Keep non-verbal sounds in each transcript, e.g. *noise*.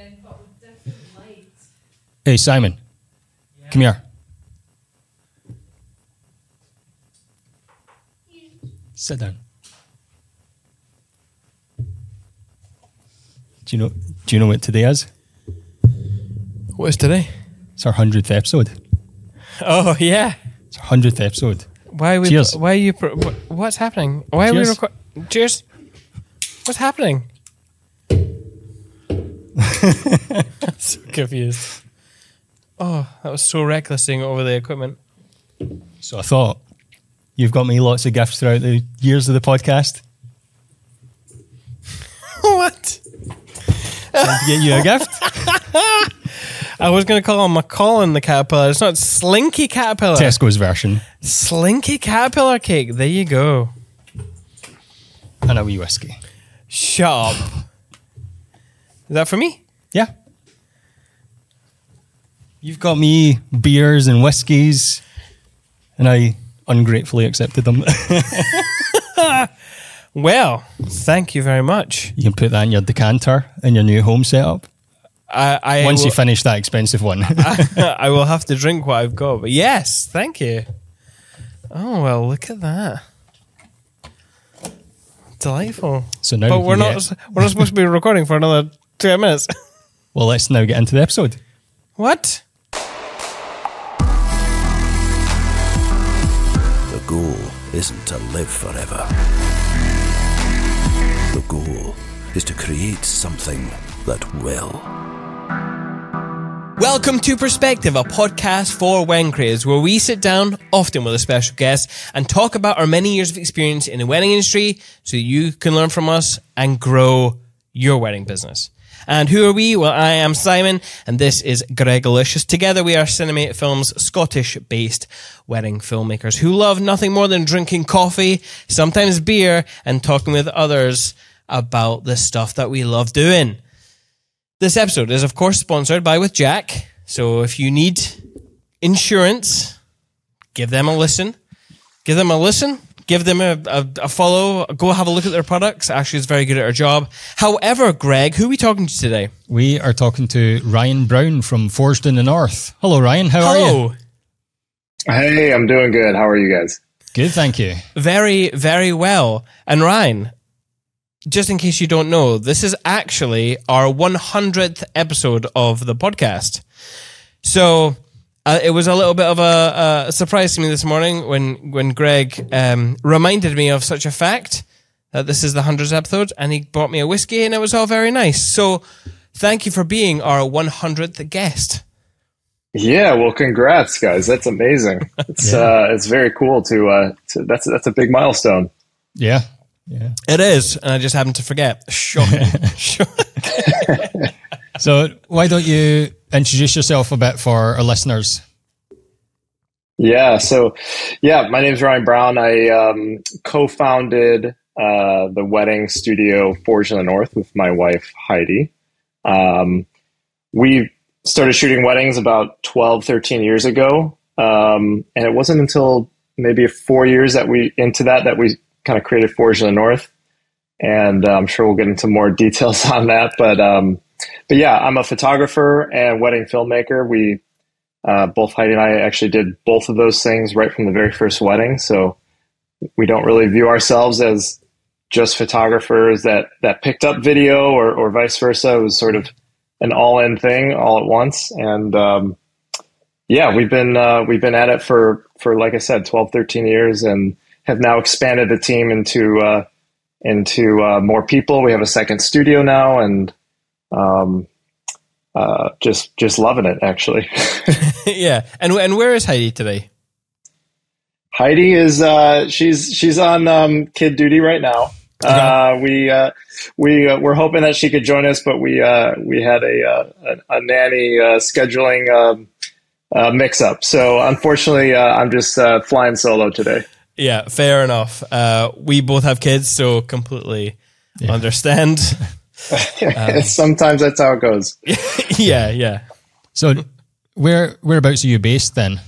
again, but with different lights. Hey, Simon, come here. Sit down. Do you know? Do you know what today is? What is today? It's our hundredth episode. Oh yeah. It's our hundredth episode. Why are we? Cheers. Why are you? What's happening? Why are we? Cheers. Reco- Cheers. What's happening? *laughs* so confused. Oh, that was so reckless seeing over the equipment. So I thought you've got me lots of gifts throughout the years of the podcast. *laughs* what? Time to get you a gift. *laughs* I was going to call him McCollin the caterpillar. It's not Slinky caterpillar. Tesco's version Slinky caterpillar cake. There you go. and a wee whiskey. Shut up. Is that for me? Yeah. You've got me beers and whiskies, and I ungratefully accepted them. *laughs* Well, thank you very much. you can put that in your decanter in your new home setup. I, I Once will, you finish that expensive one. *laughs* *laughs* I will have to drink what I've got. But yes, thank you. Oh well, look at that. Delightful. so now but we we're not we're not supposed to be recording for another two minutes. *laughs* well, let's now get into the episode. what? The goal isn't to live forever. The goal is to create something that will. Welcome to Perspective, a podcast for wedding creators, where we sit down, often with a special guest, and talk about our many years of experience in the wedding industry so you can learn from us and grow your wedding business. And who are we? Well, I am Simon, and this is Greg Alicious. Together, we are Cinemate Films Scottish based wedding filmmakers who love nothing more than drinking coffee, sometimes beer, and talking with others about the stuff that we love doing. This episode is, of course, sponsored by With Jack. So if you need insurance, give them a listen. Give them a listen. Give them a, a, a follow. Go have a look at their products. Ashley is very good at her job. However, Greg, who are we talking to today? We are talking to Ryan Browne from Forged in the North. Hello, Ryan. How are you? Hello. Hey, I'm doing good. How are you guys? Good, thank you. Very, very well. And Ryan, just in case you don't know, this is actually our 100th episode of the podcast. So uh, it was a little bit of a, a surprise to me this morning when when Greg um, reminded me of such a fact that this is the 100th episode, and he bought me a whiskey, and it was all very nice. So thank you for being our 100th guest. Yeah, well, congrats, guys. That's amazing. *laughs* It's uh, it's very cool to, uh, to that's that's a big milestone. Yeah. Yeah. It is, and I just happened to forget. Shocking. *laughs* Shocking. *laughs* So why don't you introduce yourself a bit for our listeners? Yeah. So, yeah, my name is Ryan Browne. I um, co-founded uh, the wedding studio Forge in the North with my wife Heidi. Um, we started shooting weddings about 12, 13 years ago, um, and it wasn't until maybe four years that we into that that we kind of created Forge in the North. And uh, I'm sure we'll get into more *laughs* details on that, but um, but yeah, I'm a photographer and wedding filmmaker. We uh, both Heidi and I actually did both of those things right from the very first wedding. So we don't really view ourselves as just photographers that, that picked up video or, or vice versa. It was sort of an all in thing all at once. And, um, yeah, we've been, uh, we've been at it for, for, like I said, 12, 13 years and have now expanded the team into, uh, into, uh, more people. We have a second studio now and, um, uh, just, just loving it actually. *laughs* *laughs* yeah, and and where is Heidi today? Heidi is uh, she's she's on um, kid duty right now. Uh, we uh, we uh, we're hoping that she could join us, but we uh, we had a uh, a, a nanny uh, scheduling um, uh, mix up. So unfortunately, uh, I'm just uh, flying solo today. Yeah, fair enough. Uh, we both have kids, so completely understand. *laughs* *laughs* Sometimes that's how it goes. *laughs* yeah, yeah. So where whereabouts are you based then?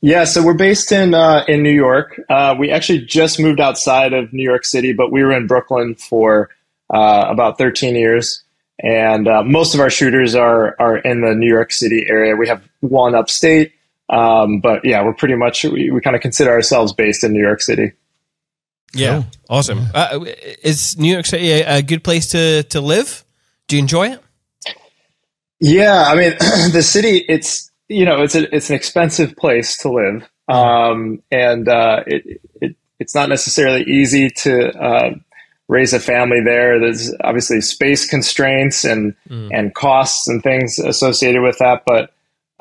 Yeah, so we're based in uh, in New York. Uh, we actually just moved outside of New York City, but we were in Brooklyn for uh, about 13 years, and uh, most of our shooters are are in the New York City area. We have one upstate, um, but yeah, we're pretty much we, we kind of consider ourselves based in New York City. Yeah, Cool. awesome. Uh, is New York City a, a good place to to live? Do you enjoy it? Yeah, I mean, *clears throat* the city it's you know it's a, it's an expensive place to live, um, and uh, it, it it's not necessarily easy to uh, raise a family there. There's obviously space constraints and and costs and things associated with that, but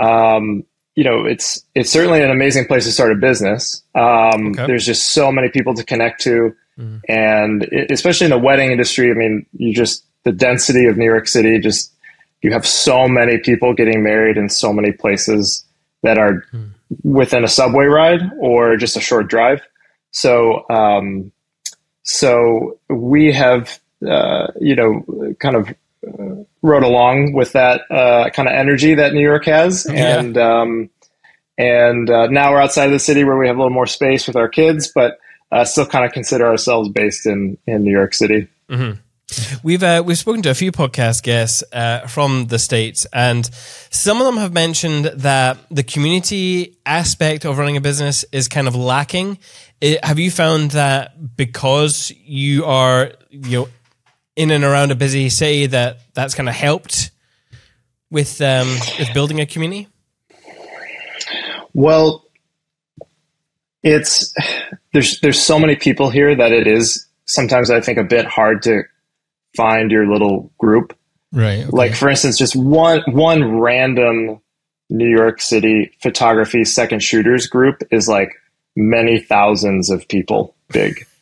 um, you know it's it's certainly an amazing place to start a business. Um, Okay. There's just so many people to connect to, and it, especially in the wedding industry. I mean, you just the density of New York City just you have so many people getting married in so many places that are within a subway ride or just a short drive. So, um, so we have, uh, you know, kind of rode along with that uh, kind of energy that New York has, Yeah. and um, and uh, now we're outside of the city where we have a little more space with our kids, but uh, still kind of consider ourselves based in in New York City. We've uh, we've spoken to a few podcast guests uh, from the states, and some of them have mentioned that the community aspect of running a business is kind of lacking. I have you found that because you are you know in and around a busy city that that's kind of helped with um, with building a community? Well, it's there's there's so many people here that it is sometimes I think a bit hard to find your little group. Right. okay. Like for instance, just one one random New York City photography second shooters group is like many thousands of people big. *laughs*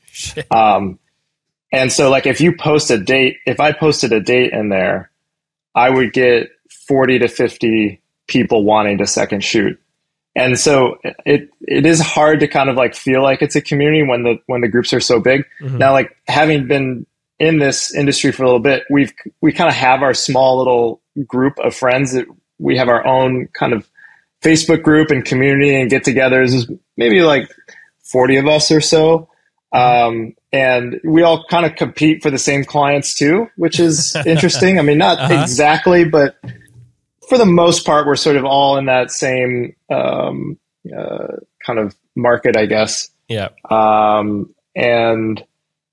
Um, and so like if you post a date, if I posted a date in there, I would get 40 to 50 people wanting to second shoot. And so it it is hard to kind of like feel like it's a community when the when the groups are so big. Now like having been in this industry for a little bit, we've we kind of have our small little group of friends that we have our own kind of Facebook group and community and get-togethers. There's maybe like 40 of us or so. Um, and we all kind of compete for the same clients too, which is *laughs* interesting. I mean, not exactly, but for the most part, we're sort of all in that same um, uh, kind of market, I guess. Yeah, Um, and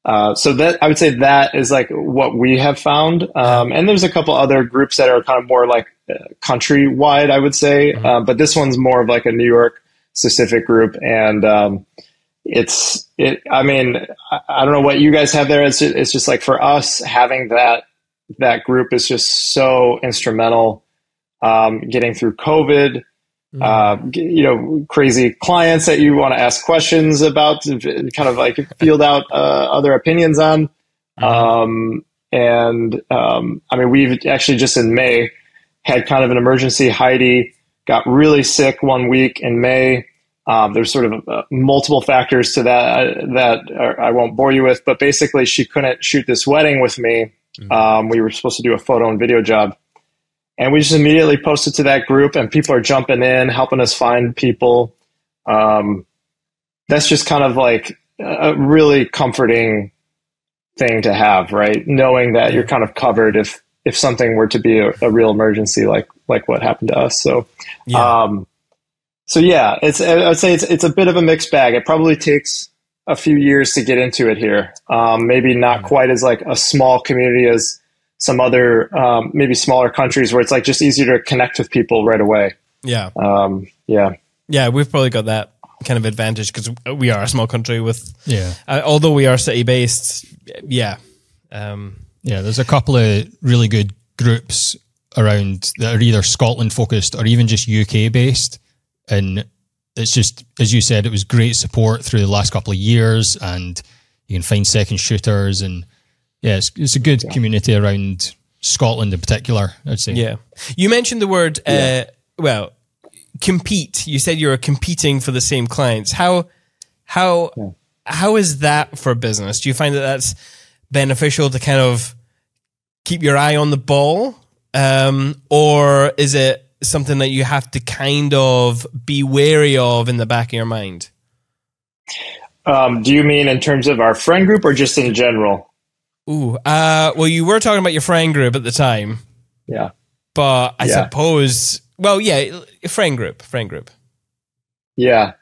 uh, so that I would say that is like what we have found. Um, and there's a couple other groups that are kind of more like uh, countrywide, I would say. Uh, but this one's more of like a New York specific group. And um, it's it. I mean, I, I don't know what you guys have there. It's it's just like for us having that that group is just so instrumental. Um, getting through COVID, uh, you know, crazy clients that you want to ask questions about, kind of like field out uh, other opinions on. Um, and um, I mean, we've actually just in May had kind of an emergency. Heidi got really sick one week in May. Um, there's sort of uh, multiple factors to that that uh, I won't bore you with, but basically, she couldn't shoot this wedding with me. Um, we were supposed to do a photo and video job, and we just immediately posted to that group, and people are jumping in, helping us find people. Um, that's just kind of like a really comforting thing to have, right? Knowing that you're kind of covered if if something were to be a, a real emergency, like like what happened to us. So, yeah, um, so yeah, it's I would say it's it's a bit of a mixed bag. It probably takes a few years to get into it here. Um, maybe not quite as like a small community as some other um, maybe smaller countries where it's like just easier to connect with people right away. yeah, Um, yeah. yeah. We've probably got that kind of advantage because we are a small country with Yeah. Uh, although we are city based, yeah. Um, Yeah, there's a couple of really good groups around that are either Scotland focused or even just UK based. And it's just, as you said, it was great support through the last couple of years and you can find second shooters. And yeah, it's, it's a good community around Scotland in particular, I'd say. yeah. You mentioned the word, uh, well, compete. You said you were competing for the same clients. How, how, how is that for business? Do you find that that's beneficial to kind of keep your eye on the ball? Um, or is it something that you have to kind of be wary of in the back of your mind? Um, do you mean in terms of our friend group or just in general? Ooh. Uh, well, you were talking about your friend group at the time, Yeah. but I Yeah. suppose. Well, yeah, friend group, friend group. Yeah.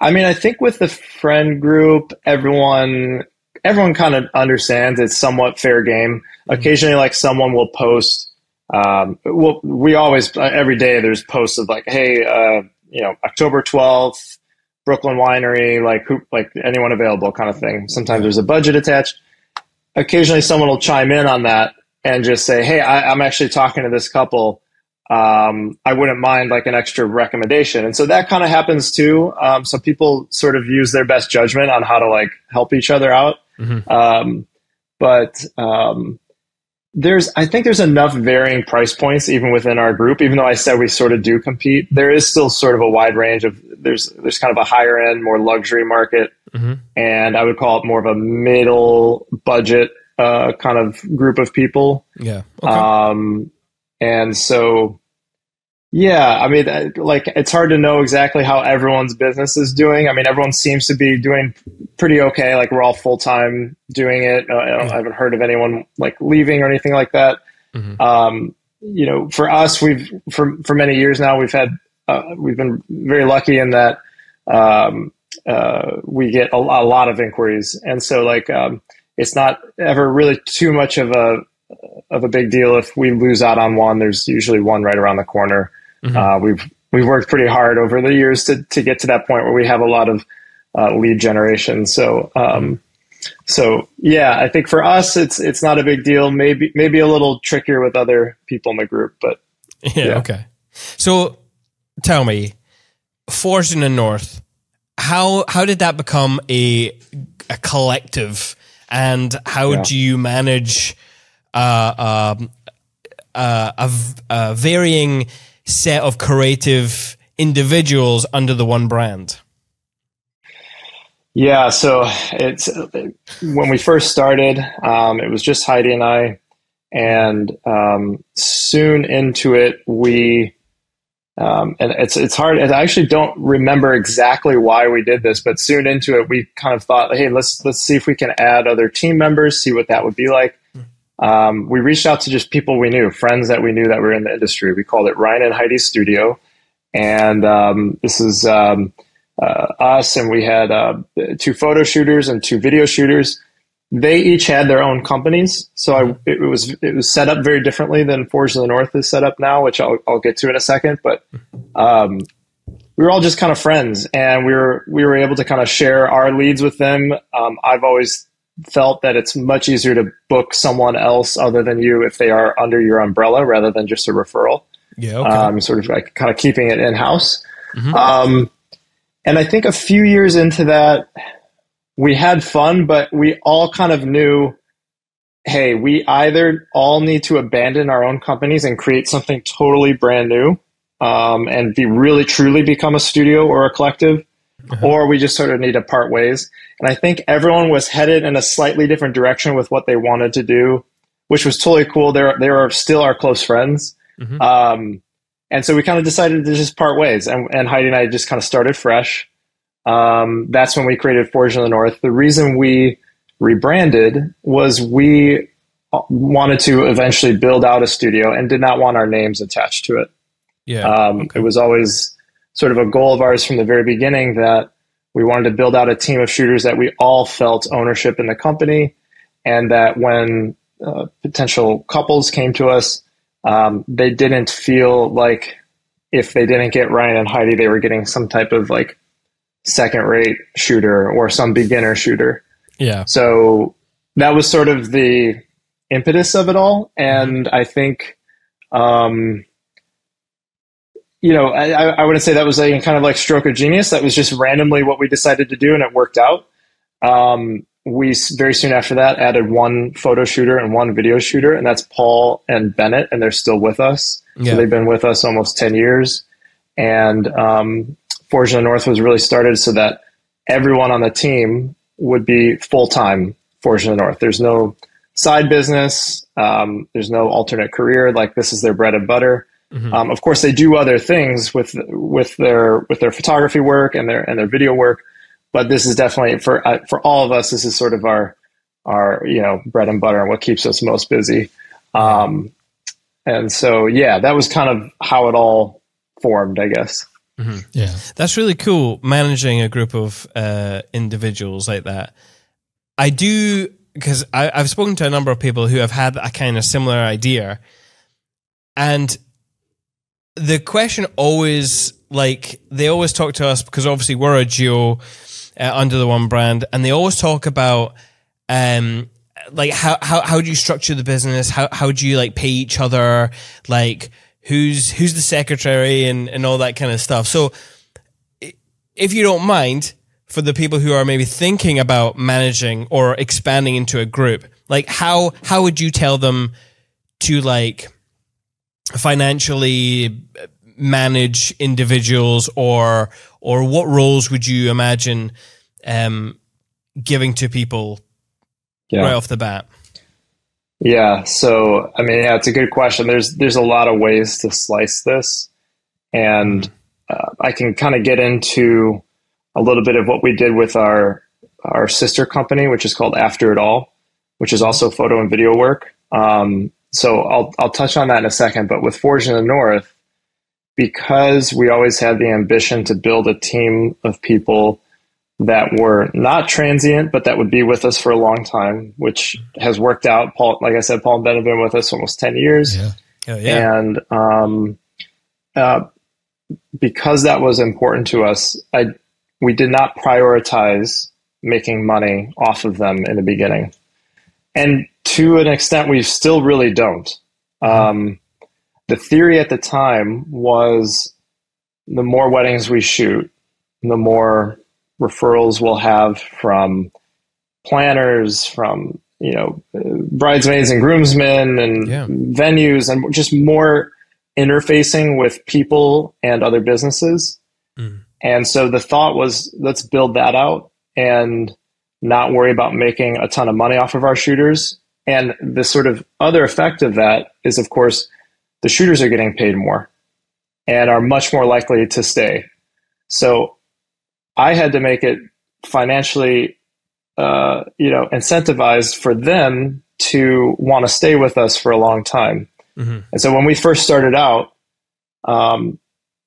I mean, I think with the friend group, everyone everyone kind of understands it's somewhat fair game. Occasionally, like someone will post. Um, well, we always uh, every day there's posts of like, hey, uh, you know, October twelfth, Brooklyn Winery, like who, like anyone available, kind of thing. Sometimes there's a budget attached. Occasionally, someone will chime in on that and just say, hey, I, I'm actually talking to this couple um, I wouldn't mind like an extra recommendation. And so that kind of happens too. Um, so people sort of use their best judgment on how to like help each other out. Um, but um, there's, I think there's enough varying price points even within our group. Even though I said we sort of do compete, there is still sort of a wide range of there's there's kind of a higher end, more luxury market, and I would call it more of a middle budget uh, kind of group of people. Yeah. Um, and so, yeah, I mean, uh, like, it's hard to know exactly how everyone's business is doing. I mean, everyone seems to be doing pretty okay. Like, we're all full time doing it. Uh, I, don't, I haven't heard of anyone like leaving or anything like that. Um, you know, for us, we've for for many years now, we've had uh, we've been very lucky in that um, uh, we get a, a lot of inquiries, and so like um, it's not ever really too much of a of a big deal if we lose out on one. There's usually one right around the corner. Uh, we've we've worked pretty hard over the years to to get to that point where we have a lot of uh, lead generation. So um, so yeah, I think for us it's it's not a big deal. Maybe maybe a little trickier with other people in the group, but *laughs* Yeah, Yeah. Okay. So tell me, Forged in the North, how how did that become a a collective, and how Yeah. do you manage uh, um, uh, a, v- a varying set of creative individuals under the one brand? Yeah, so it's when we first started, um, it was just Heidi and I, and um, soon into it, we um, and it's it's hard. I actually don't remember exactly why we did this, but soon into it, we kind of thought, hey, let's let's see if we can add other team members, see what that would be like. Um, we reached out to just people we knew, friends that we knew that were in the industry. We called it Ryan and Heidi's Studio, and um, this is. Um, uh, us and we had uh, two photo shooters and two video shooters. They each had their own companies, so I, it was it was set up very differently than Forge of the North is set up now, which I'll, I'll get to in a second. But um, we were all just kind of friends, and we were we were able to kind of share our leads with them. Um, I've always felt that it's much easier to book someone else other than you if they are under your umbrella rather than just a referral Yeah. Okay. um, sort of like kind of keeping it in house. Um, and I think a few years into that, we had fun, but we all kind of knew, hey, we either all need to abandon our own companies and create something totally brand new, um, and be really truly become a studio or a collective, or we just sort of need to part ways. And I think everyone was headed in a slightly different direction with what they wanted to do, which was totally cool. They're they are still our close friends. Um, and so we kind of decided to just part ways, and, and Heidi and I just kind of started fresh. Um, that's when we created Forge in the North. The reason we rebranded was we wanted to eventually build out a studio and did not want our names attached to it. yeah. Um, It was always sort of a goal of ours from the very beginning that we wanted to build out a team of shooters that we all felt ownership in the company, and that when uh, potential couples came to us, um, they didn't feel like if they didn't get Ryan and Heidi, they were getting some type of like second rate shooter or some beginner shooter. yeah. So that was sort of the impetus of it all. And I think, um, you know, I, I wouldn't say that was a kind of like stroke of genius. That was just randomly what we decided to do, and it worked out. Um, we very soon after that added one photo shooter and one video shooter, and that's Paul and Bennett, and they're still with us. Yeah. So they've been with us almost ten years. And um, Forge in the North was really started so that everyone on the team would be full time Forge in the North. There's no side business. Um, there's no alternate career. Like this is their bread and butter. Um, of course, they do other things with with their with their photography work and their and their video work, but this is definitely for uh, for all of us. This is sort of our our you know bread and butter and what keeps us most busy. Um, and so yeah, that was kind of how it all formed, I guess. Yeah. That's really cool managing a group of uh, individuals like that. I do because I've spoken to a number of people who have had a kind of similar idea, and the question always like they always talk to us because obviously we're a duo uh, under the one brand, and they always talk about um like how how how do you structure the business? How how do you like pay each other? Like who's who's the secretary and and all that kind of stuff. So if you don't mind, for the people who are maybe thinking about managing or expanding into a group, like how how would you tell them to like financially manage individuals or or what roles would you imagine um giving to people Yeah. right off the bat? Yeah. So, I mean, yeah, it's a good question. There's there's a lot of ways to slice this, and uh, I can kind of get into a little bit of what we did with our our sister company, which is called After It All, which is also photo and video work. Um, so I'll I'll touch on that in a second. But with Forge in the North, because we always had the ambition to build a team of people that were not transient, but that would be with us for a long time, which has worked out. Paul, like I said, Paul and Ben have been with us almost 10 years. Yeah. Oh yeah. And um, uh, because that was important to us, I, we did not prioritize making money off of them in the beginning. And to an extent, we still really don't. Um, the theory at the time was the more weddings we shoot, the more referrals we'll have from planners, from you know bridesmaids and groomsmen and Yeah. venues, and just more interfacing with people and other businesses. Mm. And so the thought was, let's build that out and not worry about making a ton of money off of our shooters. And the sort of other effect of that is, of course, the shooters are getting paid more and are much more likely to stay. So I had to make it financially, uh, you know, incentivized for them to want to stay with us for a long time. Mhm. And so when we first started out, um,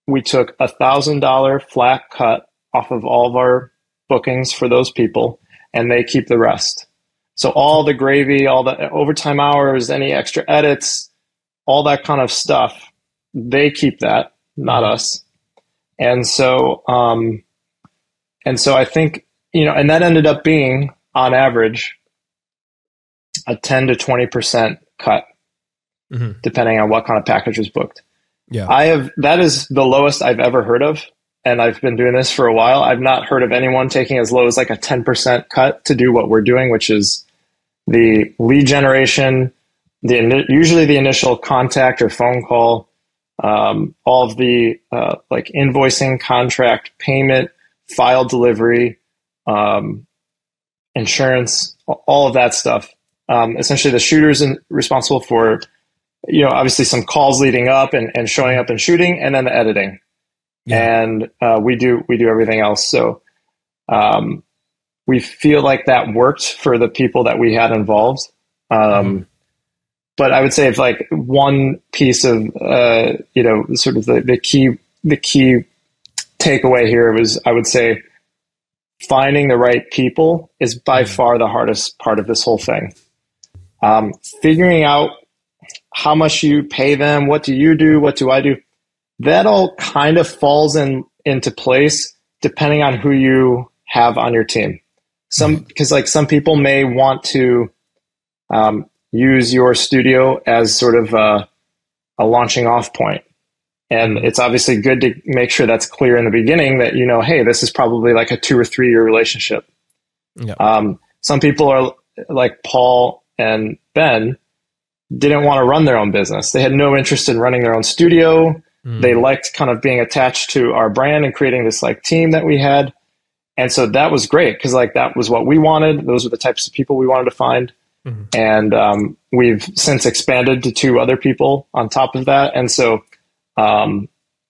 we took a thousand dollar flat cut off of all of our bookings for those people, and they keep the rest. So all the gravy, all the overtime hours, any extra edits, all that kind of stuff, they keep that, not us. And so, um, and so I think you know, and that ended up being on average a ten to twenty percent cut, Mhm. depending on what kind of package was booked. Yeah. I have that is the lowest I've ever heard of, and I've been doing this for a while. I've not heard of anyone taking as low as like a ten percent cut to do what we're doing, which is the lead generation, the usually the initial contact or phone call, um, all of the uh, like invoicing, contract, payment, file delivery, um, insurance, all of that stuff. Um, essentially, the shooter's in, responsible for you know, obviously some calls leading up and, and showing up and shooting, and then the editing. Yeah. And uh, we do we do everything else. So um, we feel like that worked for the people that we had involved. Um, But I would say if like one piece of uh, you know sort of the, the key the key takeaway here was I would say finding the right people is by far the hardest part of this whole thing. Um, figuring out how much you pay them, what do you do, what do I do, that all kind of falls in into place depending on who you have on your team. Some because like some people may want to um, use your studio as sort of a, a launching off point. And it's obviously good to make sure that's clear in the beginning that you know, hey, this is probably like a two or three year relationship. Yeah. Um, some people are like Paul and Ben didn't want to run their own business. They had no interest in running their own studio. They liked kind of being attached to our brand and creating this like team that we had. And so that was great because like that was what we wanted. Those were the types of people we wanted to find. And um, we've since expanded to two other people on top of that. And so um,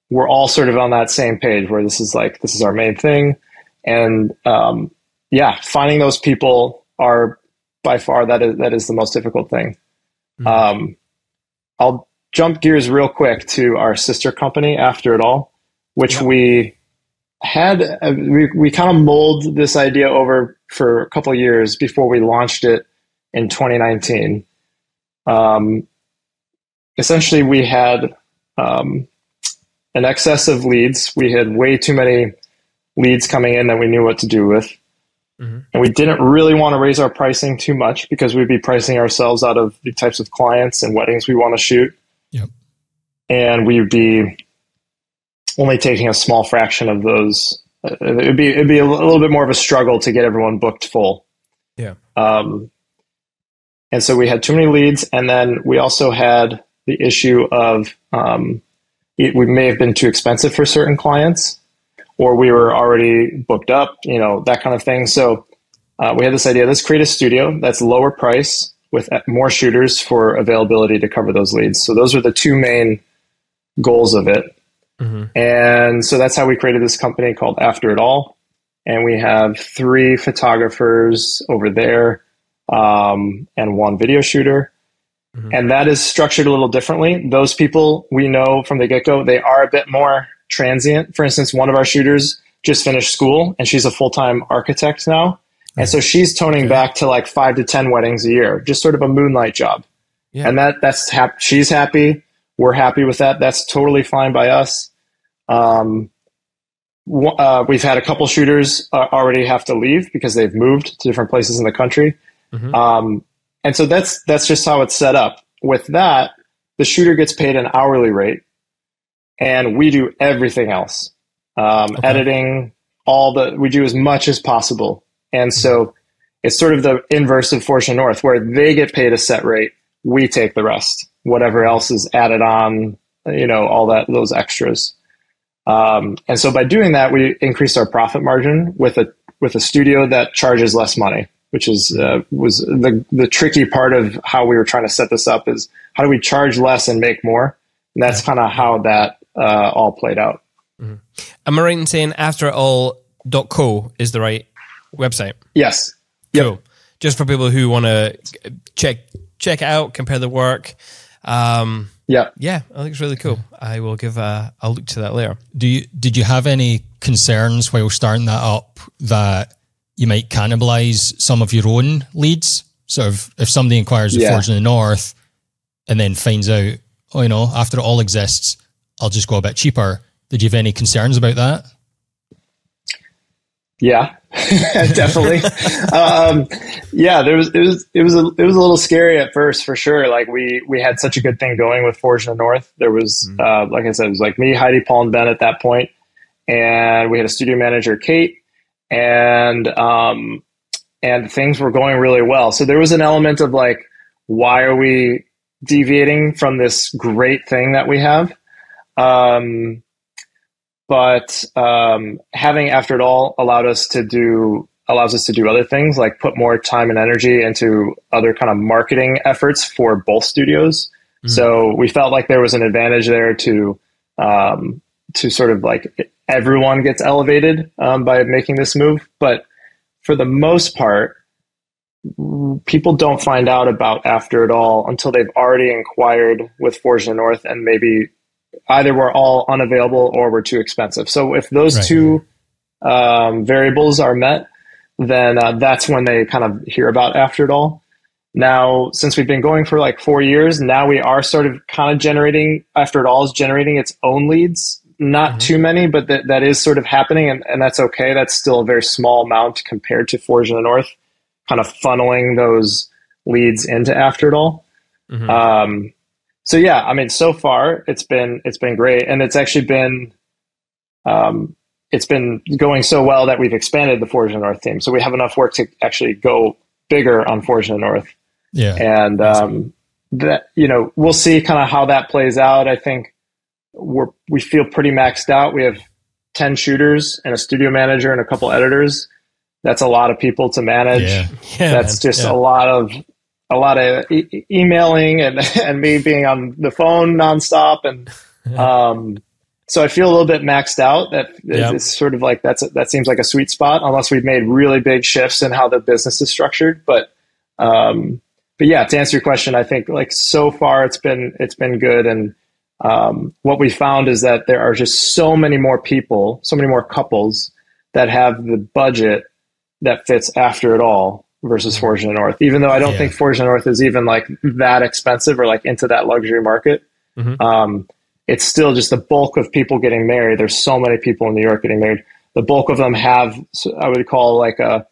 we're all sort of on that same page where this is like, this is our main thing. And um, yeah, finding those people are by far that is that is the most difficult thing. Mhm. Um, I'll jump gears real quick to our sister company, After It All, which we had uh, we we kind of mold this idea over for a couple of years before we launched it in 2019. Um, essentially, we had um, an excess of leads. We had way too many leads coming in that we knew what to do with. Mhm. And we didn't really want to raise our pricing too much because we'd be pricing ourselves out of the types of clients and weddings we want to shoot. Yep. And we'd be only taking a small fraction of those. Uh, It'd be it'd be a little bit more of a struggle to get everyone booked full. Yeah. Um, and so we had too many leads, and then we also had the issue of um, it, we may have been too expensive for certain clients, or we were already booked up, you know, that kind of thing. So uh, we had this idea: let's create a studio that's lower price with more shooters for availability to cover those leads. So those are the two main goals of it. Mhm. And so that's how we created this company called After It All. And we have three photographers over there um, and one video shooter. And that is structured a little differently. Those people we know from the get go, they are a bit more transient. For instance, one of our shooters just finished school and she's a full time architect now. And so she's toning back to like five to 10 weddings a year, just sort of a moonlight job. Yeah. And that that's hap- she's happy. We're happy with that. That's totally fine by us. Um, uh, we've had a couple shooters uh, already have to leave because they've moved to different places in the country. Mhm. Um, and so that's that's just how it's set up. With that, the shooter gets paid an hourly rate, and we do everything else, um, Okay. editing, all the we do as much as possible. And so it's sort of the inverse of Forged in North, where they get paid a set rate, we take the rest, whatever else is added on, you know, all that those extras. Um, and so by doing that, we increase our profit margin with a with a studio that charges less money, which is uh, was the the tricky part of how we were trying to set this up is how do we charge less and make more, and that's kind of how that uh, all played out. Am I right in saying afteritall.co is the right website? Yes, Cool. Just for people who want to check check out, compare the work. Um, yeah. yeah, I think it's really cool. I will give a, a look to that later. Do you did you have any concerns while starting that up that you might cannibalize some of your own leads? Sort of if somebody inquires with Yeah. Forge in the North and then finds out, oh, you know, after it all exists, I'll just go a bit cheaper. Did you have any concerns about that? Yeah, *laughs* definitely. um, yeah, there was it was it was a, it was a little scary at first for sure. Like we we had such a good thing going with Forge in the North. There was uh, like I said, it was like me, Heidi, Paul, and Ben at that point, and we had a studio manager, Kate, and um, and things were going really well. So there was an element of like, why are we deviating from this great thing that we have? Um, but um, having after it all allowed us to do allows us to do other things like put more time and energy into other kind of marketing efforts for both studios. So we felt like there was an advantage there to um, to sort of like everyone gets elevated um, by making this move. But for the most part people don't find out about after it all until they've already inquired with Forge North and maybe either we're all unavailable or we're too expensive. So if those Right. two um, variables are met, then uh, that's when they kind of hear about after it all. Now, since we've been going for like four years, now we are sort of kind of generating after it all is generating its own leads. Not too many, but that, that is sort of happening, and, and that's okay. That's still a very small amount compared to Forge in the North, kind of funneling those leads into after it all. Um, so yeah, I mean, so far it's been it's been great, and it's actually been um, it's been going so well that we've expanded the Forge North team. So we have enough work to actually go bigger on Forge North, Yeah. and um, that you know we'll see kind of how that plays out. I think we're we feel pretty maxed out. We have ten shooters and a studio manager and a couple editors. That's a lot of people to manage Yeah. *laughs* Yeah, that's man. just Yeah. a lot of a lot of e- emailing and *laughs* and me being on the phone nonstop and um so I feel a little bit maxed out that Yeah. it's sort of like that's a, that seems like a sweet spot unless we've made really big shifts in how the business is structured. But um, but yeah, to answer your question, I think like so far it's been it's been good, and um, what we found is that there are just so many more people, so many more couples that have the budget that fits after it all versus Forge in the North. Even though I don't Yeah. think Forge in the North is even like that expensive or like into that luxury market, Mhm. um, it's still just the bulk of people getting married. There's so many people in New York getting married. The bulk of them have, I would call like a,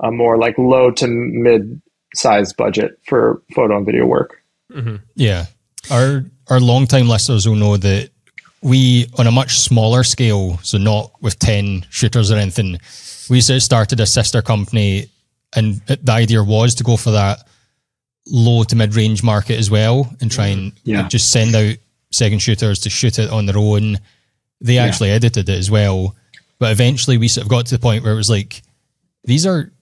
a more like low to mid size budget for photo and video work. Yeah. Our our long time listeners will know that we on a much smaller scale, so not with ten shooters or anything, we sort of started a sister company and the idea was to go for that low to mid range market as well and try and Yeah. just send out second shooters to shoot it on their own. They actually edited it as well. But eventually we sort of got to the point where it was like, these are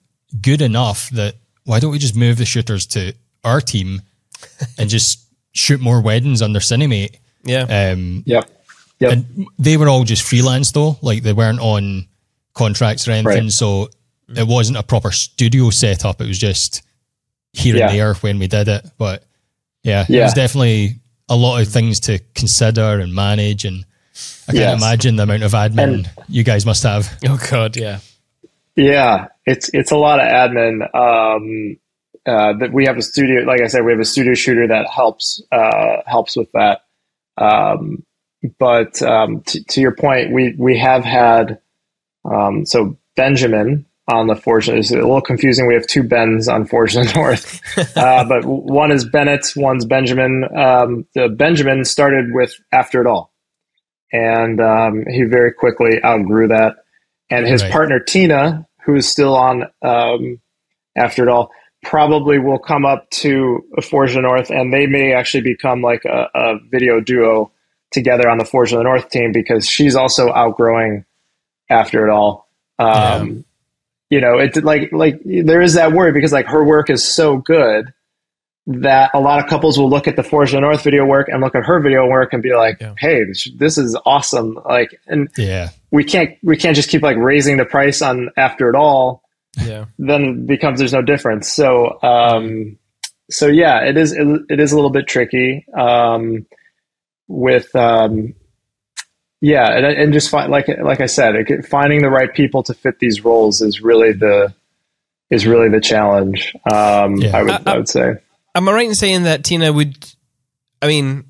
good enough that why don't we just move the shooters to our team and just shoot more weddings under Cinemate? Yeah. Um, Yep. Yep. and they were all just freelance though, like they weren't on contracts or anything. Right. So it wasn't a proper studio setup. It was just here Yeah. and there when we did it. But yeah, it was definitely a lot of things to consider and manage. And I can't Yes. imagine the amount of admin And- you guys must have. oh God. Yeah. Yeah, it's it's a lot of admin. Um, uh, that we have a studio, like I said, we have a studio shooter that helps uh, helps with that. Um, but um, t- to your point, we we have had um, so Benjamin on the Fortune is a little confusing. We have two Bens on Forged in North, *laughs* uh, but one is Bennett, one's Benjamin. Um, the Benjamin started with After It All, and um, he very quickly outgrew that and his Right. partner Tina, who is still on um, after it all, probably will come up to Forge the North, and they may actually become like a, a video duo together on the Forge of the North team because she's also outgrowing after it all. Um, You know, it like like there is that worry because like her work is so good that a lot of couples will look at the Forge the North video work and look at her video work and be like, Yeah. "Hey, this, this is awesome!" Like, and Yeah. we can't we can't just keep like raising the price on after it all Yeah. then it becomes there's no difference so um so yeah it is it, it is a little bit tricky um with um yeah and, and just find like like i said it, finding the right people to fit these roles is really the is really the challenge um Yeah. i would I- i would say Am I right in saying that Tina would? I mean,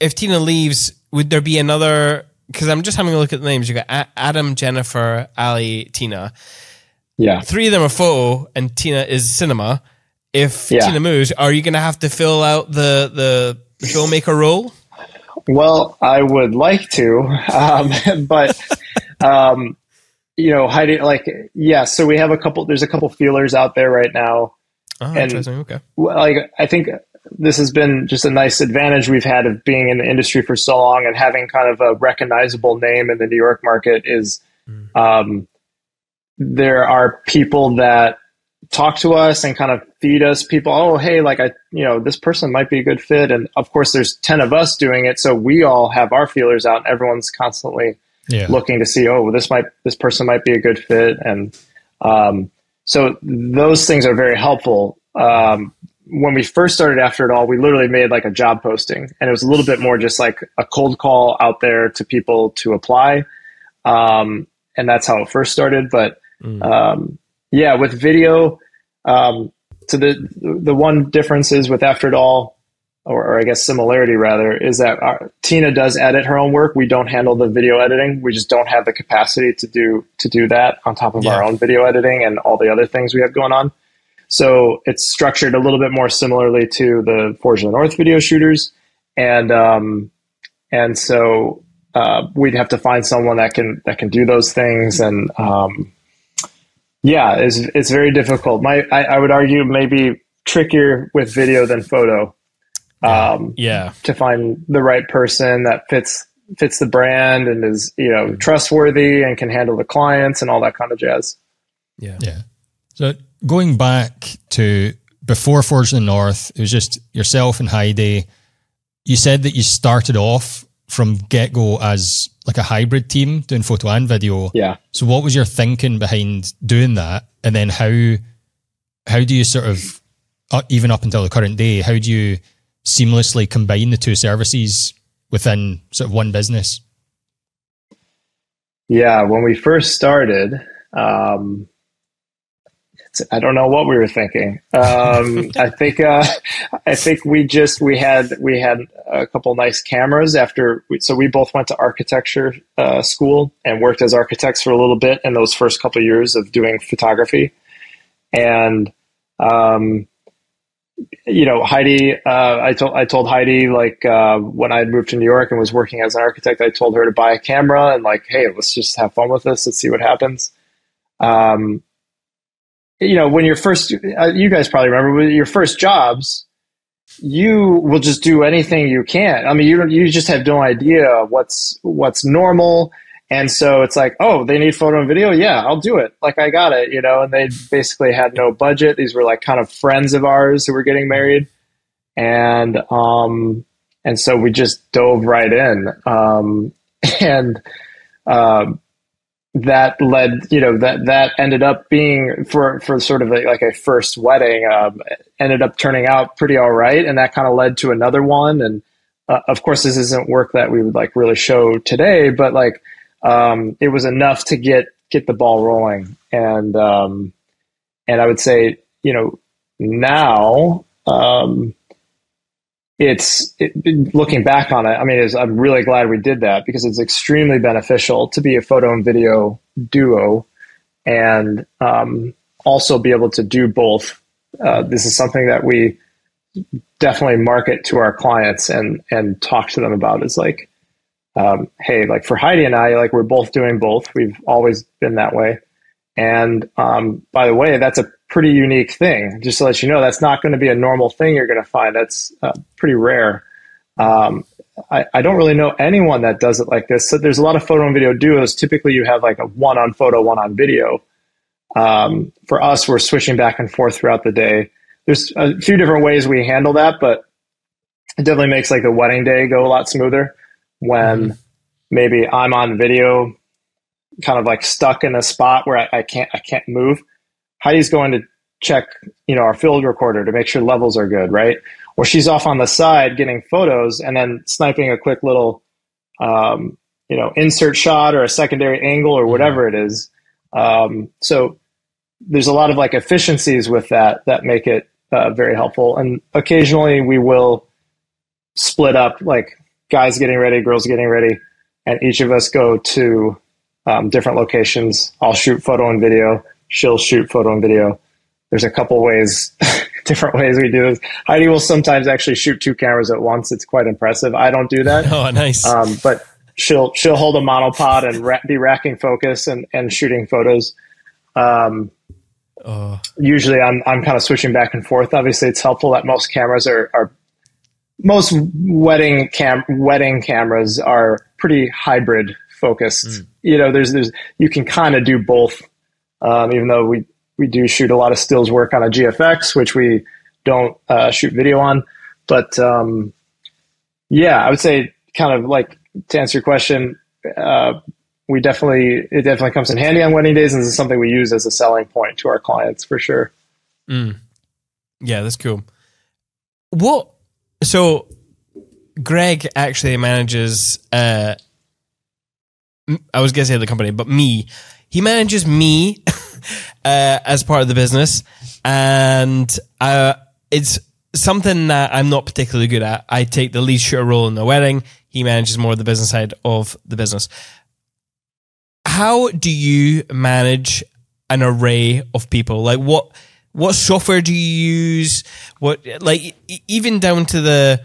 if Tina leaves, would there be another? Because I'm just having a look at the names. You got A- Adam, Jennifer, Ali, Tina. yeah Three of them are photo, and Tina is cinema. If Yeah. Tina moves, are you going to have to fill out the the, the filmmaker role? Well, I would like to, um, *laughs* but um, you know, Heidi, like, yeah. So we have a couple. There's a couple feelers out there right now. Oh, And- interesting. Okay. Well, Like, I think this has been just a nice advantage we've had of being in the industry for so long and having kind of a recognizable name in the New York market. Is um, there are people that talk to us and kind of feed us people oh hey like i you know this person might be a good fit. And of course there's 10 of us doing it so we all have our feelers out and everyone's constantly Yeah. looking to see oh this might this person might be a good fit. And um, so those things are very helpful. Um, when we first started after it all we literally made like a job posting and it was a little bit more just like a cold call out there to people to apply. Um, and that's how it first started but um, yeah with video um, so the the one difference is with after it all or, or I guess similarity rather, is that our, Tina does edit her own work. We don't handle the video editing. We just don't have the capacity to do to do that on top of our own video editing and all the other things we have going on. So it's structured a little bit more similarly to the Forge of the North video shooters, and um, and so uh, we'd have to find someone that can that can do those things and um, yeah, it's it's very difficult. My I, I would argue maybe trickier with video than photo um, Yeah. to find the right person that fits fits the brand and is you know trustworthy and can handle the clients and all that kind of jazz. Yeah. Yeah. So going back to before Forge in the North, it was just yourself and Heidi. You said that you started off from get go as like a hybrid team doing photo and video. Yeah. So what was your thinking behind doing that? And then how how do you sort of uh, even up until the current day, how do you seamlessly combine the two services within sort of one business? Yeah, when we first started, um, I don't know what we were thinking. Um, I think uh, I think we just we had we had a couple nice cameras after. We, so we both went to architecture uh, school and worked as architects for a little bit in those first couple of years of doing photography, and um, you know Heidi. Uh, I told I told Heidi like uh, when I had moved to New York and was working as an architect, I told her to buy a camera and like, hey, let's just have fun with this. Let's see what happens. Um, you know, when you're first, uh, you guys probably remember your first jobs, you will just do anything you can. I mean, you you just have no idea what's what's normal, and so it's like, oh, they need photo and video. Yeah, I'll do it. Like I got it, you know. And they basically had no budget. These were like kind of friends of ours who were getting married, and um, and so we just dove right in, um, *laughs* and um that led you know that that ended up being for for sort of a, like a first wedding um, ended up turning out pretty all right and that kind of led to another one. And uh, of course this isn't work that we would like really show today but like um, it was enough to get get the ball rolling. And um, and I would say you know now um, it's it, looking back on it. I mean, I'm really glad we did that because it's extremely beneficial to be a photo and video duo, and um, also be able to do both. Uh, this is something that we definitely market to our clients and and talk to them about. Is like, um, hey, like for Heidi and I, like we're both doing both. We've always been that way. And um, by the way, that's a pretty unique thing. Just to let you know, that's not going to be a normal thing you're going to find. That's uh, pretty rare. Um, I, I, don't really know anyone that does it like this. So there's a lot of photo and video duos. Typically, you have like a one on photo, one on video. Um, for us, we're switching back and forth throughout the day. There's a few different ways we handle that, but it definitely makes like the wedding day go a lot smoother when mm-hmm. maybe I'm on video kind of like stuck in a spot where I, I, can't I can't move. Heidi's going to check, you know, our field recorder to make sure levels are good, right? Or she's off on the side getting photos and then sniping a quick little, um, you know, insert shot or a secondary angle or whatever it is. Um, so there's a lot of like efficiencies with that that make it uh, very helpful. And occasionally we will split up, like guys getting ready, girls getting ready, and each of us go to um, different locations. I'll shoot photo and video. She'll shoot photo and video. There's a couple ways, *laughs* different ways we do this. Heidi will sometimes actually shoot two cameras at once. It's quite impressive. I don't do that. *laughs* Oh, nice. Um, but she'll she'll hold a monopod and ra- be racking focus and, and shooting photos. Um, oh. Usually, I'm I'm kind of switching back and forth. Obviously, it's helpful that most cameras are, are most wedding cam wedding cameras are pretty hybrid focused. Mm. You know, there's there's you can kind of do both. Um, even though we we do shoot a lot of stills work on a GFX, which we don't uh, shoot video on. But um, yeah, I would say kind of like to answer your question, uh, we definitely it definitely comes in handy on wedding days, and this is something we use as a selling point to our clients for sure. Mm. Yeah, that's cool. What so Greg actually manages uh, I was gonna say the company, but me. He manages me *laughs* uh, as part of the business, and uh, it's something that I'm not particularly good at. I take the lead shooter role in the wedding. He manages more of the business side of the business. How do you manage an array of people? Like what what software do you use? What like even down to the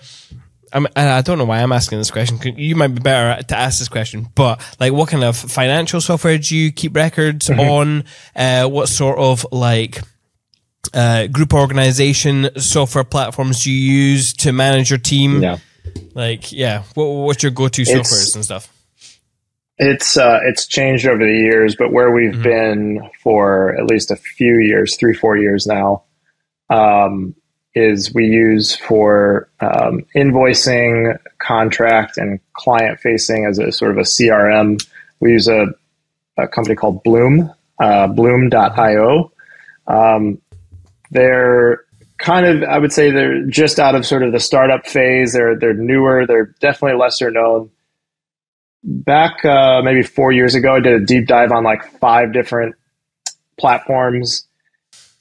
I'm, I don't know why I'm asking this question. You might be better to ask this question, but like, what kind of financial software do you keep records mm-hmm. on? Uh, what sort of like uh, group organization software platforms do you use to manage your team? Yeah. Like, yeah, what, what's your go-to softwares and stuff? It's uh, it's changed over the years, but where we've mm-hmm. been for at least a few years, three four years now, um, is we use for um, invoicing, contract, and client facing as a sort of a CRM. We use a, a company called Bloom, uh, Bloom.io. Um, they're kind of I would say they're just out of sort of the startup phase. They're they're newer. They're definitely lesser known. Back uh, maybe four years ago, I did a deep dive on like five different platforms,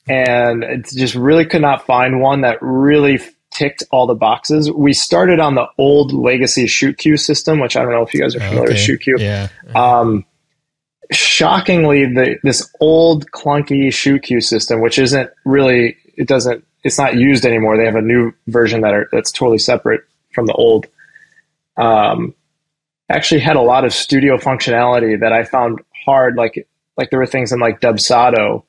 and it just really could not find one that really ticked all the boxes. We started on the old legacy ShootQ system, which I don't know if you guys are familiar with ShootQ. Yeah. Um, shockingly, the, this old clunky ShootQ system, which isn't really, it doesn't, it's not used anymore. They have a new version that are, that's totally separate from the old. Um, actually had a lot of studio functionality that I found hard. Like, like there were things in like Dubsado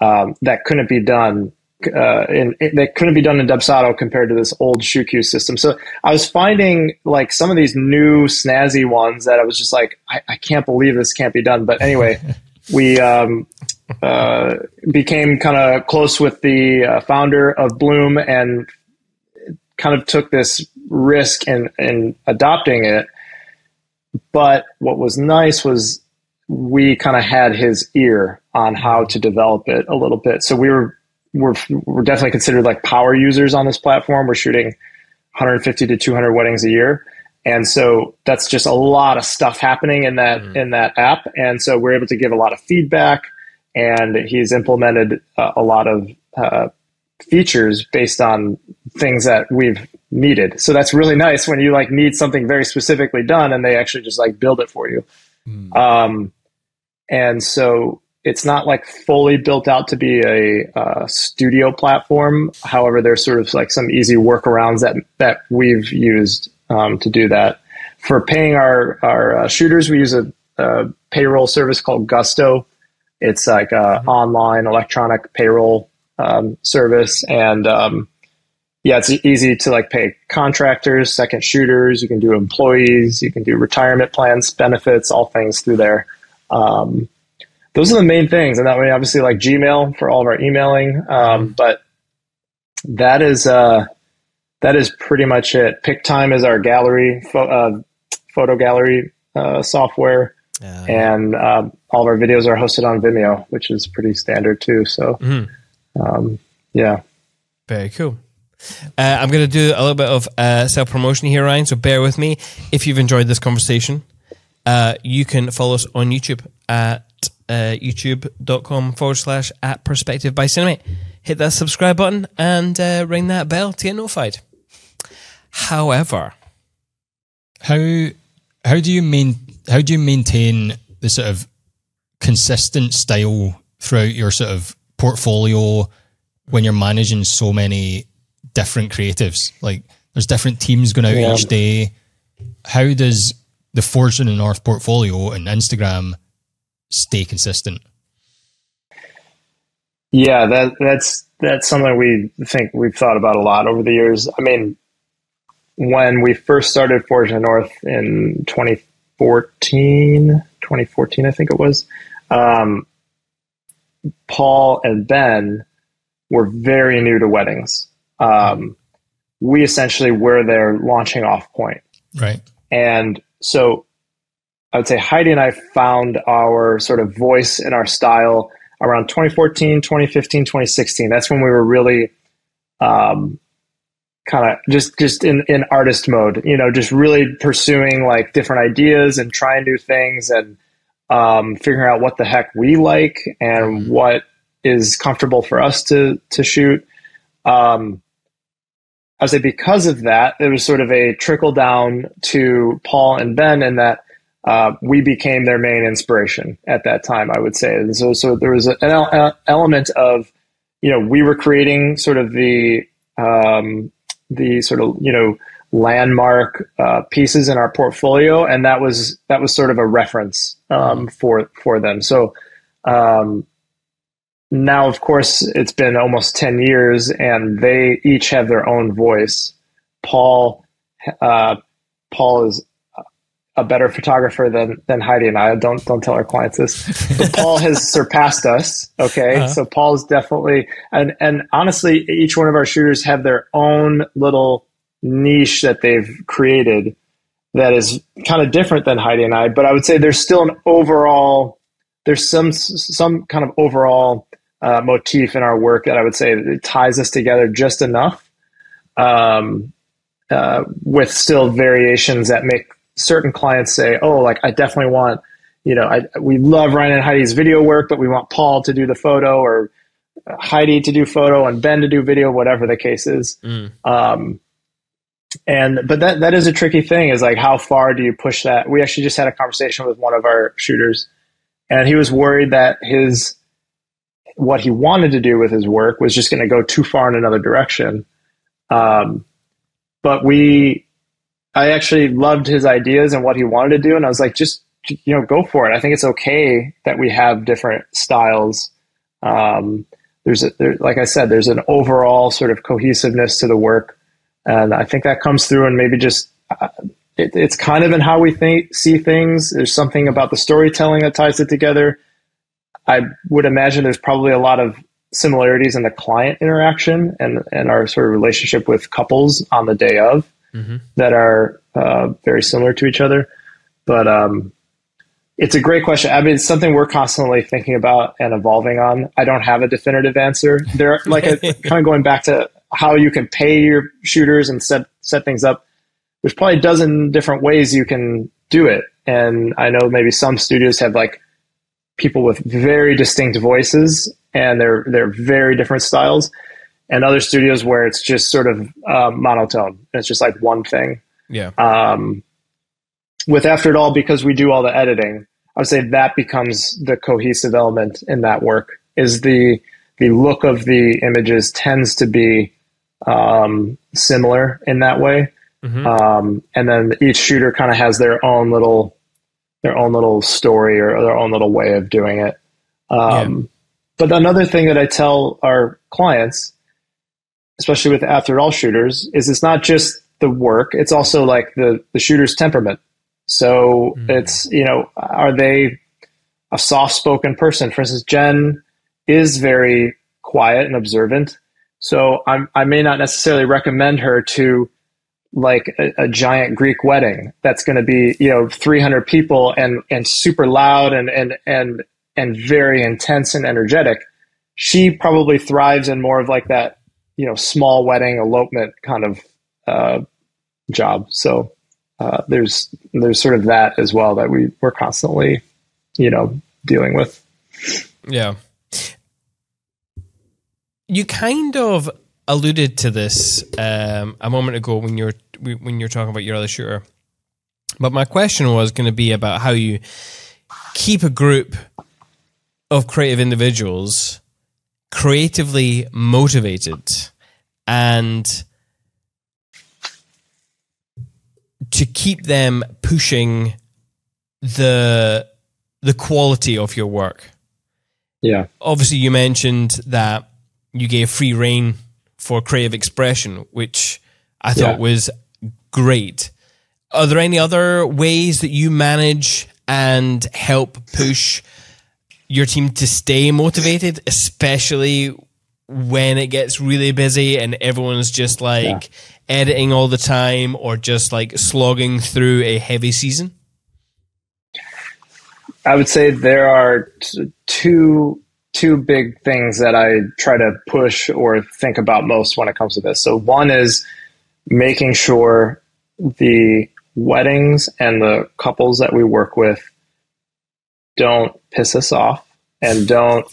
um, that couldn't be done uh, in, that couldn't be done in Dubsado compared to this old ShootQ system. So I was finding like some of these new snazzy ones that I was just like, I, I can't believe this can't be done. But anyway, *laughs* we um, uh, became kind of close with the uh, founder of Bloom and kind of took this risk in, in adopting it. But what was nice was we kind of had his ear on how to develop it a little bit. So we were we're we're definitely considered like power users on this platform. We're shooting 150 to 200 weddings a year, and so that's just a lot of stuff happening in that mm. in that app. And so we're able to give a lot of feedback, and he's implemented uh, a lot of uh, features based on things that we've needed. So that's really nice when you like need something very specifically done, and they actually just like build it for you. Mm. Um, and so it's not like fully built out to be a uh, studio platform. However, there's sort of like some easy workarounds that that we've used um, to do that. For paying our our uh, shooters, we use a, a, payroll service called Gusto. It's like an mm-hmm. online electronic payroll um, service, and um, yeah, it's easy to like pay contractors, second shooters. You can do employees, you can do retirement plans, benefits, all things through there. Um, those are the main things. And that way, obviously, like Gmail for all of our emailing. Um, but that is uh, that is pretty much it. Pic-Time is our gallery fo- uh, photo gallery uh, software, uh, and um, all of our videos are hosted on Vimeo, which is pretty standard too. So, mm-hmm. um, yeah, very cool. Uh, I'm going to do a little bit of uh, self promotion here, Ryan. So bear with me. If you've enjoyed this conversation, uh, you can follow us on YouTube at uh, youtube.com forward slash at perspective by Cinemate. Hit that subscribe button and uh, ring that bell to get notified. However, how how do you main how do you maintain the sort of consistent style throughout your sort of portfolio when you're managing so many different creatives? Like there's different teams going out yeah. each day. How does the the North portfolio and Instagram stay consistent? Yeah, that that's that's something we think we've thought about a lot over the years. I mean, when we first started the North in 2014, 2014, I think it was, um, Paul and Ben were very new to weddings. Um, we essentially were their launching off point. Right. And so I would say Heidi and I found our sort of voice and our style around 2014, 2015, 2016. That's when we were really um, kind of just just in, in artist mode, you know, just really pursuing like different ideas and trying new things and um, figuring out what the heck we like and mm-hmm. what is comfortable for us to to shoot. Um, I would say because of that, there was sort of a trickle down to Paul and Ben, and that uh, we became their main inspiration at that time, I would say. And so, so there was an element of, you know, we were creating sort of the, um, the sort of, you know, landmark uh, pieces in our portfolio, and that was that was sort of a reference um, for for them. So um, now, of course, it's been almost ten years, and they each have their own voice. Paul, uh, Paul is a better photographer than than Heidi and I. Don't don't tell our clients this. But *laughs* Paul has surpassed us. Okay, uh-huh. so Paul is definitely and and honestly, each one of our shooters have their own little niche that they've created that is kind of different than Heidi and I. But I would say there's still an overall there's some some kind of overall uh, motif in our work that I would say it ties us together just enough, um, uh, with still variations that make certain clients say, "Oh, like I definitely want." You know, I, we love Ryan and Heidi's video work, but we want Paul to do the photo, or Heidi to do photo, and Ben to do video, whatever the case is. Um, and but that that is a tricky thing. Is like how far do you push that? We actually just had a conversation with one of our shooters, and he was worried that his what he wanted to do with his work was just going to go too far in another direction. Um, but we, I actually loved his ideas and what he wanted to do, and I was like, just you know, go for it. I think it's okay that we have different styles. Um, there's a, there, like I said, there's an overall sort of cohesiveness to the work, and I think that comes through. And maybe just uh, it, it's kind of in how we think see things. There's something about the storytelling that ties it together. I would imagine there's probably a lot of similarities in the client interaction and and our sort of relationship with couples on the day of that are uh, very similar to each other. But um, it's a great question. I mean, it's something we're constantly thinking about and evolving on. I don't have a definitive answer. There, like, a, *laughs* kind of going back to how you can pay your shooters and set set things up. There's probably a dozen different ways you can do it, and I know maybe some studios have like people with very distinct voices, and they're they're very different styles, and other studios where it's just sort of uh, monotone. It's just like one thing Yeah. um, with After It All, because we do all the editing, I would say that becomes the cohesive element in that work. Is the the look of the images tends to be um, similar in that way, um, and then each shooter kind of has their own little their own little story or their own little way of doing it. Um, But another thing that I tell our clients, especially with After All shooters, is it's not just the work; it's also like the the shooter's temperament. So it's you know, are they a soft spoken person? For instance, Jen is very quiet and observant. So I'm, I may not necessarily recommend her to like a, a giant Greek wedding that's going to be you know 300 people and and super loud and and and and very intense and energetic. She probably thrives in more of like that you know small wedding elopement kind of uh, job. So uh, there's there's sort of that as well that we we're constantly you know dealing with. Yeah. You kind of alluded to this um, a moment ago when you're when you're talking about your other shooter, but my question was going to be about how you keep a group of creative individuals creatively motivated and to keep them pushing the the quality of your work Yeah. obviously you mentioned that you gave free reign for creative expression, which I thought Yeah. was great. Are there any other ways that you manage and help push your team to stay motivated, especially when it gets really busy and everyone's just like editing all the time or just like slogging through a heavy season? I would say there are two two big things that I try to push or think about most when it comes to this. So one is making sure the weddings and the couples that we work with don't piss us off and don't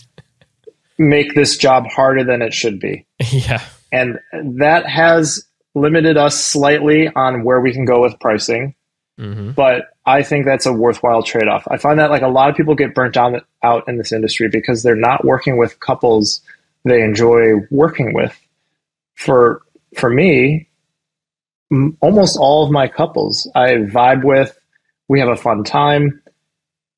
make this job harder than it should be. *laughs* yeah. And that has limited us slightly on where we can go with pricing mm-hmm. but I think that's a worthwhile trade off. I find that like a lot of people get burnt down out in this industry because they're not working with couples they enjoy working with. For for me, m- almost all of my couples I vibe with, we have a fun time,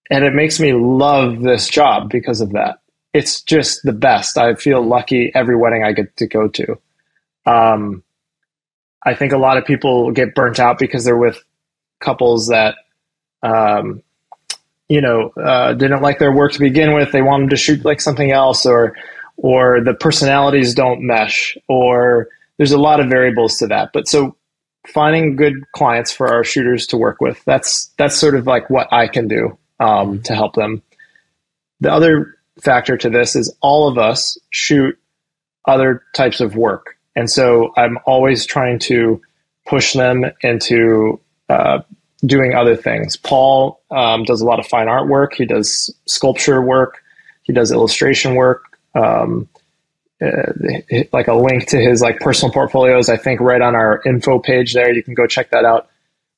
and it makes me love this job because of that. It's just the best. I feel lucky every wedding I get to go to. Um, I think a lot of people get burnt out because they're with couples that um, you know uh, didn't like their work to begin with. They want them to shoot like something else or or the personalities don't mesh or there's a lot of variables to that. But so finding good clients for our shooters to work with that's that's sort of like what i can do um, to help them. The other factor to this is all of us shoot other types of work. And so I'm always trying to push them into uh, doing other things. Paul um, does a lot of fine art work. He does sculpture work. He does illustration work. Um, uh, like a link to his like personal portfolios, I think right on our info page there. You can go check that out.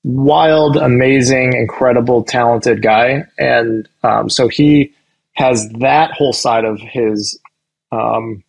Wild, amazing, incredible, talented guy, and um, so he has that whole side of his um,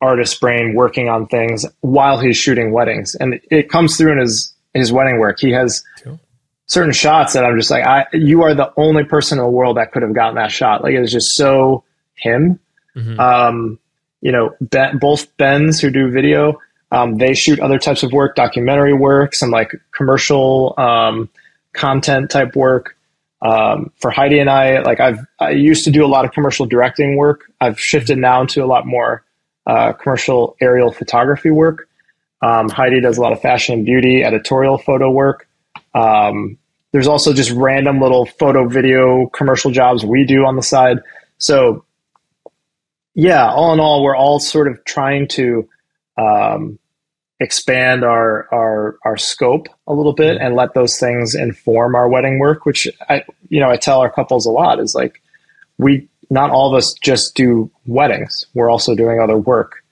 artist brain working on things while he's shooting weddings, and it comes through in his his wedding work. He has cool. certain shots that I'm just like, I you are the only person in the world that could have gotten that shot. Like it's just so him. Mm-hmm. Um, you know, ben, both Bens who do video, um, they shoot other types of work, documentary work, some like commercial um, content type work. Um, for Heidi and I, like I've I used to do a lot of commercial directing work. I've shifted now into a lot more uh, commercial aerial photography work. Um, Heidi does a lot of fashion and beauty, editorial photo work. Um, there's also just random little photo, video, commercial jobs we do on the side. So, yeah, all in all, we're all sort of trying to um, expand our our our scope a little bit and let those things inform our wedding work. Which I, you know, I tell our couples a lot is like we not all of us just do weddings. We're also doing other work.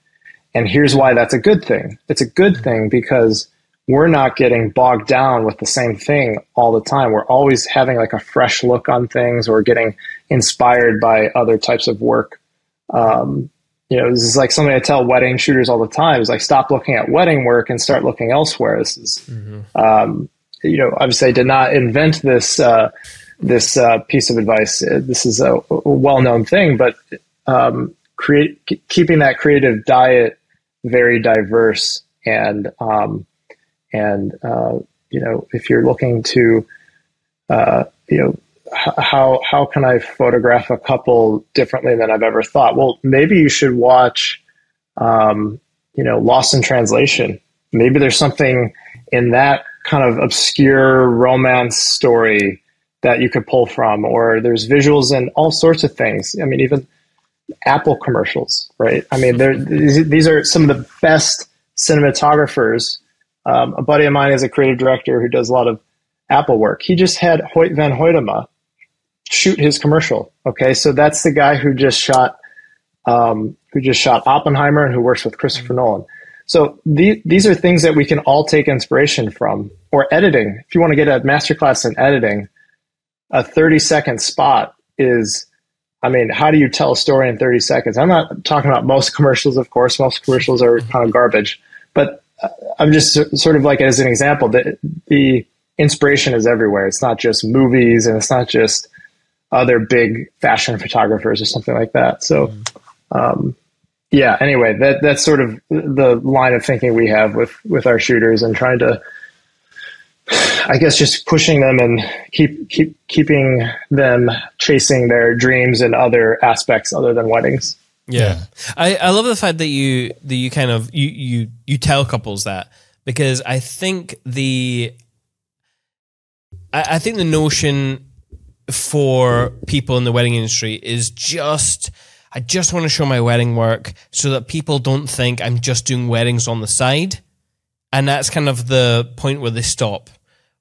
And here's why that's a good thing. It's a good thing because we're not getting bogged down with the same thing all the time. We're always having like a fresh look on things or getting inspired by other types of work. Um, you know, this is like something I tell wedding shooters all the time is like, stop looking at wedding work and start looking elsewhere. This is, mm-hmm. um, you know, obviously I did not invent this, uh, this uh, piece of advice. This is a, a well-known thing, but um, create keeping that creative diet very diverse and um, and uh, you know if you're looking to uh, you know how how can I photograph a couple differently than I've ever thought? Well, maybe you should watch um, you know Lost in Translation. Maybe there's something in that kind of obscure romance story that you could pull from, or there's visuals and all sorts of things. I mean, even Apple commercials, right? I mean, these are some of the best cinematographers. Um, a buddy of mine is a creative director who does a lot of Apple work. He just had Hoyt van Hoytema shoot his commercial. Okay, so that's the guy who just shot um, who just shot Oppenheimer and who works with Christopher Nolan. So the, these are things that we can all take inspiration from. Or editing. If you want to get a masterclass in editing, a 30 second spot is I mean, how do you tell a story in 30 seconds? I'm not talking about most commercials, of course. Most commercials are kind of garbage, but uh, I'm just sort of like as an example that the inspiration is everywhere. It's not just movies and it's not just other big fashion photographers or something like that. So, um, yeah. Anyway, that that's sort of the line of thinking we have with with our shooters and trying to I guess just pushing them and keep keep keeping them chasing their dreams and other aspects other than weddings. Yeah. I, I love the fact that you that you kind of you you you tell couples that because I think the I, I think the notion for people in the wedding industry is just I just want to show my wedding work so that people don't think I'm just doing weddings on the side. And that's kind of the point where they stop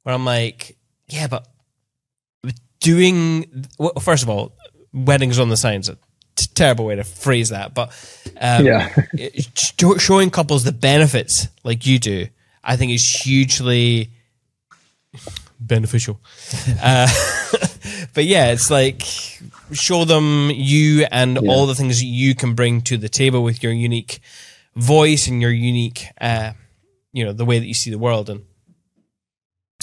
where I'm like, yeah, but doing well, first of all, weddings on the signs. A t- terrible way to phrase that, but um, yeah, *laughs* showing couples the benefits like you do, I think is hugely beneficial. *laughs* uh, *laughs* but yeah, it's like show them you and yeah. all the things you can bring to the table with your unique voice and your unique, uh, you know, the way that you see the world and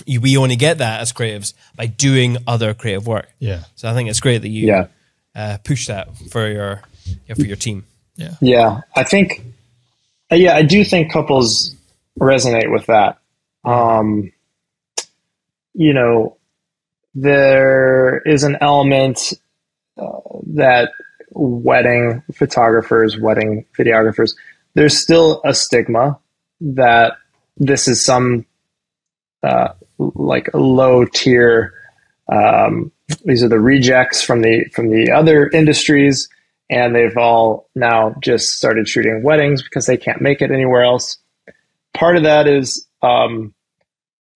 you, we only get that as creatives by doing other creative work. Yeah. So I think it's great that you yeah. uh, push that for your yeah, for your team. Yeah. Yeah. I think. Uh, yeah, I do think couples resonate with that. Um, you know, there is an element uh, that wedding photographers, wedding videographers, there's still a stigma that this is some uh, like a low tier um, these are the rejects from the from the other industries, and they've all now just started shooting weddings because they can't make it anywhere else. Part of that is, um,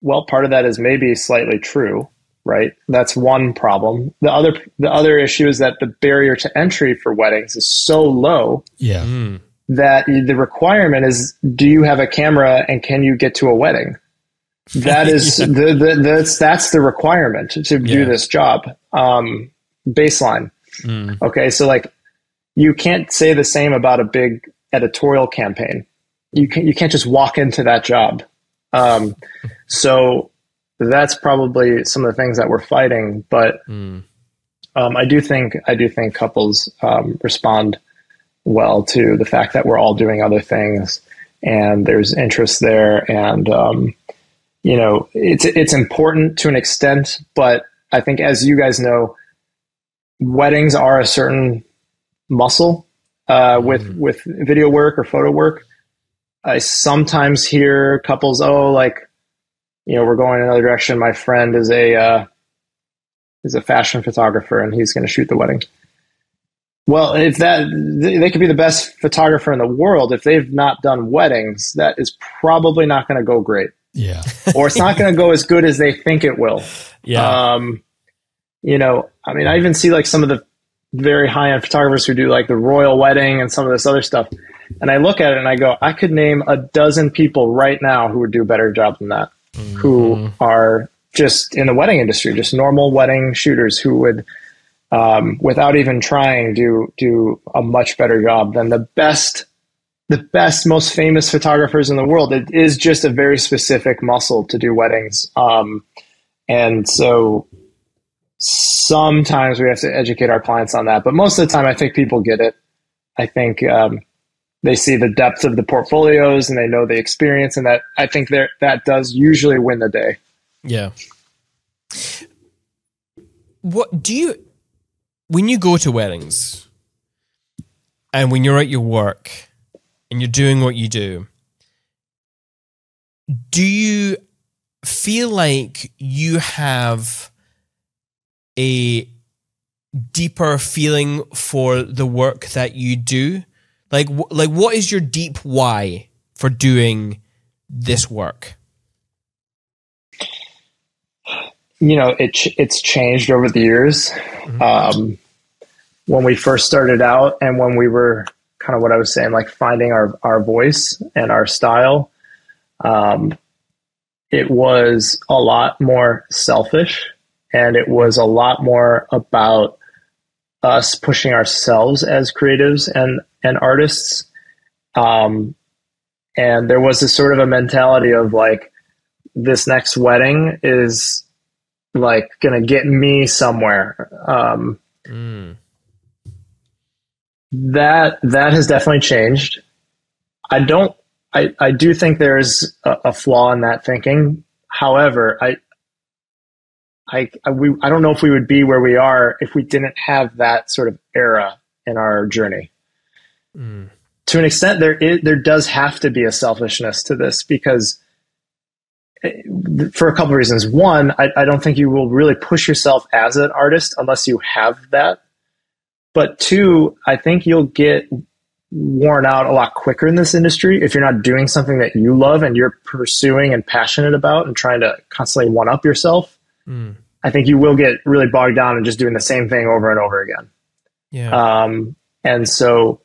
well, part of that is maybe slightly true, right? That's one problem. The other the other issue is that the barrier to entry for weddings is so low Yeah. that the requirement is do you have a camera and can you get to a wedding that is *laughs* the, the that's that's the requirement to do Yeah. this job um baseline. Okay so like you can't say the same about a big editorial campaign. You can you can't just walk into that job. Um so that's probably some of the things that we're fighting but um i do think i do think couples um respond well to the fact that we're all doing other things and there's interest there and um, you know it's it's important to an extent but i think as you guys know weddings are a certain muscle uh, with with video work or photo work. I sometimes hear couples oh like you know we're going another direction. My friend is a uh, is a fashion photographer and he's going to shoot the wedding. Well, if that they could be the best photographer in the world, if they've not done weddings, that is probably not going to go great, Yeah. *laughs* or it's not going to go as good as they think it will. Yeah. Um, you know, I mean, I even see like some of the very high end photographers who do like the royal wedding and some of this other stuff, and I look at it and I go, I could name a dozen people right now who would do a better job than that, who are just in the wedding industry, just normal wedding shooters who would um, without even trying, do do a much better job than the best, the best, most famous photographers in the world. It is just a very specific muscle to do weddings, um, and so sometimes we have to educate our clients on that. But most of the time, I think people get it. I think um, they see the depth of the portfolios and they know the experience, and that I think that does usually win the day. Yeah. What do you when you go to weddings and when you're at your work and you're doing what you do, do you feel like you have a deeper feeling for the work that you do? Like like what is your deep why for doing this work? you know it ch- it's changed over the years. Um, when we first started out, and when we were kind of what I was saying, like finding our our voice and our style, um, it was a lot more selfish, and it was a lot more about us pushing ourselves as creatives and and artists. Um, and there was this sort of a mentality of like this next wedding is like gonna get me somewhere. Um, That that has definitely changed. I don't. I I do think there's a, a flaw in that thinking. However, I. I, I, we, I don't know if we would be where we are if we didn't have that sort of era in our journey. Hmm. To an extent, there is, there does have to be a selfishness to this because eh, for a couple of reasons. One, I, I don't think you will really push yourself as an artist unless you have that. But two, I think you'll get worn out a lot quicker in this industry if you're not doing something that you love and you're pursuing and passionate about and trying to constantly one up yourself. I think you will get really bogged down in just doing the same thing over and over again. Yeah. Um, and so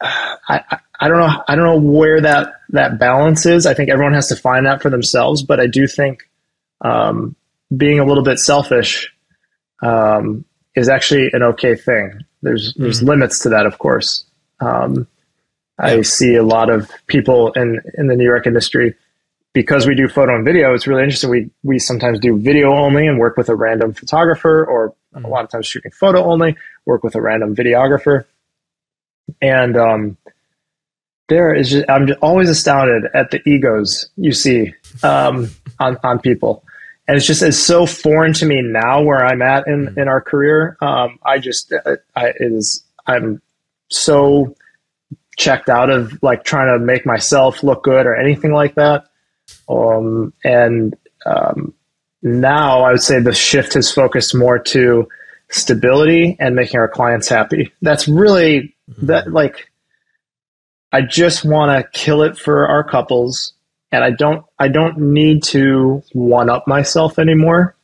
I, I, I don't know I don't know where that that balance is. I think everyone has to find that for themselves. But I do think um, being a little bit selfish um, is actually an okay thing. There's there's limits to that, of course. Um, I see a lot of people in in the New York industry because we do photo and video. It's really interesting. We we sometimes do video only and work with a random photographer, or a lot of times shooting photo only. Work with a random videographer, and um, there is just, I'm just always astounded at the egos you see um, on on people, and it's just it's so foreign to me now where I'm at in in our career. Um, I just uh, I, it is I'm so checked out of like trying to make myself look good or anything like that. Um, and um, now I would say the shift has focused more to stability and making our clients happy. That's really that like I just want to kill it for our couples and I don't I don't need to one up myself anymore.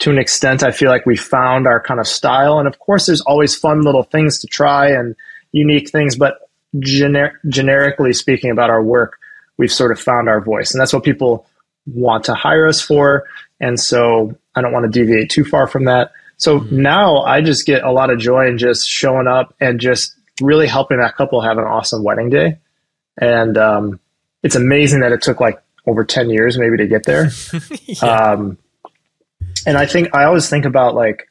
To an extent, I feel like we found our kind of style, and of course, there's always fun little things to try and unique things. But gener- generically speaking, about our work, we've sort of found our voice, and that's what people want to hire us for. And so, I don't want to deviate too far from that. So now I just get a lot of joy in just showing up and just really helping that couple have an awesome wedding day. And um, it's amazing that it took like over 10 years maybe to get there. *laughs* um, and I think I always think about like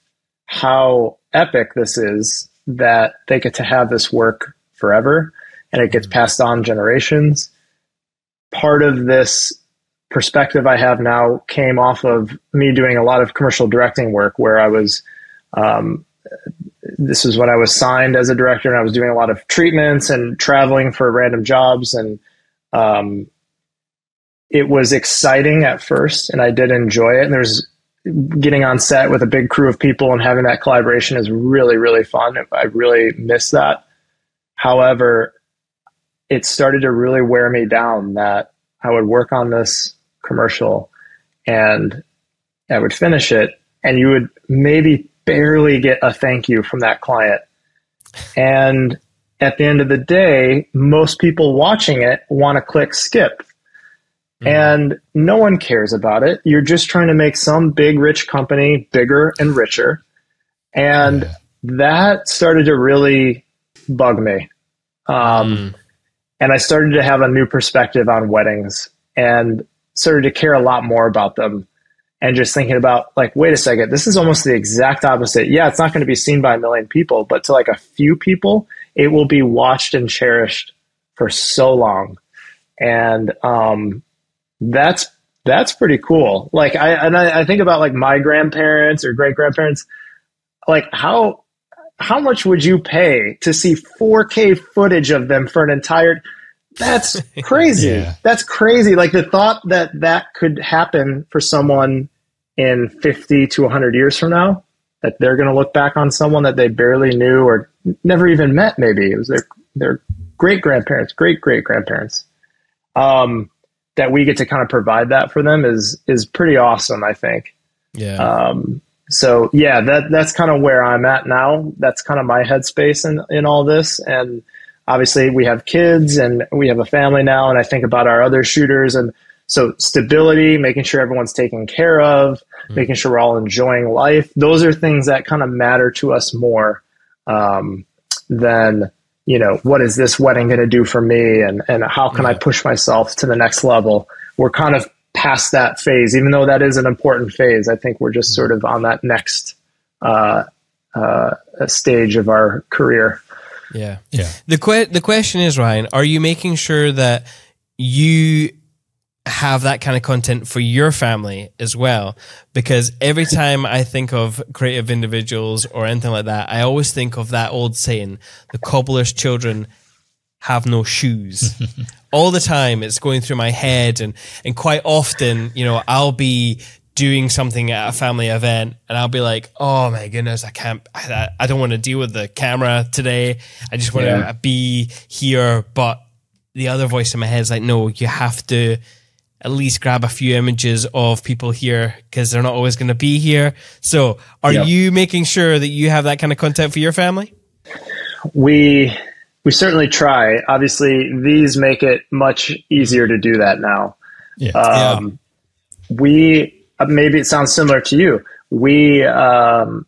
how epic this is that they get to have this work forever and it gets passed on generations. Part of this perspective I have now came off of me doing a lot of commercial directing work where I was um, this was when I was signed as a director and I was doing a lot of treatments and traveling for random jobs and um, it was exciting at first and I did enjoy it and there's getting on set with a big crew of people and having that collaboration is really really fun I really miss that however it started to really wear me down that I would work on this commercial and I would finish it and you would maybe barely get a thank you from that client. And at the end of the day, most people watching it want to click skip. Mm-hmm. And no one cares about it. You're just trying to make some big rich company bigger and richer. And yeah. that started to really bug me. Um, mm. And I started to have a new perspective on weddings and started to care a lot more about them and just thinking about like wait a second this is almost the exact opposite yeah it's not going to be seen by a million people but to like a few people it will be watched and cherished for so long and um, that's that's pretty cool like i and I, I think about like my grandparents or great grandparents like how how much would you pay to see 4k footage of them for an entire that's *laughs* crazy. yeah. That's crazy. Like the thought that that could happen for someone in 50 to 100 years from now, that they're going to look back on someone that they barely knew or never even met, maybe it was their, their great grandparents, great great grandparents. Um, that we get to kind of provide that for them is, is pretty awesome, I think. Yeah. Um, so yeah, that, that's kind of where I'm at now. That's kind of my headspace in, in all this. And, obviously we have kids and we have a family now and i think about our other shooters and so stability making sure everyone's taken care of mm. making sure we're all enjoying life those are things that kind of matter to us more um, than you know what is this wedding going to do for me and and how can yeah. i push myself to the next level we're kind of past that phase even though that is an important phase i think we're just mm. sort of on that next uh, uh, stage of our career yeah. Yeah. The que- the question is, Ryan, are you making sure that you have that kind of content for your family as well? Because every time I think of creative individuals or anything like that, I always think of that old saying, the cobbler's children have no shoes. *laughs* All the time it's going through my head and, and quite often, you know, I'll be doing something at a family event and I'll be like, oh my goodness, I can't, I, I don't want to deal with the camera today. I just want yeah. to be here. But the other voice in my head is like, no, you have to at least grab a few images of people here because they're not always going to be here. So are yep. you making sure that you have that kind of content for your family? We, we certainly try. Obviously, these make it much easier to do that now. Yeah. Um, yeah. We uh, maybe it sounds similar to you. We, um,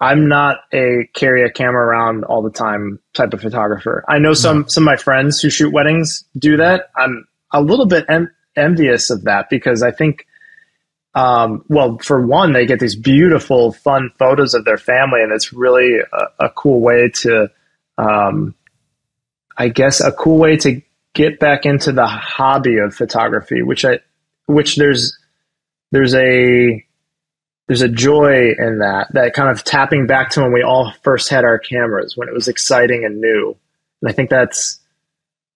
I'm not a carry a camera around all the time type of photographer. I know some no. some of my friends who shoot weddings do that. I'm a little bit en- envious of that because I think, um, well, for one, they get these beautiful, fun photos of their family, and it's really a, a cool way to, um, I guess, a cool way to get back into the hobby of photography, which I, which there's there's a there's a joy in that that kind of tapping back to when we all first had our cameras when it was exciting and new. And i think that's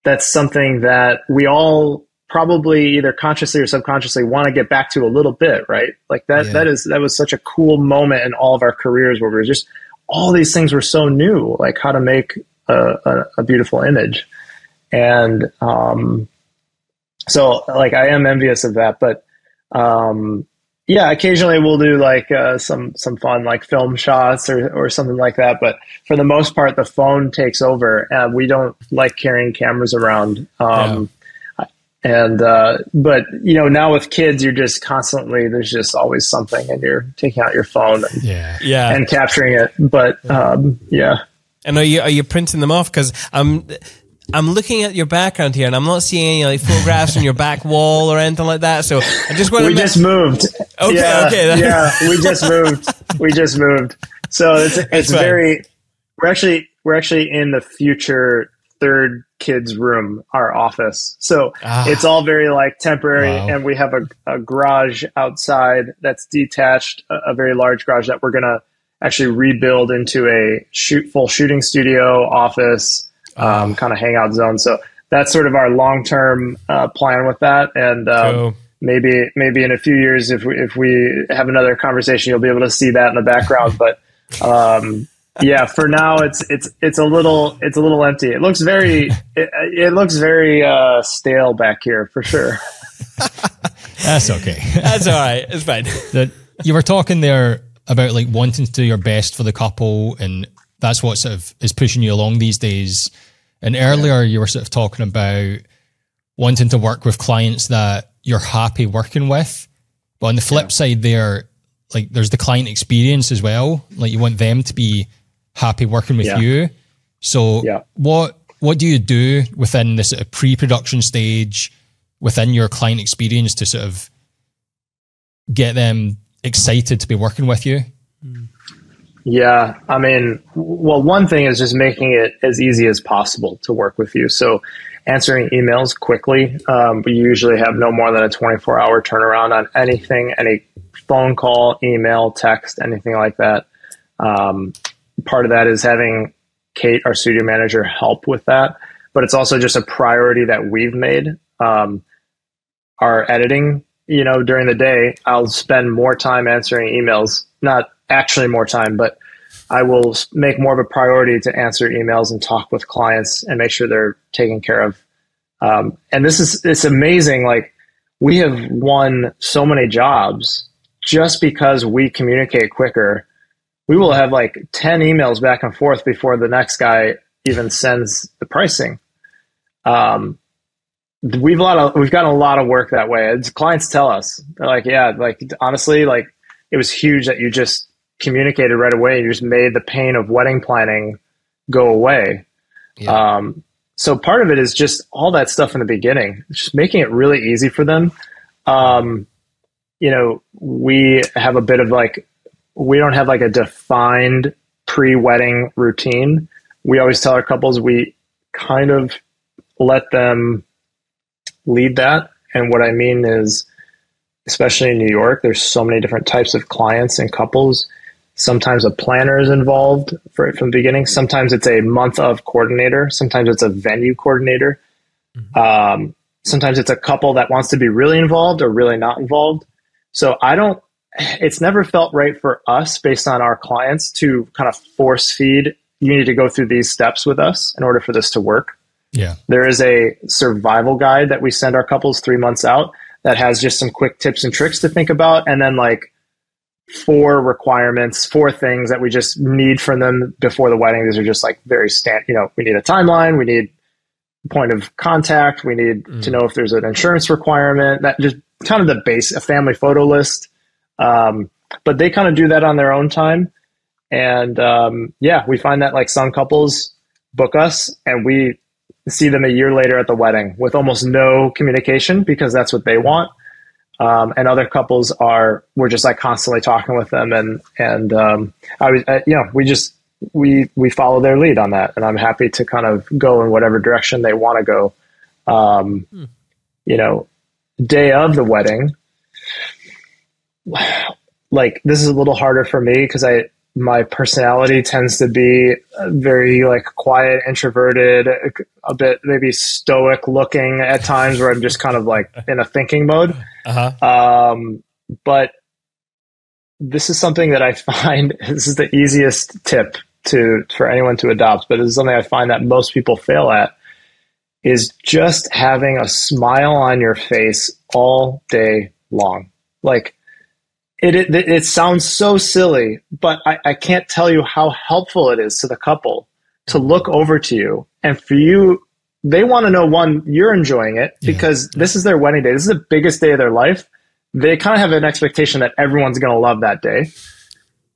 that's something that we all probably either consciously or subconsciously want to get back to a little bit, right? Like that Yeah. that is that was such a cool moment in all of our careers where we were just all these things were so new, like how to make a, a, a beautiful image. And um so like I am envious of that, but um yeah, occasionally we'll do like uh, some some fun like film shots or or something like that. But for the most part, the phone takes over. We don't like carrying cameras around. Um, And uh, but you know now with kids, you're just constantly there's just always something, and you're taking out your phone and, Yeah. Yeah. and capturing it. But um, yeah, And are you are you printing them off? Because I'm I'm looking at your background here, and I'm not seeing any like photographs on your back wall or anything like that. So I just want we to. just moved. Okay, yeah, okay. *laughs* yeah, we just moved. We just moved. So it's it's fine. very. We're actually we're actually in the future third kid's room, our office. So Ah. it's all very like temporary, Wow. and we have a, a garage outside that's detached, a, a very large garage that we're gonna actually rebuild into a shoot full shooting studio office, Ah. um, kind of hangout zone. So that's sort of our long term uh, plan with that, and um, maybe maybe in a few years if we, if we have another conversation you'll be able to see that in the background but um, yeah for now it's it's it's a little it's a little empty. It looks very it, it looks very uh, stale back here for sure. *laughs* That's okay. That's all right. It's fine. *laughs* that you were talking there about like wanting to do your best for the couple and that's what sort of is pushing you along these days. And earlier you were sort of talking about wanting to work with clients that you're happy working with. But on the flip side there like there's the client experience as well. Like you want them to be happy working with Yeah. you so Yeah. what what do you do within the sort of pre-production stage within your client experience to sort of get them excited to be working with you. Yeah, I mean, well, one thing is just making it as easy as possible to work with you. So, answering emails quickly. Um, we usually have no more than a 24 hour turnaround on anything, any phone call, email, text, anything like that. Um, part of that is having Kate, our studio manager, help with that. But it's also just a priority that we've made. Um, our editing, you know, during the day, I'll spend more time answering emails, not actually more time, but I will make more of a priority to answer emails and talk with clients and make sure they're taken care of. Um, and this is, it's amazing. Like we have won so many jobs just because we communicate quicker. We will have like 10 emails back and forth before the next guy even sends the pricing. Um, we've a lot of we've gotten a lot of work that way. It's, clients tell us they're like, yeah, like honestly, like it was huge that you just communicated right away. You just made the pain of wedding planning go away. Um, so part of it is just all that stuff in the beginning, just making it really easy for them. Um, you know, we have a bit of like we don't have like a defined pre-wedding routine. We always tell our couples we kind of let them lead that. And what I mean is, especially in New York, there's so many different types of clients and couples. Sometimes a planner is involved for, from the beginning. Sometimes it's a month of coordinator. Sometimes it's a venue coordinator. Um, sometimes it's a couple that wants to be really involved or really not involved. So I don't, it's never felt right for us based on our clients to kind of force feed. You need to go through these steps with us in order for this to work. Yeah. There is a survival guide that we send our couples three months out that has just some quick tips and tricks to think about. And then like four requirements, four things that we just need from them before the wedding. These are just like very stand, you know, we need a timeline. We need point of contact. We need mm. to know if there's an insurance requirement that just kind of the base, a family photo list. Um, but they kind of do that on their own time. And um, yeah, we find that like some couples book us and we see them a year later at the wedding with almost no communication because that's what they want. Um, and other couples are we're just like constantly talking with them and and um, I was uh, you know we just we we follow their lead on that and I'm happy to kind of go in whatever direction they want to go. Um, You know, day of the wedding, like this is a little harder for me because I my personality tends to be very like quiet, introverted, a bit maybe stoic looking at times where I'm just kind of like in a thinking mode. Uh huh. Um, but this is something that I *laughs* find this is the easiest tip to for anyone to adopt, but this is something I find that most people fail at is just having a smile on your face all day long. Like it, it, it sounds so silly, but I, I can't tell you how helpful it is to the couple to look over to you and for you. They want to know one, you're enjoying it because this is their wedding day. This is the biggest day of their life. They kind of have an expectation that everyone's going to love that day.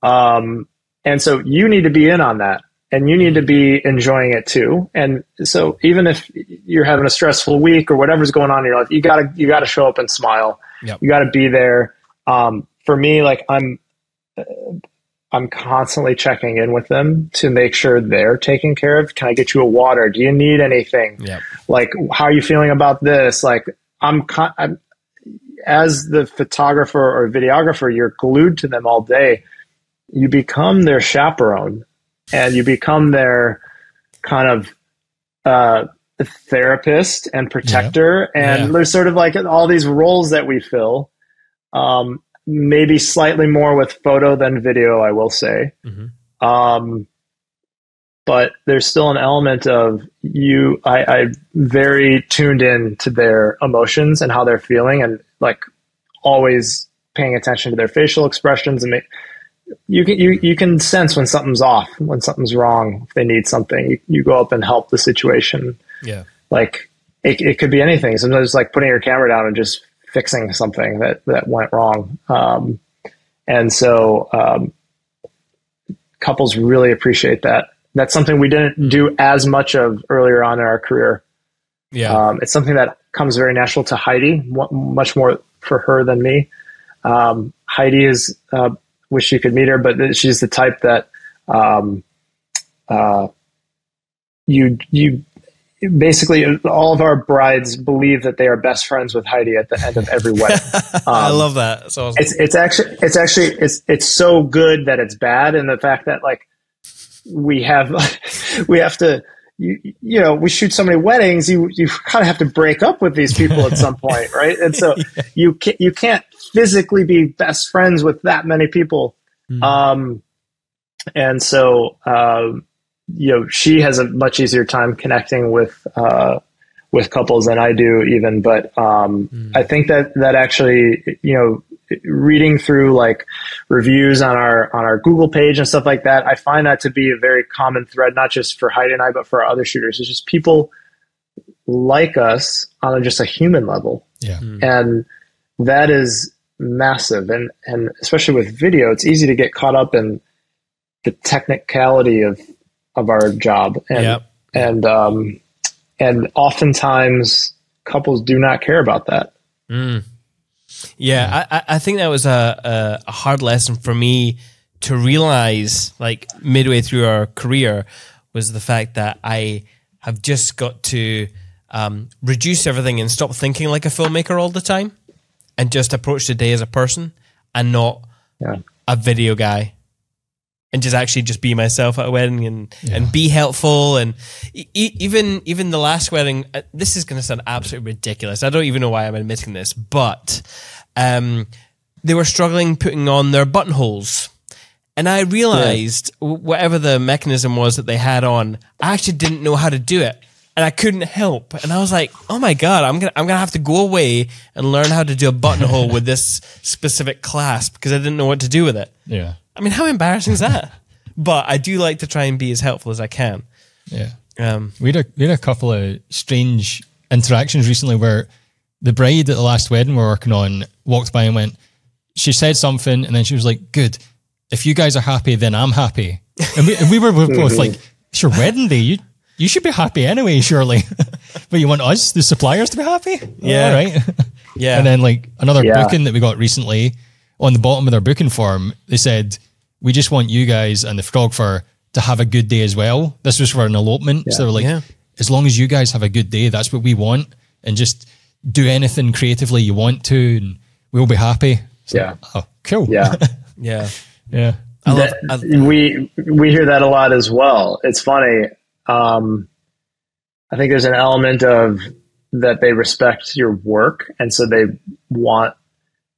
Um, and so you need to be in on that and you need to be enjoying it too. And so even if you're having a stressful week or whatever's going on in your life, you gotta, you gotta show up and smile. Yep. You gotta be there. Um, for me, like I'm, uh, I'm constantly checking in with them to make sure they're taken care of. Can I get you a water? Do you need anything? Yep. Like, how are you feeling about this? Like, I'm, con- I'm as the photographer or videographer, you're glued to them all day. You become their chaperone and you become their kind of uh, therapist and protector. And Yeah. there's sort of like all these roles that we fill. Um, maybe slightly more with photo than video, I will say. Mhm. Um, but there's still an element of you. I, I very tuned in to their emotions and how they're feeling, and like always paying attention to their facial expressions and make, you can you, you can sense when something's off, when something's wrong. If they need something, you, you go up and help the situation. Yeah. Like it, it could be anything. Sometimes it's like putting your camera down and just fixing something that that went wrong. Um, and so um, couples really appreciate that. That's something we didn't do as much of earlier on in our career. Yeah. Um, it's something that comes very natural to Heidi, much more for her than me. Um, Heidi is, uh, wish you could meet her, but she's the type that um, uh, you you basically all of our brides believe that they are best friends with Heidi at the end of every *laughs* wedding. I Um, love that. It's awesome. it's it's actually it's actually it's it's so good that it's bad and the fact that like we have *laughs* we have to you, you know we shoot so many weddings you you kind of have to break up with these people at some *laughs* point right and so you can't you can't physically be best friends with that many people um and so um you know she has a much easier time connecting with uh with couples than I do even but um I think that that actually you know reading through like reviews on our on our Google page and stuff like that, I find that to be a very common thread, not just for Heidi and I, but for our other shooters. It's just people like us on a, just a human level, Yeah. and that is massive. And and especially with video, it's easy to get caught up in the technicality of of our job, and Yep. and um, and oftentimes couples do not care about that. Yeah, I, I- think that was a, a, a hard lesson for me to realize, like midway through our career, was the fact that I have just got to um, reduce everything and stop thinking like a filmmaker all the time, and just approach the day as a person and not Yeah. a video guy, and just actually just be myself at a wedding and and be helpful and e- even even the last wedding. Uh, this is going to sound absolutely ridiculous. I don't even know why I'm admitting this, but um, they were struggling putting on their buttonholes. And I realized w whatever the mechanism was that they had on, I actually didn't know how to do it. And I couldn't help. And I was like, oh my God, I'm going to I'm gonna have to go away and learn how to do a buttonhole with this *laughs* specific clasp because I didn't know what to do with it. Yeah. I mean, how embarrassing is that? but I do like to try and be as helpful as I can. Yeah. Um, We had a we had a couple of strange interactions recently where the bride at the last wedding we're working on walked by and went, she said something and then she was like, Good. If you guys are happy, then I'm happy. And we, and we were both *laughs* like, It's your wedding day. You you should be happy anyway, surely. *laughs* but you want us, the suppliers, to be happy? Yeah. right. yeah. *laughs* And then like another Yeah. booking that we got recently on the bottom of their booking form, they said, "We just want you guys and the photographer to have a good day as well." This was for an elopement, so they were like, Yeah. "As long as you guys have a good day, that's what we want, and just do anything creatively you want to, and we'll be happy." So, Yeah. Oh, cool. Yeah. *laughs* yeah. yeah. I love. That- I, we we hear that a lot as well. It's funny. Um, I think there's an element of that they respect your work, and so they want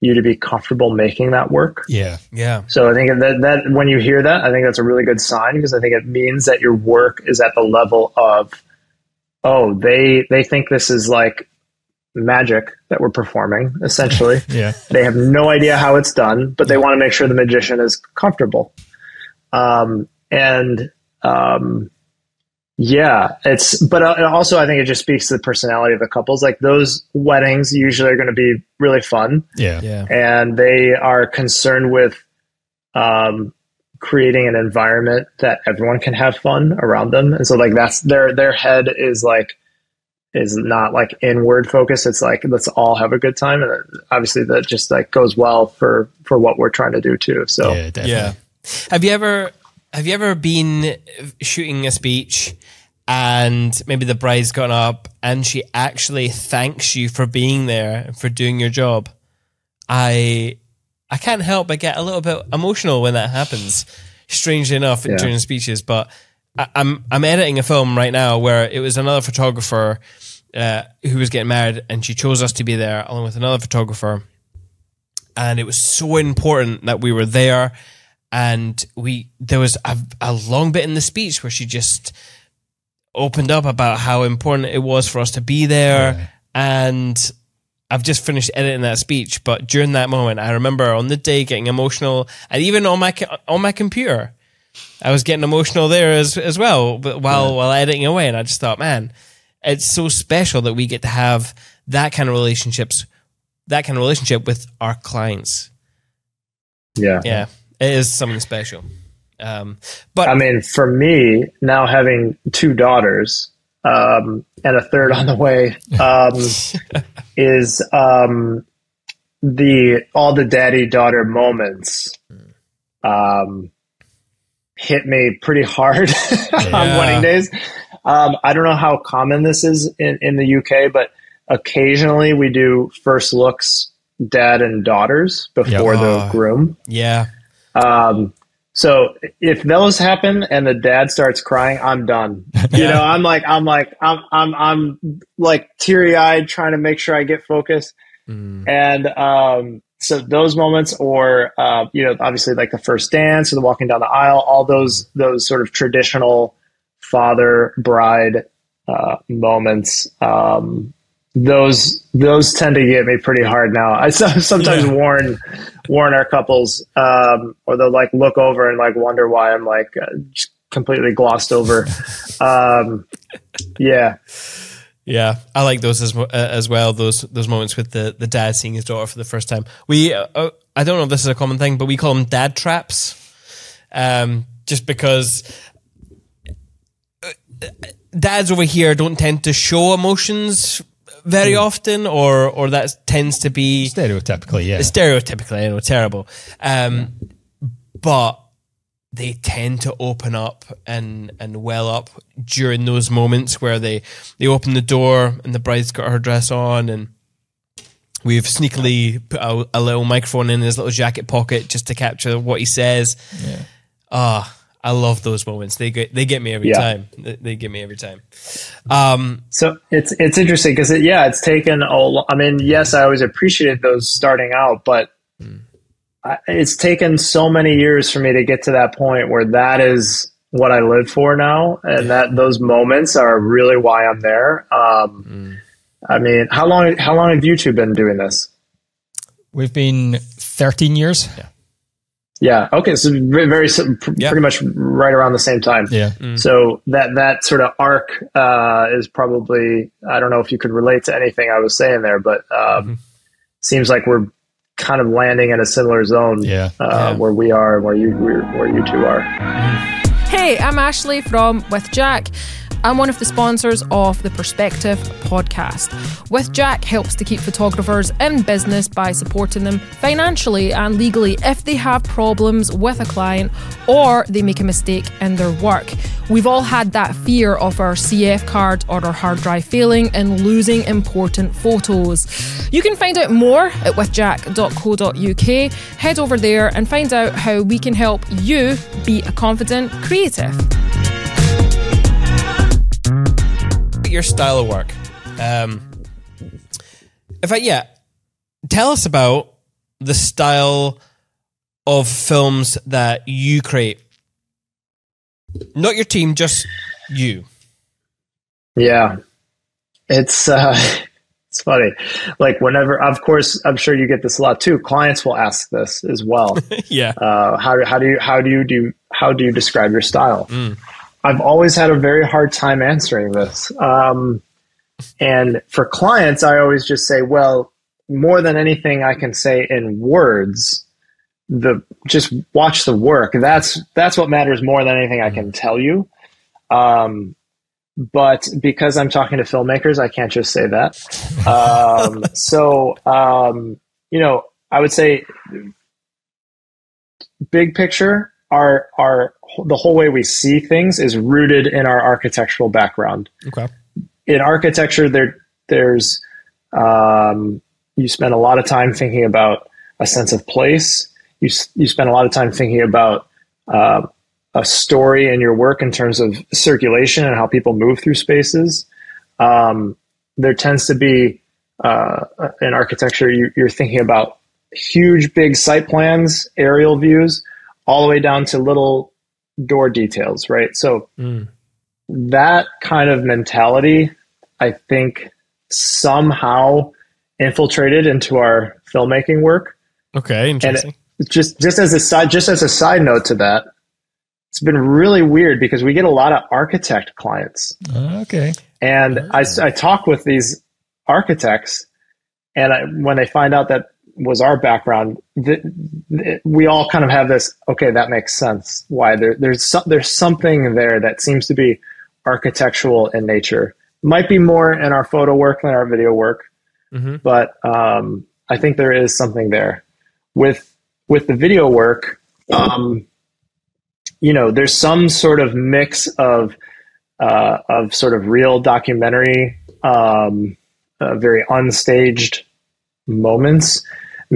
you to be comfortable making that work. Yeah. yeah. So I think that that when you hear that, I think that's a really good sign because I think it means that your work is at the level of, oh, they they think this is like magic that we're performing. Essentially, *laughs* Yeah. they have no idea how it's done, but they want to make sure the magician is comfortable. Um, and um, yeah, it's but uh, also I think it just speaks to the personality of the couples. Like those weddings usually are going to be really fun Yeah. Yeah. and they are concerned with um, creating an environment that everyone can have fun around them. And so, like that's their their head is like is not like inward focus. It's like let's all have a good time, and obviously that just like goes well for for what we're trying to do too. So Yeah, definitely. Yeah. Have you ever have you ever been shooting a speech and maybe the bride's gone up and she actually thanks you for being there and for doing your job? I I can't help but get a little bit emotional when that happens. Strangely enough, Yeah. during speeches, but I, I'm I'm editing a film right now where it was another photographer uh, who was getting married, and she chose us to be there along with another photographer and it was so important that we were there and we there was a, a long bit in the speech where she just opened up about how important it was for us to be there. And I've just finished editing that speech but during that moment I remember on the day getting emotional and even on my on my computer. I was getting emotional there as as well but while while editing away and I just thought man it's so special that we get to have that kind of relationships that kind of relationship with our clients. yeah. Yeah, it is something special. Um, but I mean, for me now having two daughters um, and a third on the way um, *laughs* is um, the all the daddy daughter moments um, hit me pretty hard *laughs* on wedding days. Um, I don't know how common this is in, in the UK, but occasionally we do first looks dad and daughters before Yeah. the groom. yeah, Um, so if those happen and the dad starts crying, I'm done. You Yeah. know, I'm like, I'm like, I'm, I'm, I'm like teary eyed trying to make sure I get focused. And, um, so those moments or, uh, you know, obviously like the first dance or the walking down the aisle, all those, those sort of traditional father bride, uh, moments, um, those those tend to get me pretty hard now. I *laughs* sometimes Yeah. warn warn our couples, um, or they'll like look over and like wonder why I'm like uh, completely glossed over. *laughs* um, yeah, yeah. I like those as uh, as well. Those those moments with the the dad seeing his daughter for the first time. We uh, uh, I don't know if this is a common thing, but we call them dad traps. Um, just because uh, dads over here don't tend to show emotions very often, or or that tends to be Stereotypically, yeah. stereotypically, I know, terrible. Um, but they tend to open up and and well up during those moments where they they open the door and the bride's got her dress on and we've sneakily put a, a little microphone in his little jacket pocket just to capture what he says. Ah, I love those moments. They get they get me every Yeah. time. They, they get me every time. Um, so it's it's interesting because it, yeah, it's taken a. lo- I mean, yes, I always appreciated those starting out, but I, it's taken so many years for me to get to that point where that is what I live for now, and that those moments are really why I'm there. Um, I mean, how long how long have you two been doing this? We've been 13 years. Yeah. Okay. So very, very Yeah. pretty much right around the same time. Yeah. So that that sort of arc uh, is probably I don't know if you could relate to anything I was saying there, but um, seems like we're kind of landing in a similar zone. Yeah. Uh, Yeah. Where we are and where you where, where you two are. Hey, I'm Ashley from With Jack. And one of the sponsors of the Perspective podcast. With Jack helps to keep photographers in business by supporting them financially and legally if they have problems with a client or they make a mistake in their work. We've all had that fear of our CF card or our hard drive failing and losing important photos. You can find out more at withjack.co.uk. Head over there and find out how we can help you be a confident creative. Your style of work. Um, in fact, yeah, tell us about the style of films that you create. Not your team, just you. Yeah, it's uh, *laughs* it's funny. Like whenever, of course, I'm sure you get this a lot too. Clients will ask this as well. *laughs* Yeah. uh, how how do you how do you do how do you describe your style? I've always had a very hard time answering this. Um, and for clients, I always just say, well, more than anything I can say in words, the just watch the work. That's that's what matters more than anything I can tell you. Um, but because I'm talking to filmmakers, I can't just say that. Um, *laughs* so um, you know, I would say big picture, our our the whole way we see things is rooted in our architectural background. Okay. In architecture, there there's um, you spend a lot of time thinking about a sense of place. You you spend a lot of time thinking about uh, a story in your work in terms of circulation and how people move through spaces. Um, there tends to be uh, in architecture you, you're thinking about huge, big site plans, aerial views, all the way down to little door details, right? So mm. that kind of mentality, I think, somehow infiltrated into our filmmaking work. Okay, And interesting. it, just just as a side just as a side note to that, it's been really weird because we get a lot of architect clients. Ah, okay. And I, ah. I talk with these architects, and I, when they find out that was our background, th- th- we all kind of have this. Okay, that makes sense. Why there, there's some, there's something there that seems to be architectural in nature. Might be more in our photo work than our video work, but um, I think there is something there. With with the video work, um, you know, there's some sort of mix of uh, of sort of real documentary, um, uh, very unstaged moments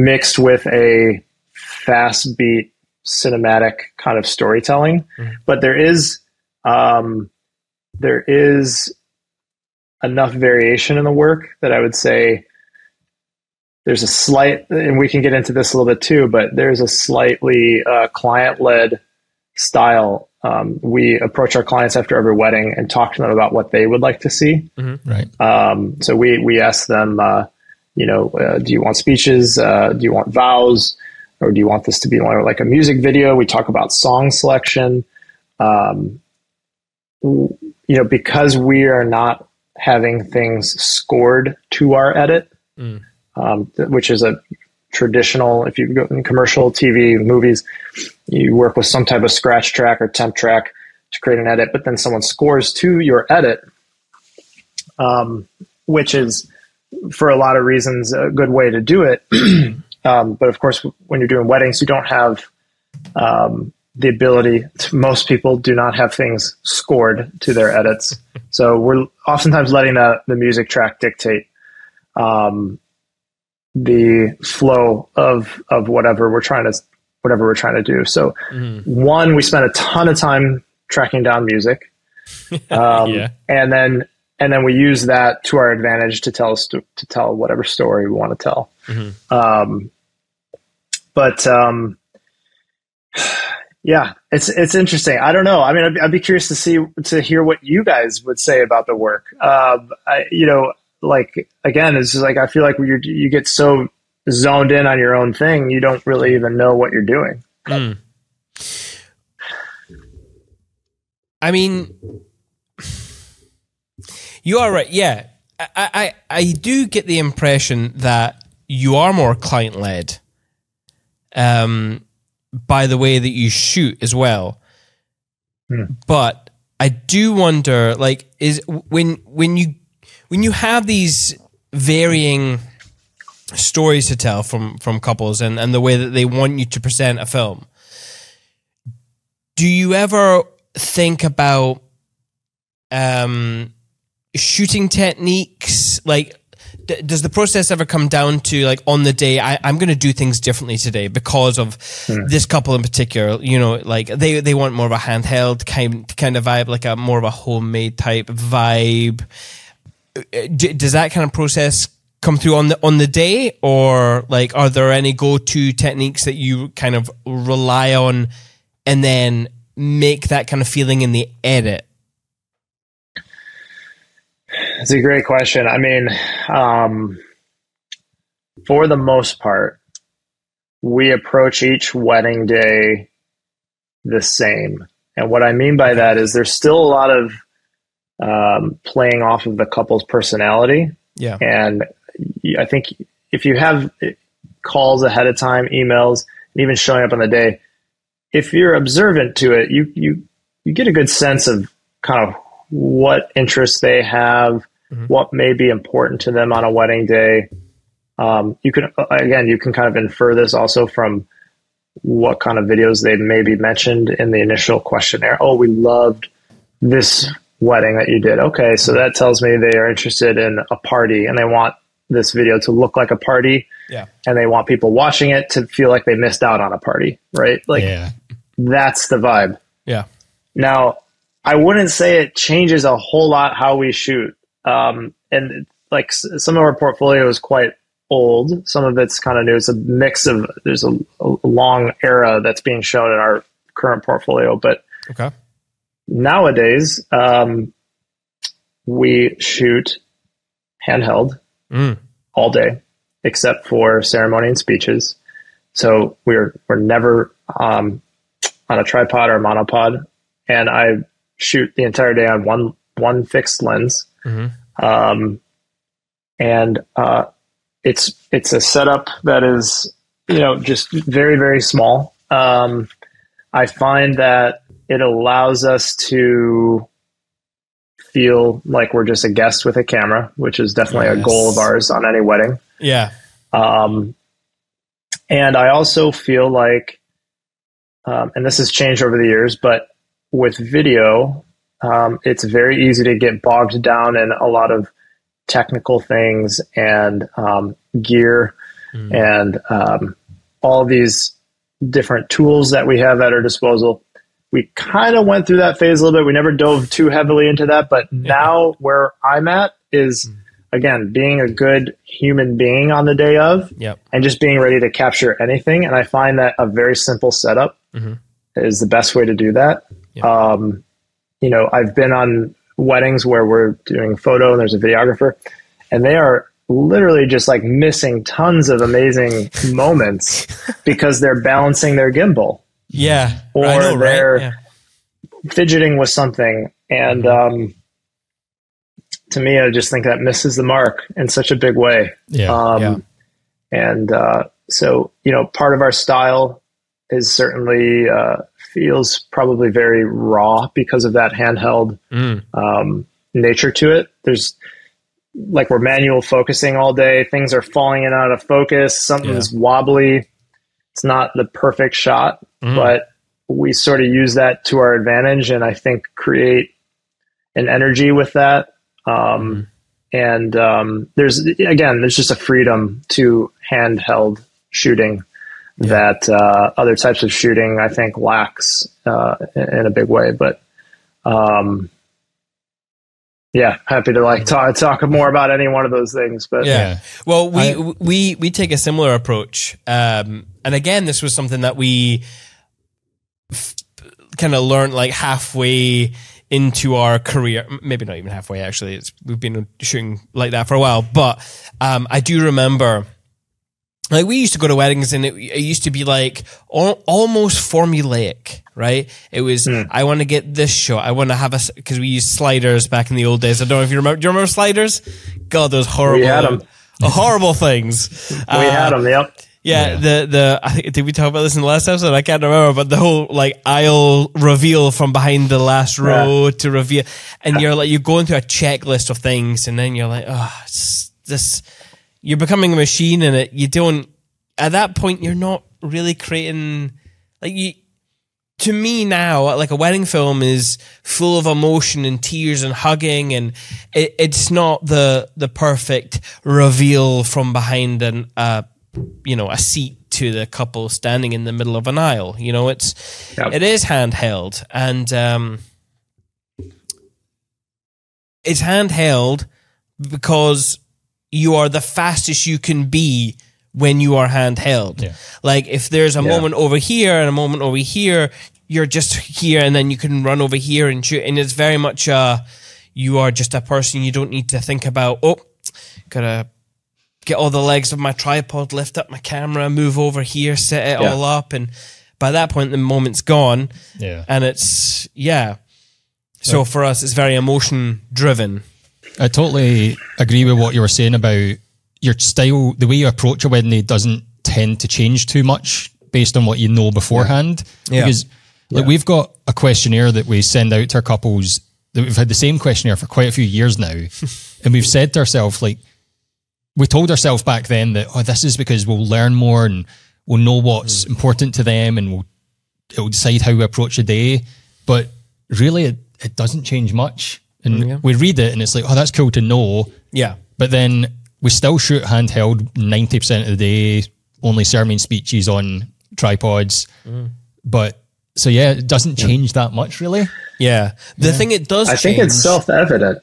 mixed with a fast beat cinematic kind of storytelling. But there is um, there is enough variation in the work that I would say there's a slight, and we can get into this a little bit too, but there's a slightly uh, client led style. Um, we approach our clients after every wedding and talk to them about what they would like to see. Right. Um, so we we ask them, uh, you know, uh, do you want speeches? Uh, do you want vows? Or do you want this to be more like a music video? We talk about song selection. Um, you know, because we are not having things scored to our edit, um, th- which is a traditional. If you go in commercial TV movies, you work with some type of scratch track or temp track to create an edit, but then someone scores to your edit um, which is for a lot of reasons a good way to do it. *clears throat* um, but of course, when you're doing weddings, you don't have um, the ability. To, most people do not have things scored to their edits, *laughs* so we're oftentimes letting the, the music track dictate um, the flow of of whatever we're trying to whatever we're trying to do. So, one, we spend a ton of time tracking down music. *laughs* Um, Yeah. and then and then we use that to our advantage to tell to tell whatever story we want to tell. Um, but um, *sighs* yeah, it's it's interesting. I don't know. I mean, I'd, I'd be curious to see to hear what you guys would say about the work. Um, I, you know, like again, it's just like I feel like you you get so zoned in on your own thing, you don't really even know what you're doing. I mean, you are right. Yeah, I, I, I do get the impression that you are more client led, um, by the way that you shoot as well. But I do wonder, like, is when when you when you have these varying stories to tell from from couples and and the way that they want you to present a film, do you ever think about um shooting techniques like d- does the process ever come down to like on the day I, i'm going to do things differently today because of hmm. this couple in particular you know like they they want more of a handheld kind kind of vibe like a more of a homemade type vibe. D- does that kind of process come through on the on the day? Or like are there any go-to techniques that you kind of rely on and then make that kind of feeling in the edit It's a great question. I mean, um, for the most part, we approach each wedding day the same. And what I mean by that is there's still a lot of um, playing off of the couple's personality. yeah And I think if you have calls ahead of time, emails, and even showing up on the day, if you're observant to it, you you you get a good sense of kind of what interests they have, what may be important to them on a wedding day. Um, you can again, you can kind of infer this also from what kind of videos they maybe mentioned in the initial questionnaire. Oh, we loved this wedding that you did. Okay, so that tells me they are interested in a party and they want this video to look like a party yeah and they want people watching it to feel like they missed out on a party, right? Like yeah. that's the vibe. yeah Now, I wouldn't say it changes a whole lot how we shoot. Um, and like some of our portfolio is quite old. Some of it's kind of new. It's a mix of, there's a, a long era that's being shown in our current portfolio. But okay nowadays, um, we shoot handheld Mm. all day, except for ceremony and speeches. So we're we're never um, on a tripod or a monopod, and I shoot the entire day on one one fixed lens. Um, and uh, it's it's a setup that is you know just very very small. Um, I find that it allows us to feel like we're just a guest with a camera, which is definitely a goal of ours on any wedding. yeah Um, and I also feel like, um, and this has changed over the years, but with video, um, it's very easy to get bogged down in a lot of technical things and um, gear and um, all these different tools that we have at our disposal. We kind of went through that phase a little bit. We never dove too heavily into that, but now where I'm at is again being a good human being on the day of yep and just being ready to capture anything. And I find that a very simple setup is the best way to do that. Um, you know, I've been on weddings where we're doing photo and there's a videographer, and they are literally just like missing tons of amazing moments *laughs* because they're balancing their gimbal yeah Or know, they're- yeah. fidgeting with something and um, to me i just think that misses the mark in such a big way Yeah. um, Yeah. and uh, so you know part of our style is certainly uh, feels probably very raw because of that handheld Mm. um, nature to it. There's like we're manual focusing all day. Things are falling in out of focus. Something's wobbly. It's not the perfect shot Mm. but we sort of use that to our advantage and I think create an energy with that. Um, And um, there's, again, there's just a freedom to handheld shooting that uh, other types of shooting, I think, lacks uh, in in a big way. But um, yeah, happy to like talk, talk more about any one of those things. But Yeah. Yeah. Well, we I- we we take a similar approach, um, and again, this was something that we f- kind of learned like halfway into our career. Maybe not even halfway. Actually, it's we've been shooting like that for a while. But um, I do remember. Like we used to go to weddings and it, it used to be like al- almost formulaic, right? It was, hmm. I want to get this shot. I want to have a, cause we used sliders back in the old days. I don't know if you remember, do you remember sliders? God, those horrible, had 'em. Uh, horrible things. *laughs* we had uh, them. Yep. Yeah, Yeah. the the I think did we talk about this in the last episode? I can't remember, but the whole like aisle reveal from behind the last row to reveal, and you're like you're going through a checklist of things, and then you're like, oh, it's this. You're becoming a machine, and it you don't. At that point, you're not really creating like you. To me now, like a wedding film is full of emotion and tears and hugging, and it, it's not the the perfect reveal from behind an uh, you know a seat to the couple standing in the middle of an aisle. You know, it's Yep. it is handheld, and um, it's handheld because you are the fastest you can be when you are handheld. Yeah. Like if there's a Yeah. moment over here and a moment over here, you're just here and then you can run over here and shoot. And it's very much uh you are just a person you don't need to think about, oh, gotta get all the legs of my tripod, lift up my camera, move over here, set it Yeah. all up and by that point the moment's gone Yeah. and it's yeah. So for us it's very emotion driven. I totally agree with what you were saying about your style, the way you approach a wedding day doesn't tend to change too much based on what you know beforehand. Yeah. Because like we've got a questionnaire that we send out to our couples that we've had the same questionnaire for quite a few years now. *laughs* and we've said to ourselves, like, we told ourselves back then that, oh, this is because we'll learn more and we'll know what's mm. important to them and we'll, it'll decide how we approach the day. But really, it, it doesn't change much. And we read it and it's like, oh, that's cool to know. Yeah. But then we still shoot handheld 90% of the day, only sermon speeches on tripods. But so, yeah, it doesn't change that much, really. Yeah. The thing it does I think it's self evident.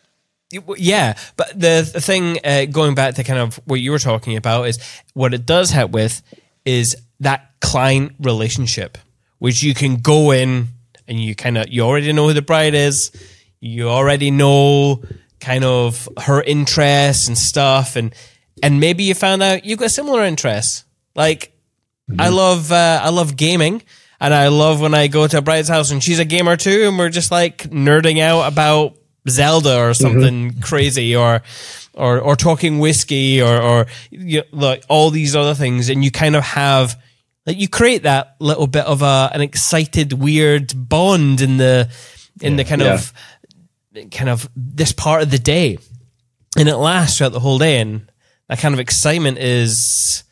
Yeah, but the, the thing uh, going back to kind of what you were talking about is what it does help with is that client relationship, which you can go in and you kind of you already know who the bride is, you already know kind of her interests and stuff, and and maybe you found out you've got similar interests. Like I love uh, I love gaming. And I love when I go to a bride's house and she's a gamer too, and we're just like nerding out about Zelda or something crazy, or or or talking whiskey, or or you know, like all these other things, and you kind of have like you create that little bit of a an excited, weird bond in the in the kind of kind of this part of the day, and it lasts throughout the whole day, and that kind of excitement is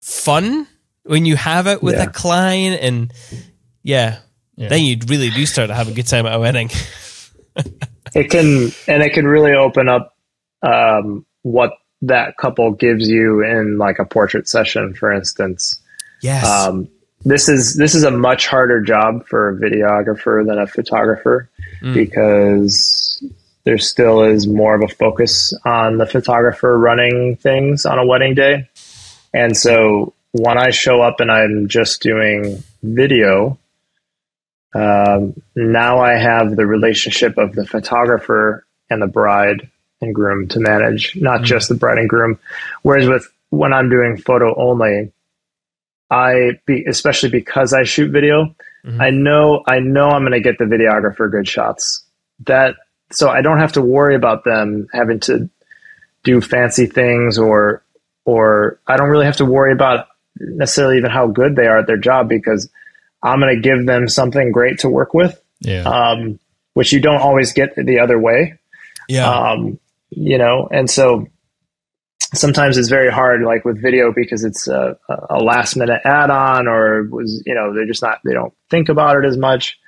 fun when you have it with Yeah. a client and yeah, then you really do start to have a good time at a wedding. *laughs* It can, and it can really open up um, what that couple gives you in like a portrait session, for instance. Yes. Um, this is this is a much harder job for a videographer than a photographer because there still is more of a focus on the photographer running things on a wedding day. And so when I show up and I'm just doing video, um, now I have the relationship of the photographer and the bride and groom to manage, not just the bride and groom. Whereas with when I'm doing photo only, I be especially because I shoot video, I know I know I'm going to get the videographer good shots. That so I don't have to worry about them having to do fancy things or or I don't really have to worry about necessarily even how good they are at their job because I'm going to give them something great to work with, Yeah. um, which you don't always get the other way yeah. um, you know, and so sometimes it's very hard, like with video, because it's a, a last minute add on, or was you know they're just not they don't think about it as much.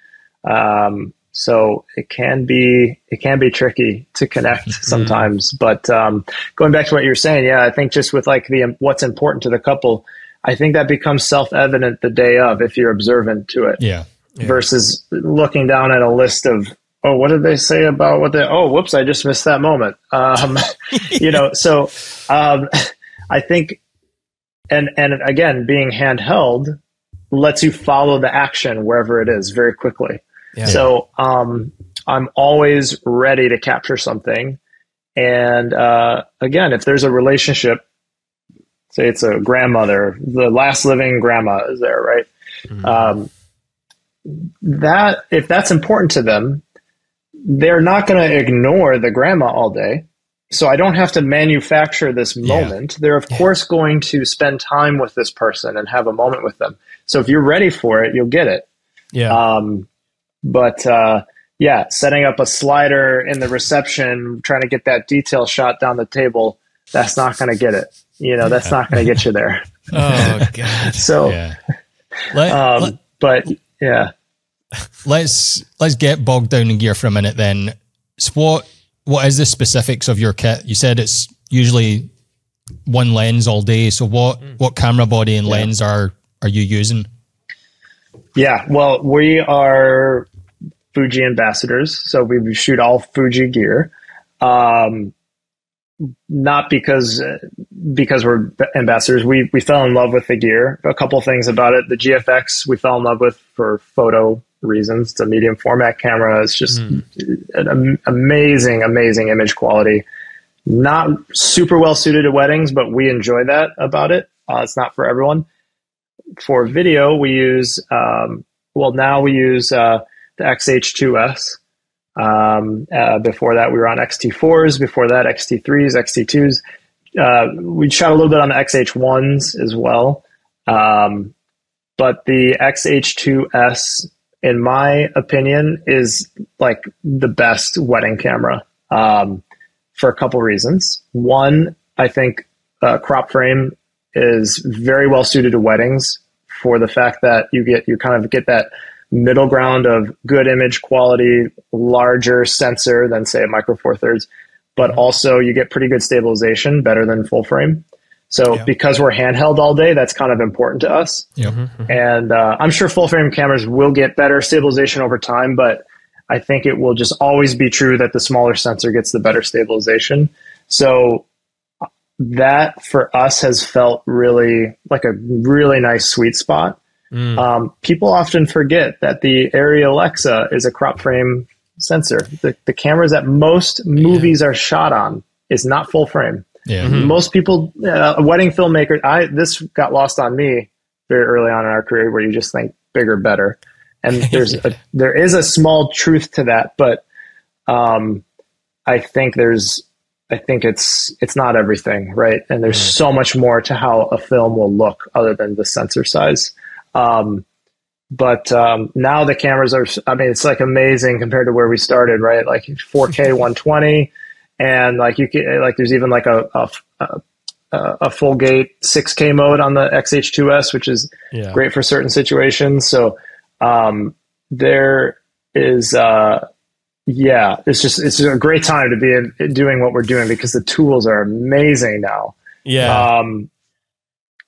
Um, so it can be it can be tricky to connect *laughs* sometimes. But um, going back to what you're saying, yeah, I think just with like the what's important to the couple, I think that becomes self evident the day of if you're observant to it yeah. versus looking down at a list of oh what did they say about what they oh whoops i just missed that moment. Um, *laughs* you know so um, i think and and again being handheld lets you follow the action wherever it is very quickly. Yeah. so um, i'm always ready to capture something. And uh, again if there's a relationship say it's a grandmother the last living grandma is there right? Um, that if that's important to them, they're not going to ignore the grandma all day. so I don't have to manufacture this moment. They're of course going to spend time with this person and have a moment with them. So if you're ready for it, you'll get it. Yeah. Um, but uh, yeah, setting up a slider in the reception, trying to get that detail shot down the table, that's not going to get it. You know, that's not going to get you there. *laughs* oh god. *laughs* So, Yeah. Let, um, let, but yeah, let's let's get bogged down in gear for a minute then. So what what is the specifics of your kit? You said it's usually one lens all day. So what what camera body and lens are are you using? yeah. Well, we are Fuji ambassadors, so we shoot all Fuji gear. Um, not because because we're ambassadors. We we fell in love with the gear. A couple things about it. The GFX we fell in love with for photo reasons. It's a medium format camera. It's just an am- amazing, amazing image quality. Not super well suited to weddings, but we enjoy that about it. Uh, it's not for everyone. For video, we use um, well now we use uh, the XH2S. Um, uh, before that, we were on XT4s. Before that, XT3s, XT2s. Uh, we shot a little bit on the XH1s as well. Um, but the XH2S, in my opinion, is like the best wedding camera um, for a couple reasons. One, I think uh, crop frame is very well suited to weddings for the fact that you get you kind of get that middle ground of good image quality, larger sensor than say a micro four thirds, but also you get pretty good stabilization, better than full frame. So because we're handheld all day, that's kind of important to us. Yep. And uh, I'm sure full frame cameras will get better stabilization over time, but I think it will just always be true that the smaller sensor gets the better stabilization. So that for us has felt really like a really nice sweet spot. Um, people often forget that the Arri Alexa is a crop frame sensor. The, the cameras that most movies are shot on is not full frame. Yeah. Most people, uh, wedding filmmaker, I this got lost on me very early on in our career, where you just think bigger, better, and *laughs* there's a, there is a small truth to that, but um, I think there's I think it's it's not everything, right? And there's so much more to how a film will look other than the sensor size. Um, but um, now the cameras are, I mean, it's like amazing compared to where we started, right? Like 4K 120, and like you can, like there's even like a a, a, a full gate 6K mode on the XH2S, which is Yeah. great for certain situations. So um, there is, uh, yeah, it's just it's a great time to be in, doing what we're doing because the tools are amazing now. Yeah. Um,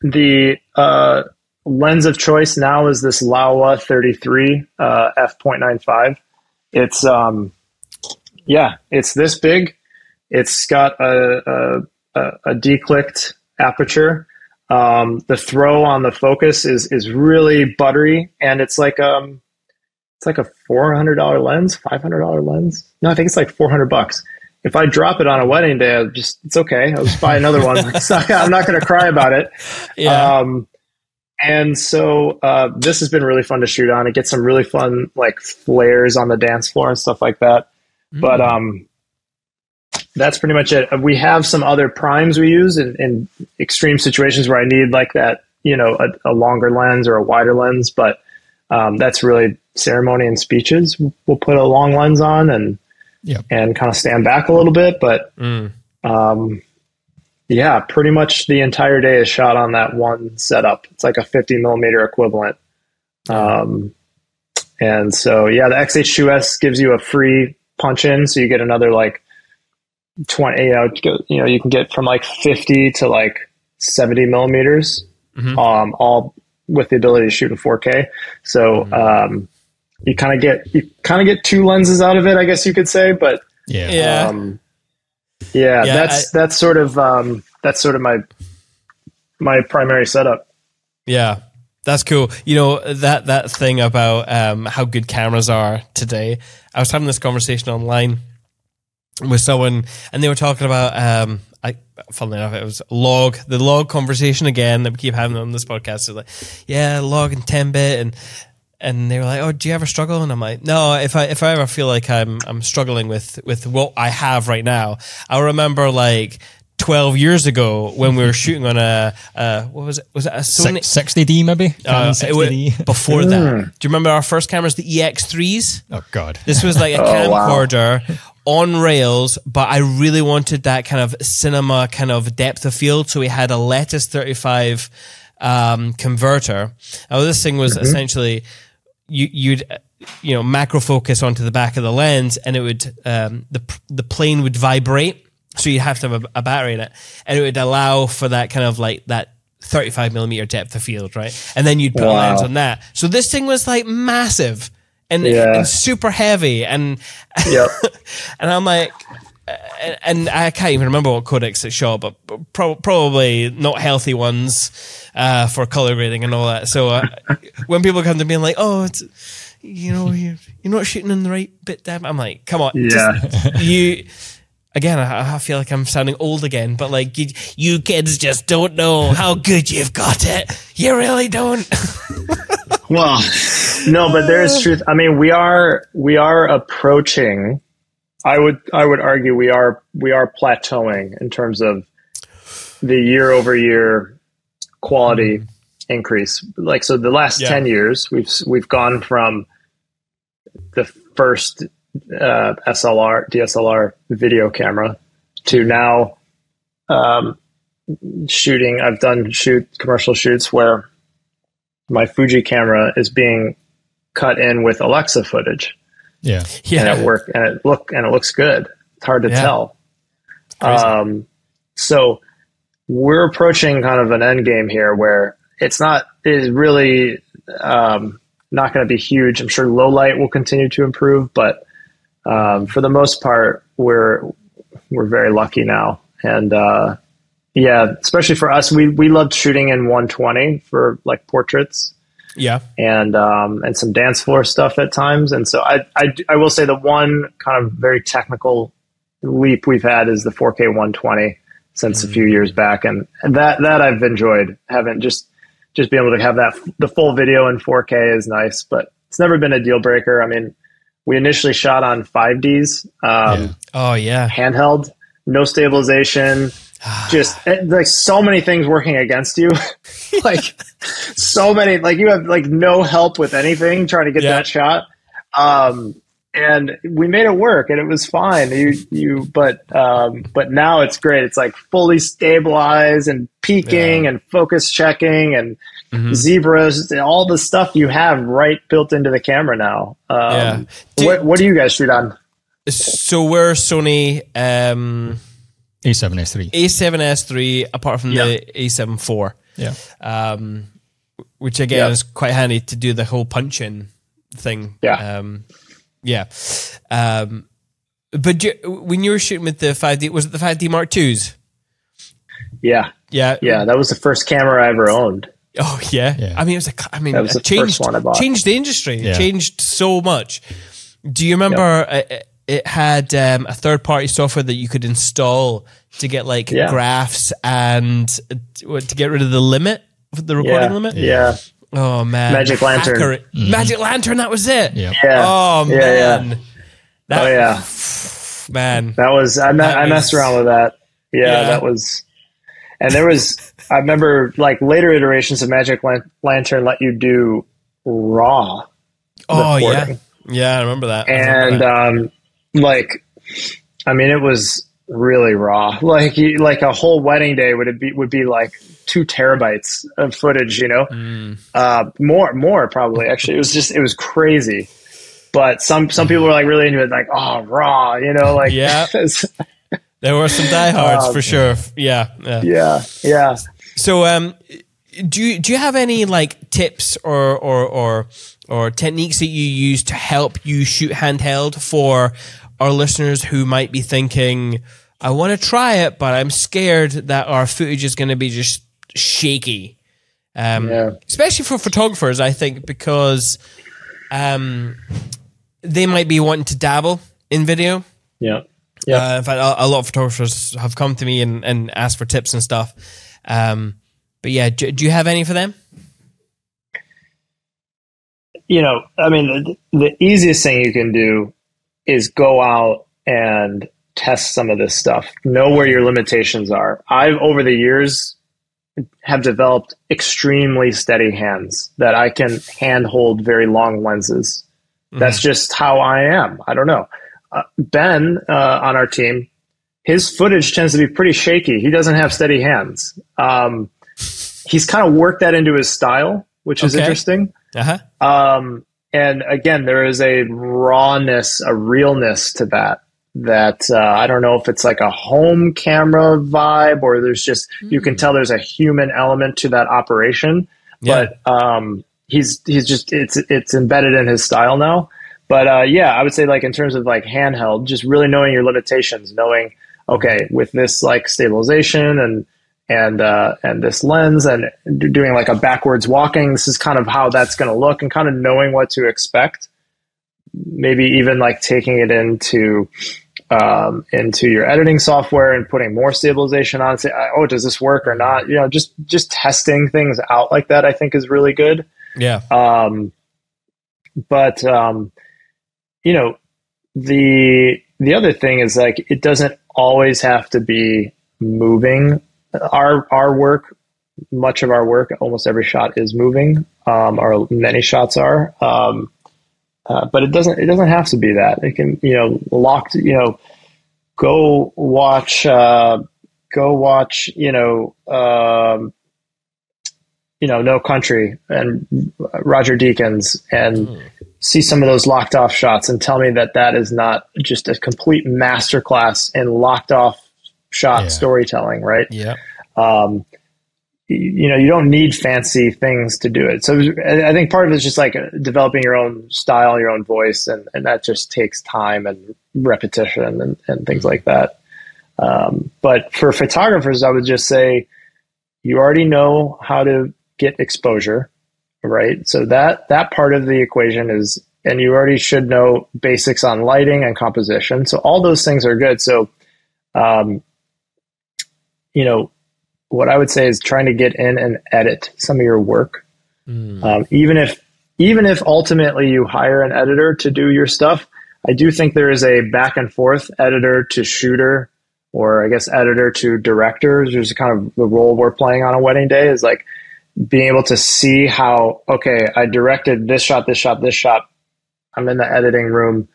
the uh, lens of choice now is this Laowa 33 uh, f.95. It's um, yeah, it's this big. It's got a a, a, a declicked aperture. Um, the throw on the focus is is really buttery, and it's like um, it's like a four hundred dollar lens, five hundred dollar lens. No, I think it's like four hundred bucks. If I drop it on a wedding day, I'll just it's okay. I'll just buy another one. *laughs* Not, I'm not going to cry about it. yeah. Um, and so uh, this has been really fun to shoot on. It gets some really fun like flares on the dance floor and stuff like that. But um, that's pretty much it. We have some other primes we use in, in extreme situations where I need like that, you know, a, a longer lens or a wider lens. But um, that's really ceremony and speeches. We'll put a long lens on and Yep. and kind of stand back a little bit. But Mm. um, yeah, pretty much the entire day is shot on that one setup. It's like a 50 millimeter equivalent. Um, and so, yeah, the XH2S gives you a free punch in. So you get another like 20, you know, you know, you can get from like 50 to like 70 millimeters, um, all with the ability to shoot in 4K. So, um, you kind of get, you kind of get two lenses out of it, I guess you could say, but, Yeah. yeah. um, yeah, Yeah, that's that's sort of um, that's sort of my my primary setup. Yeah, that's cool. You know that that thing about um, how good cameras are today. I was having this conversation online with someone, and they were talking about. Um, I, funnily enough, it was log the log conversation again that we keep having on this podcast. Is like, yeah, log and ten bit, and and they were like, "Oh, do you ever struggle?" And I'm like, "No. If I if I ever feel like I'm I'm struggling with with what I have right now, I remember like." 12 years ago when we were shooting on a, uh, what was it? Was it a Sony? 60D maybe? Uh, it 60D? before that. Do you remember our first cameras, the EX3s? oh, God. This was like a *laughs* Oh, wow. On rails, but I really wanted that kind of cinema kind of depth of field. So we had a Letus 35 um, converter. Now this thing was essentially you, you'd you know macro focus onto the back of the lens, and it would um, the the plane would vibrate. So you'd have to have a, a battery in it, and it would allow for that kind of like that 35 millimeter depth of field, right? And then you'd put a lens on that. So this thing was like massive and, Yeah. and super heavy, and *laughs* Yep. and I'm like, and I can't even remember what codecs it shot, but pro- probably not healthy ones uh, for color grading and all that. So uh, *laughs* when people come to me and like, oh, it's you know, you're, you're not shooting in the right bit, damn, I'm like, come on, Yeah. just- *laughs* you. Again, I, I feel like I'm sounding old again, but like you, you kids just don't know how good you've got it. You really don't. Well, no, but there is truth. I mean, we are we are approaching. I would I would argue we are we are plateauing in terms of the year over year quality increase. Like so, the last Yeah. ten years we've we've gone from the first uh, SLR DSLR video camera to now um, shooting. I've done shoot commercial shoots where my Fuji camera is being cut in with Alexa footage, Yeah. and it work and it look and it looks good. It's hard to Yeah. tell. Um, so we're approaching kind of an end game here where it's not is really um, not going to be huge. I'm sure low light will continue to improve, but um, for the most part, we're we're very lucky now, and uh, yeah, especially for us, we we loved shooting in 120 for like portraits yeah. and um, and some dance floor stuff at times. And so I, I I will say the one kind of very technical leap we've had is the 4K 120 since a few years back, and, and that that I've enjoyed having just just being able to have that the full video in 4K is nice, but it's never been a deal breaker. I mean, we initially shot on 5Ds. Um, Yeah. Oh yeah. handheld, no stabilization, *sighs* just eh, like so many things working against you. *laughs* like so many, like you have like no help with anything trying to get Yeah. that shot. Um, and we made it work and it was fine. You, you, but, um, but now it's great. It's like fully stabilized and peaking and focus checking and Mm-hmm. zebras, all the stuff you have right built into the camera now. Um, Yeah. Do- what, what do you guys shoot on? So we're Sony um, A7S3. A7S3, apart from Yeah. the A7 IV, Yeah. um, which again Yeah. is quite handy to do the whole punch-in thing. Yeah. Um, yeah. Um, but you, when you were shooting with the 5D, was it the 5D Mark IIs? Yeah. Yeah. Yeah. That was the first camera I ever owned. Oh yeah. Yeah. I mean, it was a. I mean, That was it the changed. first one I bought. Changed the industry. Yeah. Changed so much. Do you remember it, it had um, a third party software that you could install to get like Yeah. graphs and uh, to get rid of the limit, the recording Yeah. limit? Yeah. Oh man, Magic Lantern. Hacker- Magic Lantern. That was it. Yeah. Yeah. Oh man. yeah. That, Oh yeah. *sighs* man. That was I, me- That I was- messed around with that. Yeah, Yeah. that was and there was I remember like later iterations of Magic Lan- Lantern let you do raw Oh yeah. recording. Yeah, I remember that. I remember and that. um like I mean it was really raw. *laughs* Like like a whole wedding day would be would be like 2 terabytes of footage, you know. Mm. Uh more more probably actually. It was just it was crazy. But some some people were like really into it like oh raw, you know, like Yeah. *laughs* there were some diehards Um, for sure. Yeah. yeah. yeah, yeah. So, um, do you do you have any like tips or or or or techniques that you use to help you shoot handheld for our listeners who might be thinking, I want to try it, but I'm scared that our footage is going to be just shaky. Um, Yeah. especially for photographers, I think because um, they might be wanting to dabble in video. Yeah. Yeah. Uh, in fact, a, a lot of photographers have come to me and, and asked for tips and stuff. Um, but yeah, do, do you have any for them? You know, I mean, the, the easiest thing you can do is go out and test some of this stuff. Know where your limitations are. I've over the years have developed extremely steady hands that I can handhold very long lenses. That's just how I am. I don't know. Uh, ben uh, on our team, his footage tends to be pretty shaky. He doesn't have steady hands. Um, he's kind of worked that into his style, which is Okay. interesting. Uh-huh. Um, and again, there is a rawness, a realness to that. That uh, I don't know if it's like a home camera vibe or there's just you can tell there's a human element to that operation. Yeah. But um, he's he's just it's it's embedded in his style now. But uh, yeah, I would say like in terms of like handheld, just really knowing your limitations, knowing okay with this like stabilization and and uh, and this lens and doing like a backwards walking. This is kind of how that's going to look, and kind of knowing what to expect. Maybe even like taking it into um, into your editing software and putting more stabilization on. Say, oh, does this work or not? You know, just just testing things out like that. I think is really good. Yeah. Um, but um, you know, the the other thing is like it doesn't always have to be moving. Our our work, much of our work, almost every shot is moving. Um, or many shots are. Um, uh, but it doesn't it doesn't have to be that. It can you know locked you know go watch uh, go watch you know um, you know No Country and Roger Deakins and see some of those locked off shots and tell me that that is not just a complete masterclass in locked off shot Yeah. storytelling, right? Yeah. um, you know, you don't need fancy things to do it. So I think part of it is just like developing your own style, your own voice, and, and that just takes time and repetition and, and things like that. Um, but for photographers, I would just say you already know how to get exposure, right? So that that part of the equation is, and you already should know basics on lighting and composition. So all those things are good. So, um, you know, what I would say is trying to get in and edit some of your work. Um, even if even if ultimately you hire an editor to do your stuff, I do think there is a back and forth editor to shooter, or I guess editor to director. There's kind of the role we're playing on a wedding day is like being able to see how okay, I directed this shot, this shot, this shot. I'm in the editing room.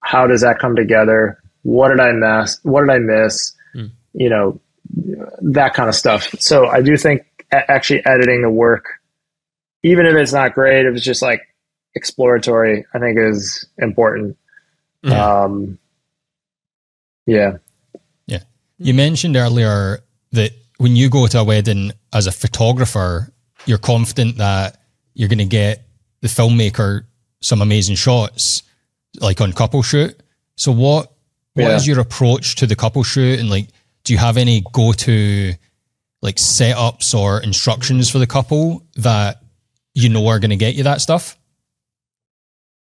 How does that come together? What did I miss? What did I miss? You know, that kind of stuff. So I do think actually editing the work, even if it's not great, if it's just like exploratory, I think is important. Um, yeah. Yeah. You mentioned earlier that when you go to a wedding as a photographer, you're confident that you're going to get the filmmaker some amazing shots, like on couple shoot. So what what is Yeah. your approach to the couple shoot, and like, do you have any go to like setups or instructions for the couple that you know are going to get you that stuff?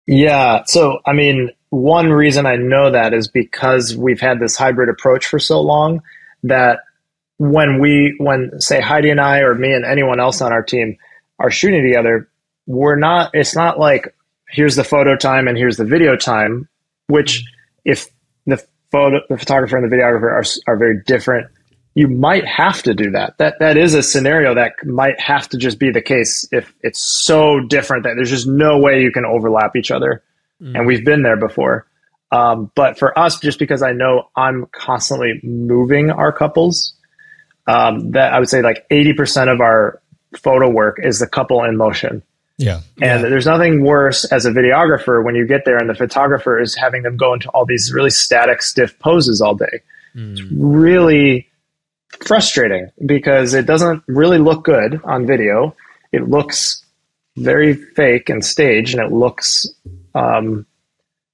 Yeah. So, I mean, one reason I know that is because we've had this hybrid approach for so long that when we, when say Heidi and I or me and anyone else on our team are shooting together, we're not, it's not like here's the photo time and here's the video time, which if the photo, the photographer and the videographer are, are very different, you might have to do that. That that is a scenario that might have to just be the case if it's so different that there's just no way you can overlap each other. And we've been there before. Um, but for us, just because I know I'm constantly moving our couples, um, that I would say like 80% of our photo work is the couple in motion. Yeah, And there's nothing worse as a videographer when you get there and the photographer is having them go into all these really static, stiff poses all day. It's really frustrating because it doesn't really look good on video. It looks very fake and staged, and it looks, um,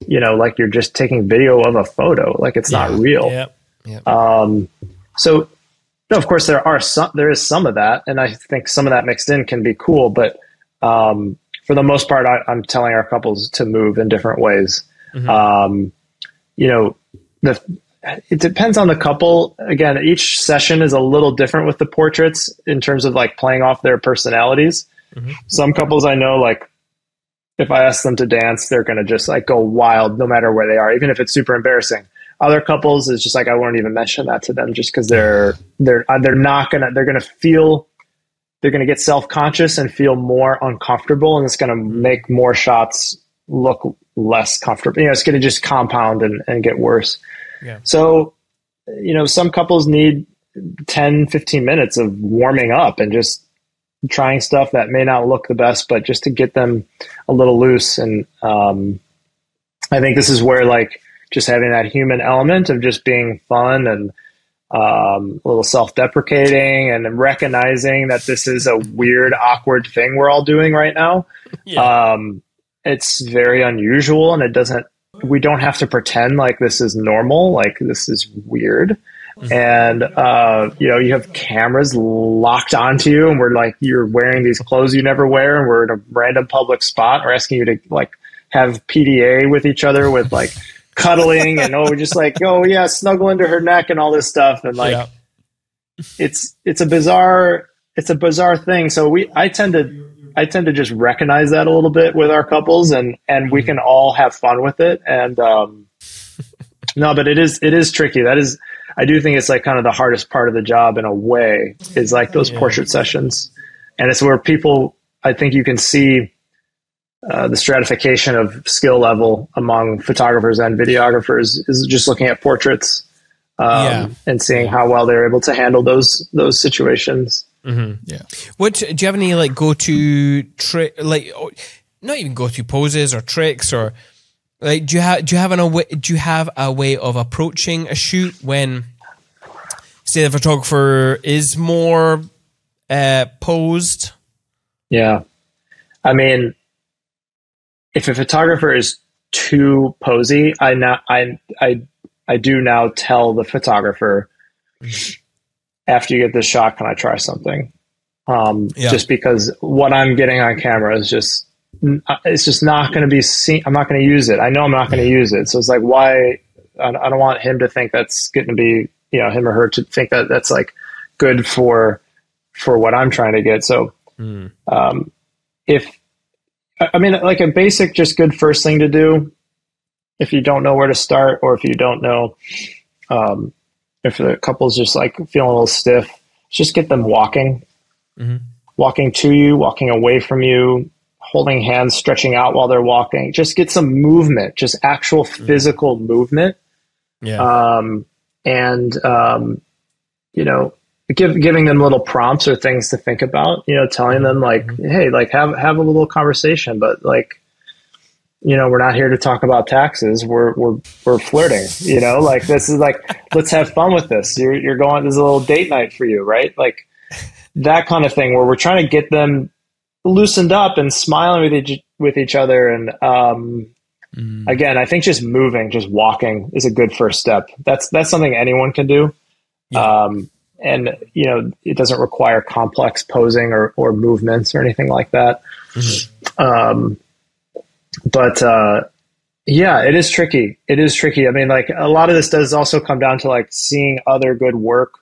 you know, like you're just taking video of a photo, like it's not real. Yeah. Yeah. Um, so, no, of course, there are some. There is some of that, and I think some of that mixed in can be cool. But um, for the most part, I, I'm telling our couples to move in different ways. Um, you know, the it depends on the couple. Again, each session is a little different with the portraits in terms of like playing off their personalities. Some couples I know like if I ask them to dance, they're going to just like go wild no matter where they are, even if it's super embarrassing. Other couples is just like I won't even mention that to them just because they're they're they're not gonna they're gonna feel they're gonna get self conscious and feel more uncomfortable, and it's gonna make more shots look less comfortable. You know, it's gonna just compound and, and get worse. Yeah. So, you know, some couples need 10, 15 minutes of warming up and just trying stuff that may not look the best, but just to get them a little loose. And um, I think this is where like just having that human element of just being fun and um, a little self-deprecating and recognizing that this is a weird, awkward thing we're all doing right now. Um, it's very unusual, and it doesn't. We don't have to pretend like this is normal. Like this is weird and uh, you know you have cameras locked onto you and we're like you're wearing these clothes you never wear and we're in a random public spot we're asking you to like have pda with each other with like cuddling and oh we're just like oh yeah snuggle into her neck and all this stuff. And like Yeah. it's it's a bizarre it's a bizarre thing. So we i tend to i tend to just recognize that a little bit with our couples and and we can all have fun with it. And um *laughs* no but it is it is tricky. That is i do think it's like kind of the hardest part of the job in a way is like those portrait sessions. And it's where people i think you can see uh, the stratification of skill level among photographers and videographers is just looking at portraits um, Yeah. and seeing how well they're able to handle those those situations. Yeah. What do you have any like go to trick like oh, not even go to poses or tricks or like do you have do you have an a way, do you have a way of approaching a shoot when say the photographer is more uh posed Yeah, I mean, if a photographer is too posy, I now I I I do now tell the photographer after you get this shot, can I try something? Um, Yeah. Just because what I'm getting on camera is just it's just not going to be seen. I'm not going to use it. I know I'm not going to use it. So it's like why I I don't want him to think that's going to be you know him or her to think that that's like good for for what I'm trying to get. So um, if I mean like a basic just good first thing to do if you don't know where to start or if you don't know um, if the couple's just like feeling a little stiff just get them walking. Walking to you walking away from you holding hands stretching out while they're walking. Just get some movement just actual physical movement. Yeah. Um, and um, you know give, giving them little prompts or things to think about you know telling them like hey like have have a little conversation but like you know we're not here to talk about taxes. We're we're we're flirting you know? Like this is like let's have fun with this. You're you're going this is a little date night for you right? Like that kind of thing where we're trying to get them loosened up and smiling with each with each other and um again i think just moving just walking is a good first step. That's that's something anyone can do. Um and you know it doesn't require complex posing or or movements or anything like that. Um but uh yeah it is tricky. It is tricky. I mean like a lot of this does also come down to like seeing other good work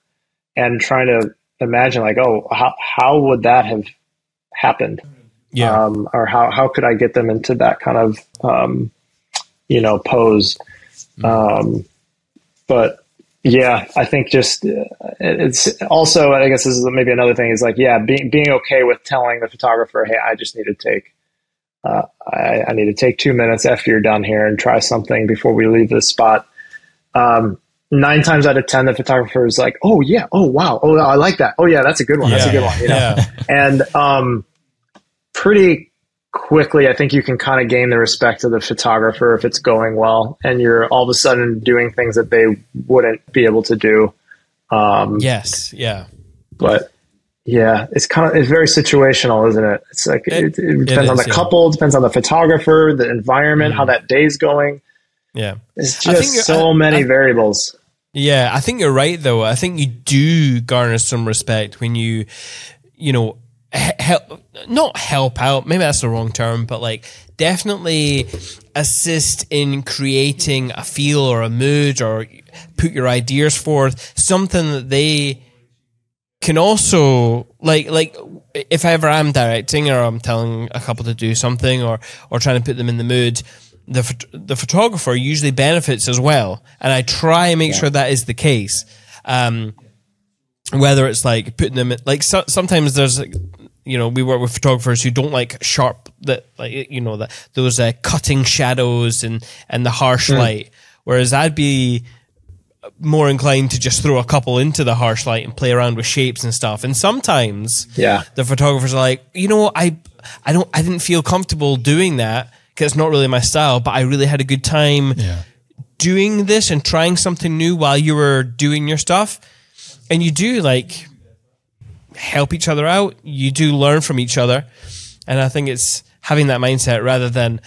and trying to imagine like oh how how would that have happened? Yeah. Um, or how, how could I get them into that kind of um, you know pose? Um, but yeah I think just uh, it's also I guess this is maybe another thing is like yeah being being okay with telling the photographer hey I just need to take uh, I, I need to take two minutes after you're done here and try something before we leave this spot. Um, nine times out of ten the photographer is like oh yeah oh wow oh I like that oh yeah that's a good one that's a good one you know? yeah. And um, pretty quickly, I think you can kind of gain the respect of the photographer if it's going well, and you're all of a sudden doing things that they wouldn't be able to do. Um, yes yeah But yeah, it's kind of it's very situational, isn't it? It's like it, It- it depends on the yeah. couple, depends on the photographer, the environment, how that day's going. yeah It's just so I- many I- variables. Yeah, I think you're right though. I think you do garner some respect when you, you know, help not help out. Maybe that's the wrong term, but like definitely assist in creating a feel or a mood or put your ideas forth. Something that they can also like like if ever I ever am directing or I'm telling a couple to do something or or trying to put them in the mood, the the photographer usually benefits as well, and I try and make sure that is the case. Um, whether it's like putting them in, like so, sometimes there's like, you know we work with photographers who don't like sharp that like you know that those uh, cutting shadows and and the harsh light whereas i'd be more inclined to just throw a couple into the harsh light and play around with shapes and stuff and sometimes Yeah. the photographers are like you know i i don't i didn't feel comfortable doing that because it's not really my style but i really had a good time Yeah. doing this and trying something new while you were doing your stuff and you do like help each other out you do learn from each other and i think it's having that mindset rather than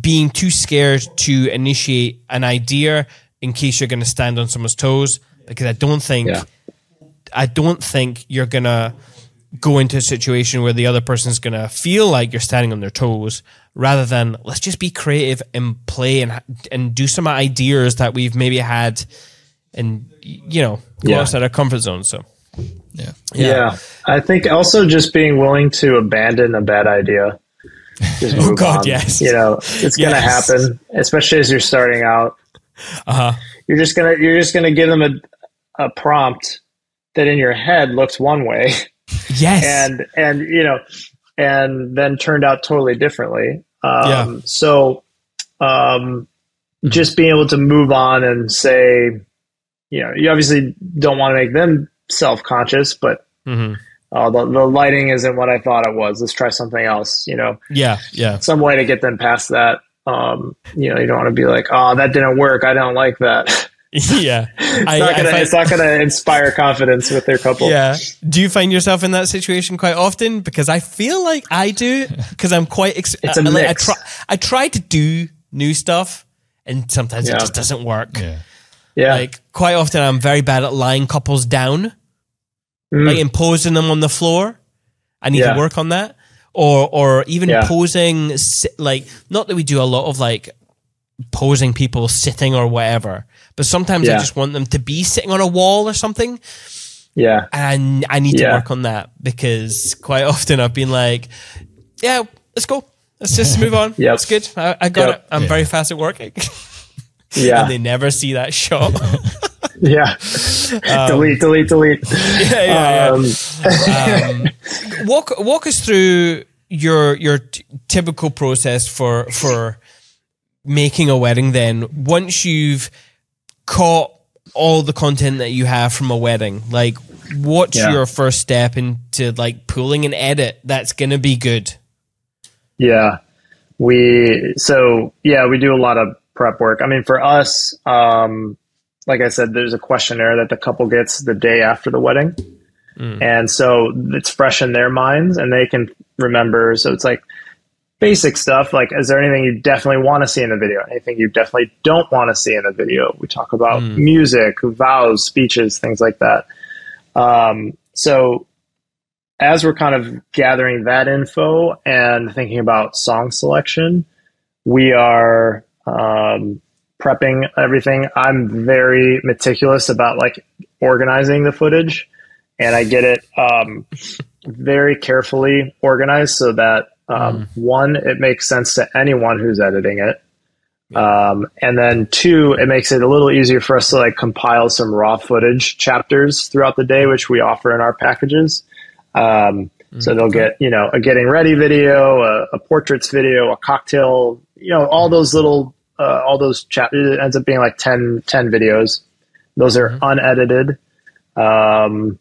being too scared to initiate an idea in case you're going to stand on someone's toes because i don't think Yeah. i don't think you're going to go into a situation where the other person's going to feel like you're standing on their toes rather than let's just be creative and play and and do some ideas that we've maybe had and you know go Yeah. outside our comfort zone so Yeah. Yeah. I think also just being willing to abandon a bad idea. Just *laughs* move Oh, God, on. yes. You know, it's gonna Yes. happen, especially as you're starting out. uh-huh You're just gonna you're just gonna give them a a prompt that in your head looks one way yes and and you know and then turned out totally differently. Um, Yeah. So um, just being able to move on and say, you know, you obviously don't want to make them self conscious, but hmm uh, the, the lighting isn't what I thought it was. Let's try something else. You know, yeah yeah some way to get them past that. Um, you know, you don't want to be like, oh, that didn't work. I don't like that. *laughs* *laughs* yeah it's, I, not gonna, find- it's not gonna inspire confidence with their couple. yeah do you find yourself in that situation quite often because i feel like i do because i'm quite ex- *laughs* It's a like, I mix. try I try to do new stuff and sometimes Yeah. it just doesn't work Yeah. Yeah. like quite often i'm very bad at lying couples down Mm. like imposing them on the floor i need Yeah. to work on that or or even Yeah. posing like not that we do a lot of like posing people sitting or whatever but sometimes i just want them to be sitting on a wall or something yeah. and I need to work on that because quite often I've been like, yeah, let's go. Let's just move on. *laughs* Yep. It's good. I, I got Yep. it. I'm Yeah. very fast at working. *laughs* Yeah. and they never see that shot. *laughs* yeah. delete, delete, delete. *laughs* yeah, yeah, Um, yeah. Um, *laughs* walk walk us through your your t- typical process for for making a wedding. Then once you've caught all the content that you have from a wedding, like what's Yeah. your first step into like pulling an edit that's gonna be good? Yeah. We, so yeah, we do a lot of prep work. I mean, for us, um, like I said, there's a questionnaire that the couple gets the day after the wedding. And so it's fresh in their minds and they can remember. So it's like basic stuff like, is there anything you definitely want to see in the video? Anything you definitely don't want to see in the video? We talk about music, vows, speeches, things like that. Um, so as we're kind of gathering that info and thinking about song selection, we are um, prepping everything. I'm very meticulous about like organizing the footage, and I get it um, very carefully organized so that um, one, it makes sense to anyone who's editing it. Um, and then two, it makes it a little easier for us to like compile some raw footage chapters throughout the day, which we offer in our packages. Um, so they'll get, you know, a getting ready video, a, a portraits video, a cocktail, you know, all those little, uh, all those chapters. It ends up being like 10, 10 videos. Those are unedited. Um,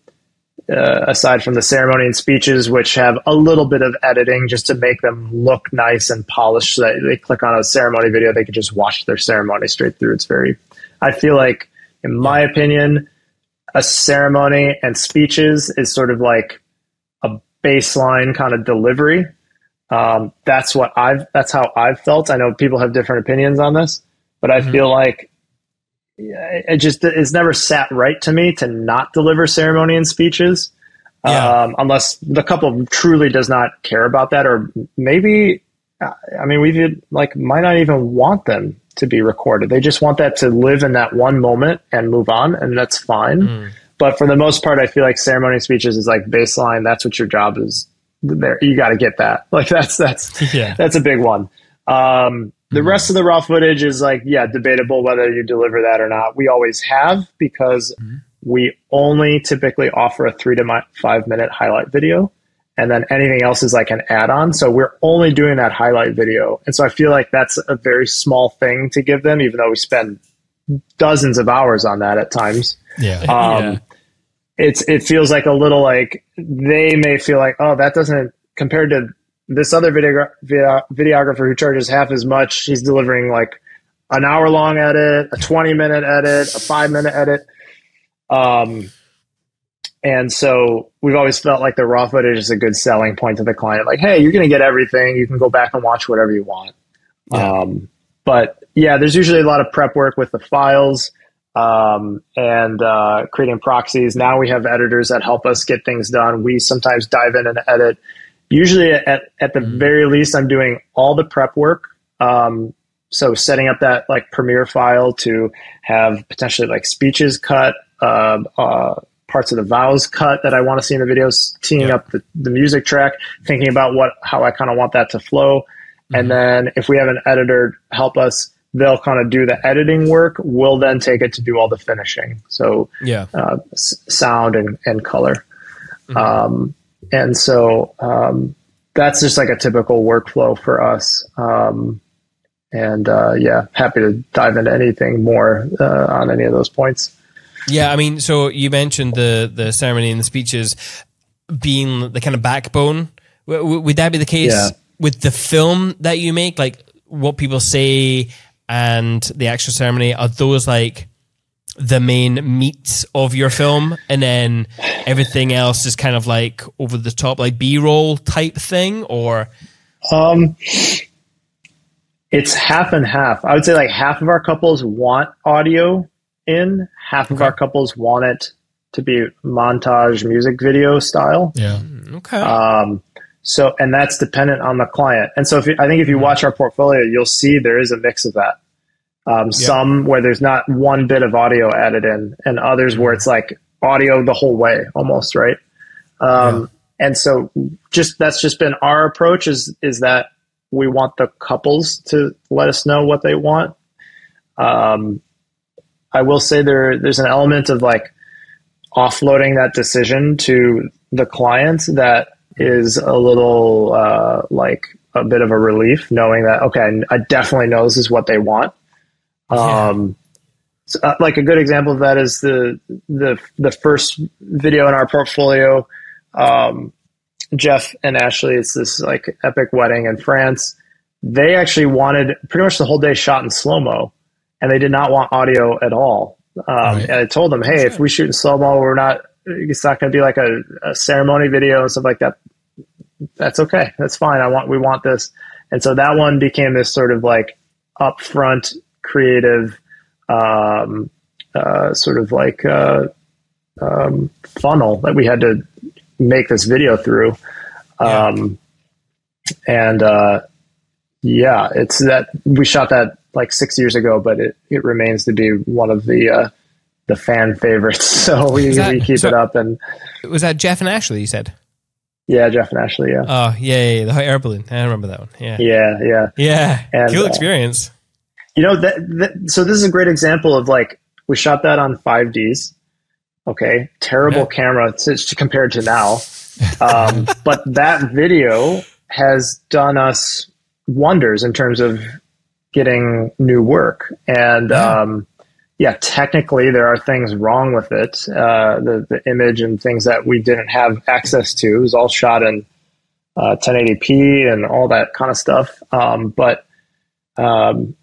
uh, aside from the ceremony and speeches, which have a little bit of editing just to make them look nice and polished, so that they click on a ceremony video, they can just watch their ceremony straight through. It's very, I feel like, in my opinion, a ceremony and speeches is sort of like a baseline kind of delivery. Um, that's what I've, that's how I've felt. I know people have different opinions on this, but I feel like it just it's never sat right to me to not deliver ceremony and speeches Yeah. um, unless the couple truly does not care about that or maybe uh, i mean we like might not even want them to be recorded. They just want that to live in that one moment and move on and that's fine. But for the most part i feel like ceremony speeches is like baseline. That's what your job is there you got to get that. *laughs* Like that's that's *laughs* Yeah. that's a big one. Um, the rest of the raw footage is like yeah, debatable whether you deliver that or not. We always have because we only typically offer a three to mi- five minute highlight video, and then anything else is like an add on. So we're only doing that highlight video, and so I feel like that's a very small thing to give them, even though we spend dozens of hours on that at times Yeah. um, *laughs* Yeah. It's it feels like a little like they may feel like oh that doesn't compared to this other video, video videographer who charges half as much he's delivering like an hour long edit a 20 minute edit a 5 minute edit. Um and so we've always felt like the raw footage is a good selling point to the client. Like hey you're going to get everything. You can go back and watch whatever you want. Um but yeah there's usually a lot of prep work with the files um, and uh, creating proxies. Now we have editors that help us get things done. We sometimes dive in and edit. Usually, at, at the very least, I'm doing all the prep work. Um, so setting up that like Premiere file to have potentially like speeches cut, uh, uh, parts of the vows cut that I want to see in the videos, teeing Yeah. up the, the music track, thinking about what how I kind of want that to flow, and then if we have an editor help us, they'll kind of do the editing work. We'll then take it to do all the finishing. So Yeah. uh, s- sound and, and color. Um, and so um, that's just like a typical workflow for us. Um, and uh, yeah, happy to dive into anything more uh, on any of those points. Yeah, I mean, so you mentioned the the ceremony and the speeches being the kind of backbone. W- w- would that be the case Yeah. with the film that you make? Like what people say and the actual ceremony are those like the main meats of your film, and then everything else is kind of like over the top, like B roll type thing, or Um, it's half and half. I would say like half of our couples want audio in, half of our couples want it to be montage music video style. Yeah. okay, Um, so, and that's dependent on the client. And so, if you, I think if you watch our portfolio, you'll see there is a mix of that. Um, Some where there's not one bit of audio added in, and others where it's like audio the whole way, almost right. Um, And so, just that's just been our approach is is that we want the couples to let us know what they want. Um, I will say there there's an element of like offloading that decision to the client that is a little uh, like a bit of a relief knowing that okay I definitely know this is what they want. Um, so, uh, like a good example of that is the the the first video in our portfolio. Um, Jeff and Ashley, it's this like epic wedding in France. They actually wanted pretty much the whole day shot in slow mo, and they did not want audio at all. Um, Right. And I told them, hey, if we shoot in slow mo, we're not. It's not going to be like a, a ceremony video and stuff like that. That's okay. That's fine. I want. We want this. And so that one became this sort of like upfront creative, um, uh, sort of like uh, um, funnel that we had to make this video through. Um, and uh, yeah, it's that we shot that like six years ago, but it, it remains to be one of the uh, the fan favorites. *laughs* So we, that- we keep so- it up, and was that Jeff and Ashley? You said, yeah, Jeff and Ashley, yeah, oh yeah, yeah, yeah, the hot air balloon. I remember that one. Yeah, yeah, yeah. yeah, And, cool uh, experience. You know that, that so this is a great example of like we shot that on 5Ds. Okay, terrible Yeah. camera to, to compared to now, um, *laughs* but that video has done us wonders in terms of getting new work. And Yeah. um, yeah, technically there are things wrong with it. Uh, the the image and things that we didn't have access to it was all shot in uh, 1080p and all that kind of stuff. Um, but um,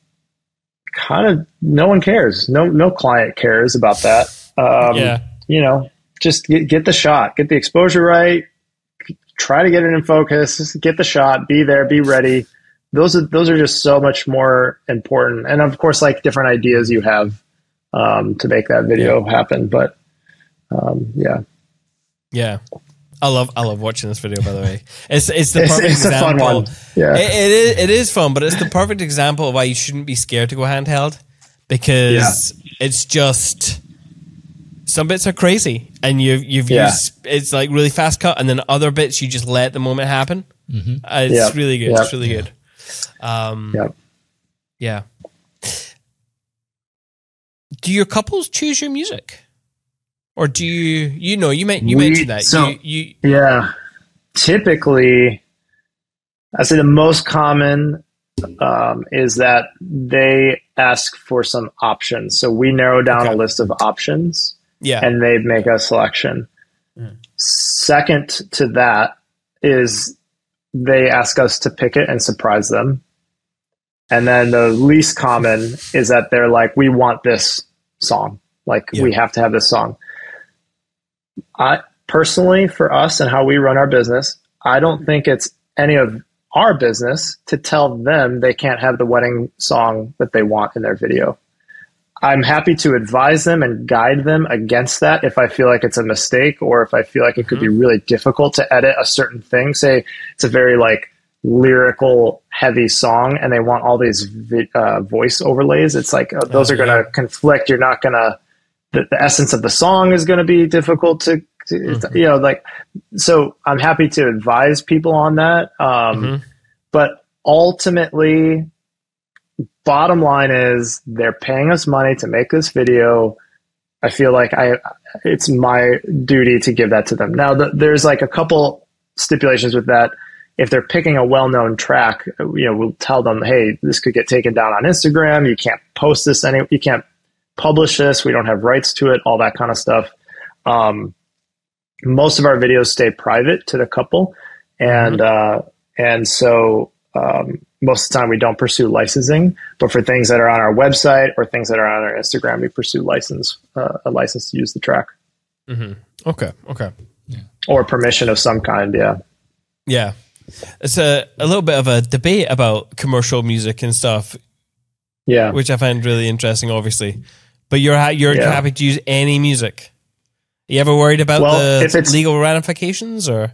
kind of no one cares. No no client cares about that. Um, Yeah. You know, just get, get the shot, get the exposure right. Try to get it in focus. Just get the shot. Be there. Be ready. Those are those are just so much more important. And of course, like different ideas you have um, to make that video happen. But um, yeah, Yeah. I love I love watching this video by the way. It's it's the *laughs* It's- perfect it's a fun example. one. Yeah. It, it is it is fun, but it's the perfect example of why you shouldn't be scared to go handheld because it's just some bits are crazy, and you've you've Yeah. used it's like really fast cut, and then other bits you just let the moment happen. Uh, it's really good. It's really good. Um, Yep. yeah. Do your couples choose your music, or do you? You know, you meant you We- mentioned that so- you, you Yeah. Typically, I say the most common um, is that they ask for some options. So we narrow down Okay. a list of options yeah and they make a selection. Second to that is they ask us to pick it and surprise them. And then the least common is that they're like, we want this song. Like, Yeah. we have to have this song. I personally, for us and how we run our business, I don't think it's any of our business to tell them they can't have the wedding song that they want in their video. I'm happy to advise them and guide them against that if I feel like it's a mistake or if I feel like it could be mm-hmm. really difficult to edit a certain thing. Say it's a very like lyrical heavy song and they want all these vi- uh, voice overlays. It's like uh, those Oh, are going to conflict. You're not going to, the, the essence of the song is going to be difficult to, to you know, like, so I'm happy to advise people on that. Um, But ultimately, bottom line is they're paying us money to make this video. I feel like I it's my duty to give that to them. Now the, there's like a couple stipulations with that. If they're picking a well-known track, you know, we'll tell them, "Hey, this could get taken down on Instagram. You can't post this any you can't publish this. We don't have rights to it, all that kind of stuff." Um, most of our videos stay private to the couple and uh, and so um, most of the time we don't pursue licensing but for things that are on our website or things that are on our instagram we pursue license uh, a license to use the track okay okay Yeah. or permission of some kind yeah yeah. It's a a little bit of a debate about commercial music and stuff, yeah which I find really interesting. Obviously, but you're ha- you're Yeah. happy to use any music. You ever worried about Well, if the it's- legal ramifications or?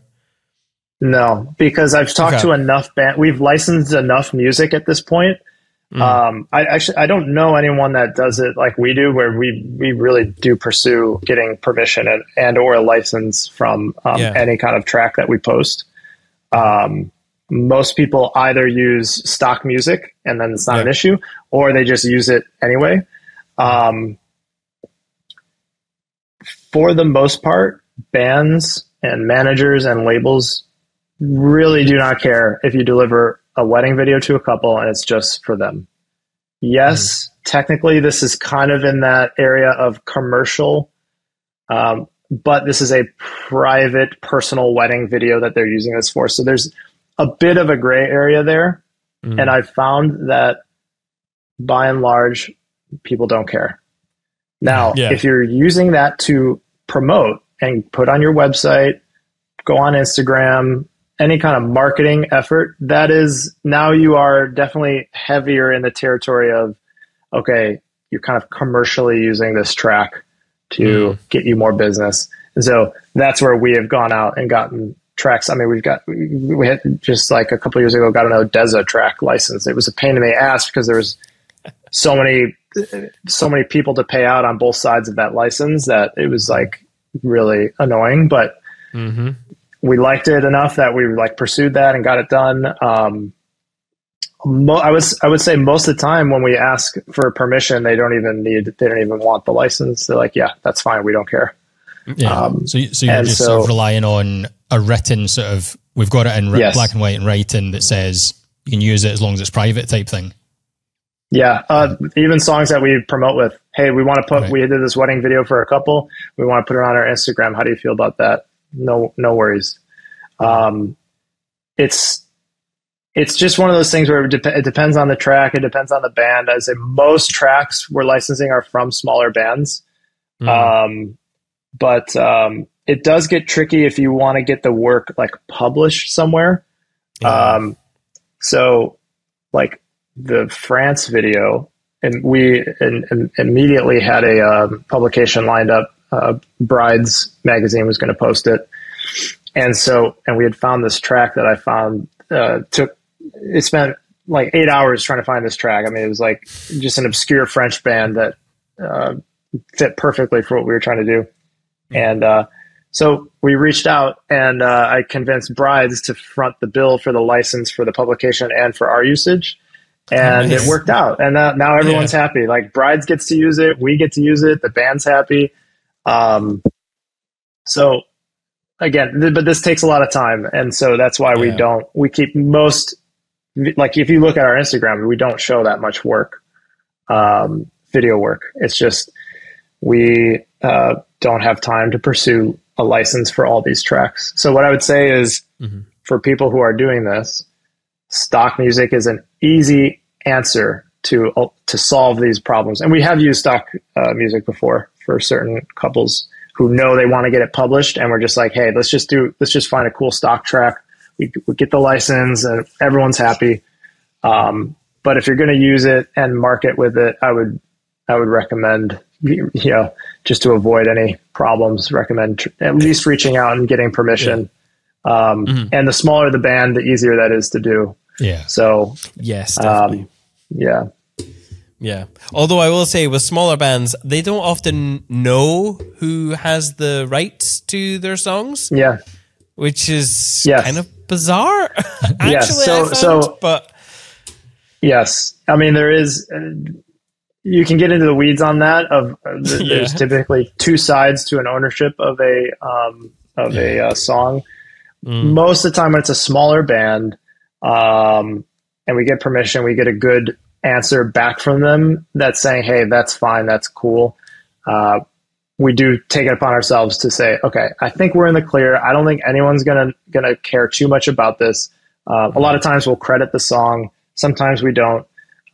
no because i've talked Okay. to enough band we've licensed enough music at this point um, I actually I don't know anyone that does it like we do, where we we really do pursue getting permission and, and or a license from um, Yeah. any kind of track that we post. Um, most people either use stock music and then it's not an issue, or they just use it anyway. Um, for the most part, bands and managers and labels really do not care if you deliver a wedding video to a couple and it's just for them. Yes, technically, this is kind of in that area of commercial, um, but this is a private, personal wedding video that they're using this for. So there's a bit of a gray area there. Mm. And I found that by and large, people don't care. Now, Yeah. if you're using that to promote and put on your website, go on Instagram, any kind of marketing effort, that is now you are definitely heavier in the territory of, okay, you're kind of commercially using this track to get you more business. And so that's where we have gone out and gotten tracks. I mean, we've got, we had just like a couple of years ago got an ODESZA track license. It was a pain in the ass because there was so many, so many people to pay out on both sides of that license that it was like really annoying, but we liked it enough that we like pursued that and got it done. Um, I was I would say most of the time when we ask for permission, they don't even need they don't even want the license. They're like, yeah, that's fine. We don't care. Yeah. so, you- so you're and just sort of relying on a written sort of, we've got it in Yes. black and white in writing that says you can use it as long as it's private type thing. Yeah, uh, even songs that we promote with. Hey, we want to put. Right. We did this wedding video for a couple. We want to put it on our Instagram. How do you feel about that? No, no worries. Um, it's it's just one of those things where it, it depends on the track. It depends on the band. I say most tracks we're licensing are from smaller bands, um, but um, it does get tricky if you want to get the work like published somewhere. Um, so like the France video, and we and, and immediately had a um, publication lined up. Uh, Brides magazine was going to post it, and so and we had found this track that I found uh, took it spent like eight hours trying to find this track. I mean, it was like just an obscure French band that uh, fit perfectly for what we were trying to do. And uh, so we reached out and uh, I convinced brides to front the bill for the license for the publication and for our usage. And Nice. it worked out. And uh, now everyone's happy. Like brides gets to use it. We get to use it. The band's happy. Um, so again, th- but this takes a lot of time. And so that's why we don't, we keep most, like if you look at our Instagram, we don't show that much work, um, video work. It's just, we uh, don't have time to pursue a license for all these tracks. So what I would say is for people who are doing this, stock music is an easy answer to uh, to solve these problems. And we have used stock uh, music before for certain couples who know they want to get it published, and we're just like, hey, let's just do let's just find a cool stock track. We, we get the license, and everyone's happy. Um, but if you're going to use it and market with it, I would I would recommend *laughs* you know just to avoid any problems, recommend tr- at least reaching out and getting permission. Um, And the smaller the band, the easier that is to do. Yeah. So Yes, definitely. um, yeah, Yeah. Although I will say with smaller bands, they don't often know who has the rights to their songs, yeah, which is Yes. kind of bizarre. *laughs* Actually, Yes, so- I found, so- but yes. I mean, there is. Uh, you can get into the weeds on that. Of uh, th- *laughs* Yeah. there's typically two sides to an ownership of a um, of a uh, song. Mm. Most of the time, when it's a smaller band, um, and we get permission, we get a good answer back from them that's saying, "Hey, that's fine, that's cool." Uh, we do take it upon ourselves to say, "Okay, I think we're in the clear. I don't think anyone's gonna gonna care too much about this." Uh, a lot of times, we'll credit the song. Sometimes we don't.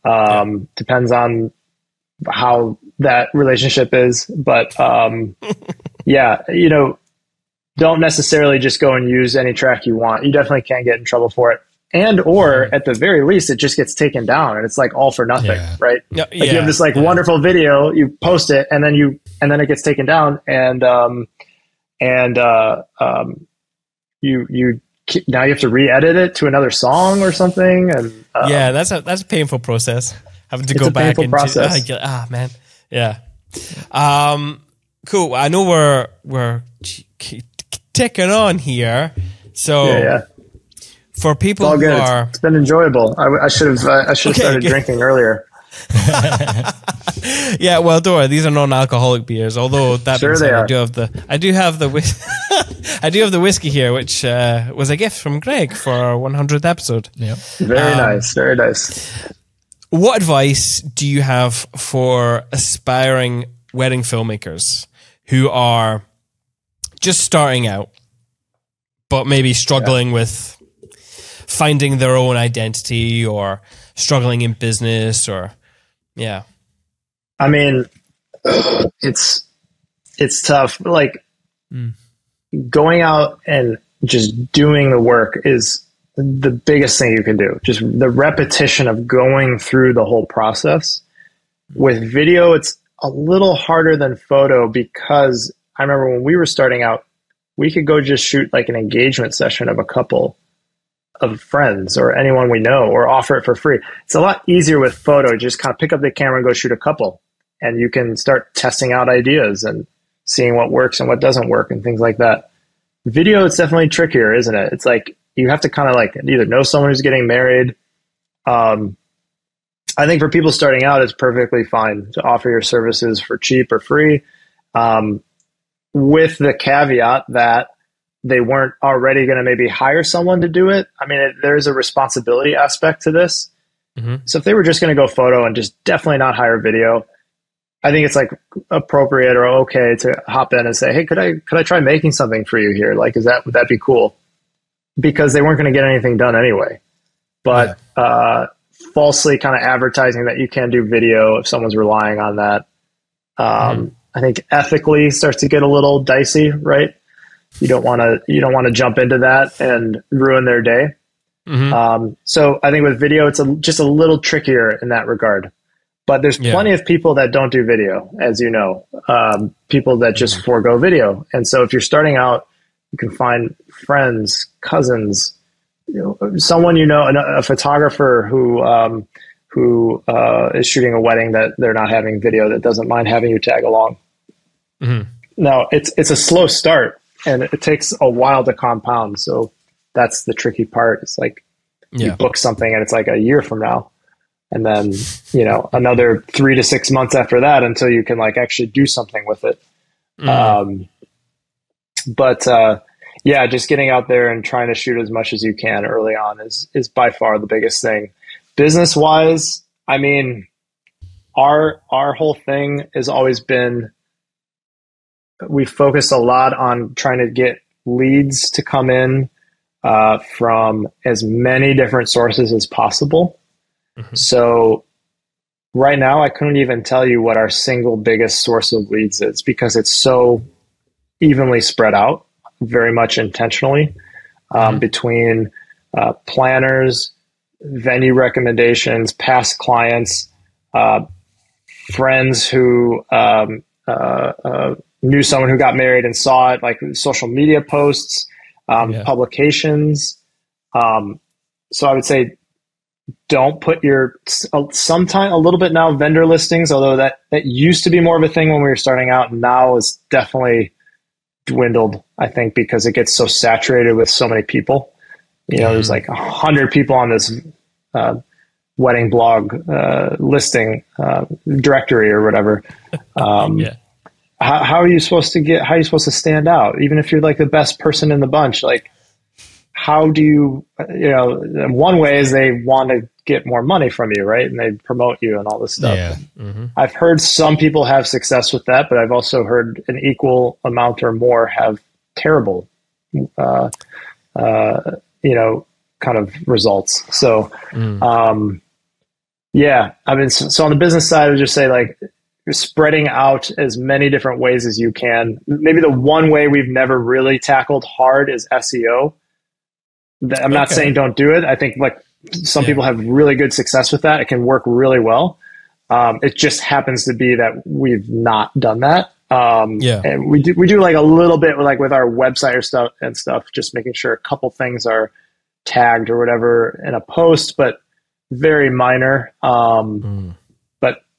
Um, Depends on how that relationship is, but um, *laughs* yeah, you know, don't necessarily just go and use any track you want. You definitely can get in trouble for it. And or at the very least, it just gets taken down and it's like all for nothing, Yeah. right? Yeah, Like you have this like yeah. wonderful video, you post it, and then you and then it gets taken down, and um, and uh, um, you you now you have to re-edit it to another song or something, and uh, yeah, that's a that's a painful process. Having to It's go a back painful and process. ah, ah, man, yeah. Um, cool. I know we're we're ch- ticking on here. So yeah, yeah. For people All who good. It's- are it's been enjoyable. I, I should have uh, I should have Okay, started good. drinking earlier. *laughs* Yeah, well, Dora, these are non-alcoholic beers. Although that Sure being said, I do have the I do have the whis- *laughs* I do have the whiskey here, which uh, was a gift from Greg for our 100th episode. Yep. Very Um, nice, very nice. What advice do you have for aspiring wedding filmmakers who are just starting out, but maybe struggling with finding their own identity or struggling in business or yeah. I mean, *clears throat* it's it's tough. Like mm. going out and just doing the work is the biggest thing you can do. Just the repetition of going through the whole process. With video, it's a little harder than photo because I remember when we were starting out, we could go just shoot like an engagement session of a couple of friends or anyone we know or offer it for free. It's a lot easier with photo. Just kind of pick up the camera and go shoot a couple and you can start testing out ideas and seeing what works and what doesn't work and things like that. Video, it's definitely trickier, isn't it? It's like you have to kind of like either know someone who's getting married. Um, I think for people starting out, it's perfectly fine to offer your services for cheap or free, um, with the caveat that they weren't already going to maybe hire someone to do it. I mean, it, there's a responsibility aspect to this. So if they were just going to go photo and just definitely not hire video, I think it's like appropriate or okay to hop in and say, "Hey, could I could I try making something for you here? Like, is that would that be cool?" Because they weren't going to get anything done anyway. But uh, falsely kind of advertising that you can do video if someone's relying on that, um, I think ethically starts to get a little dicey, right? You don't want to you don't want to jump into that and ruin their day. Um, so I think with video, it's a, just a little trickier in that regard. But there's Yeah. plenty of people that don't do video, as you know, um, people that just forego video. And so if you're starting out, you can find friends, cousins, you know, someone you know, a, a photographer who um, who uh, is shooting a wedding that they're not having video that doesn't mind having you tag along. Now it's it's a slow start and it takes a while to compound. So that's the tricky part. It's like you book something and it's like a year from now. And then, you know, another three to six months after that until you can like actually do something with it. Um, but, uh, yeah, just getting out there and trying to shoot as much as you can early on is, is by far the biggest thing. Business wise, I mean, our, our whole thing has always been, we focus a lot on trying to get leads to come in uh, from as many different sources as possible. So right now, I couldn't even tell you what our single biggest source of leads is because it's so evenly spread out, very much intentionally um, between uh, planners, venue recommendations, past clients, uh, friends who um, uh, uh, knew someone who got married and saw it, like social media posts, um, Yeah. publications. Um, so I would say don't put your sometime a little bit now vendor listings, although that that used to be more of a thing when we were starting out. Now is definitely dwindled. I think because it gets so saturated with so many people. You know, there's like a hundred people on this uh, wedding blog uh, listing uh, directory or whatever. *laughs* Um, Yeah. How, how are you supposed to get how are you supposed to stand out? Even if you're like the best person in the bunch like how do you you know one way is they want to get more money from you right? And they promote you and all this stuff. Yeah. i've heard some people have success with that but i've also heard an equal amount or more have terrible uh, uh, you know kind of results. So um, yeah i mean so, so on the business side i would just say like you're spreading out as many different ways as you can. Maybe the one way we've never really tackled hard is SEO. I'm not Okay. saying don't do it. I think like some people have really good success with that. It can work really well. Um, it just happens to be that we've not done that. Um, Yeah. and we do we do like a little bit like with our website or stuff and stuff, just making sure a couple things are tagged or whatever in a post, but very minor. Um, But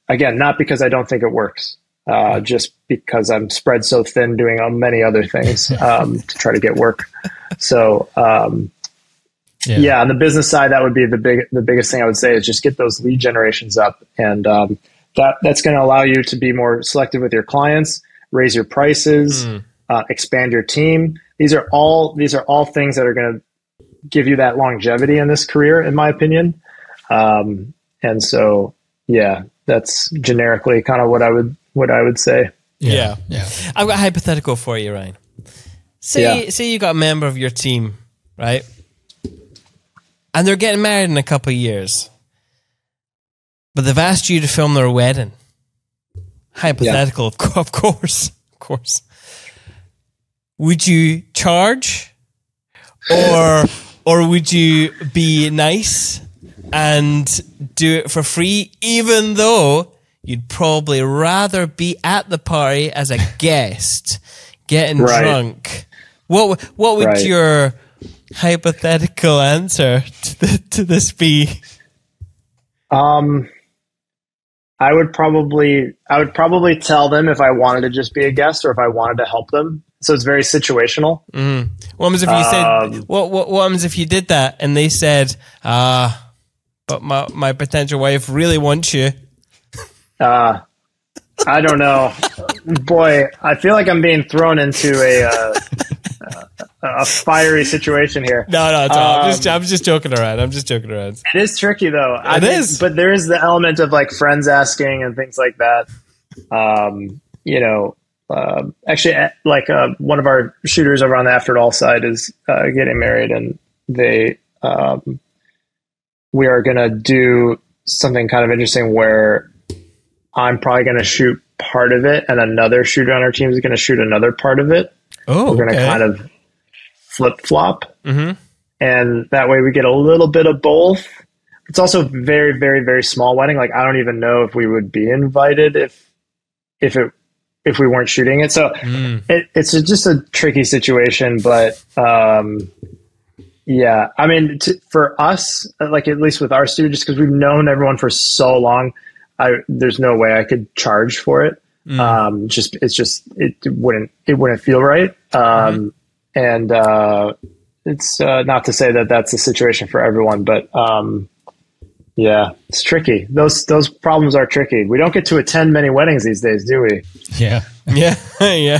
again, not because I don't think it works, uh, just because I'm spread so thin doing many other things *laughs* um, to try to get work. So um, yeah. on the business side, that would be the big the biggest thing I would say is just get those lead generations up, and um, that that's going to allow you to be more selective with your clients, raise your prices, uh, expand your team. These are all these are all things that are going to give you that longevity in this career, in my opinion. Um, and so, yeah, that's generically kind of what I would what I would say. Yeah. Yeah. I've got a hypothetical for you, Ryan. Say Yeah. say you got a member of your team, right? And they're getting married in a couple of years. But they've asked you to film their wedding. Hypothetical, of *laughs* of course. Of course. Would you charge? Or or would you be nice and do it for free, even though you'd probably rather be at the party as a *laughs* guest, getting Right. drunk. What what would Right. your hypothetical answer to, the, to this be? Um, I would probably I would probably tell them if I wanted to just be a guest or if I wanted to help them. So it's very situational. What happens if you said Um, what, what what happens if you did that and they said, ah, but my my potential wife really wants you. Uh, I don't know, boy. I feel like I'm being thrown into a uh, a fiery situation here. No, no, it's all, I'm just Um, I'm just joking around. I'm just joking around. It is tricky though. I It think- is. but there is the element of like friends asking and things like that. Um, you know, um actually, eh, like uh, one of our shooters over on the After It All side is uh, getting married, and they um, we are going to do something kind of interesting where I'm probably going to shoot part of it, and another shooter on our team is going to shoot another part of it Oh, we're going to okay. kind of flip flop. Mhm. And that way we get a little bit of both. It's also very, very, very small wedding. Like I don't even know if we would be invited if if it if we weren't shooting it. So Mm. it, it's just a tricky situation. But um, Yeah, I mean, t- for us, like at least with our studio, just because we've known everyone for so long, I there's no way I could charge for it. Um, just it's just it wouldn't it wouldn't feel right. Um, and uh, it's uh, not to say that that's the situation for everyone, but um, yeah, it's tricky. Those those problems are tricky. We don't get to attend many weddings these days, do we? Yeah. *laughs* Yeah, *laughs* yeah.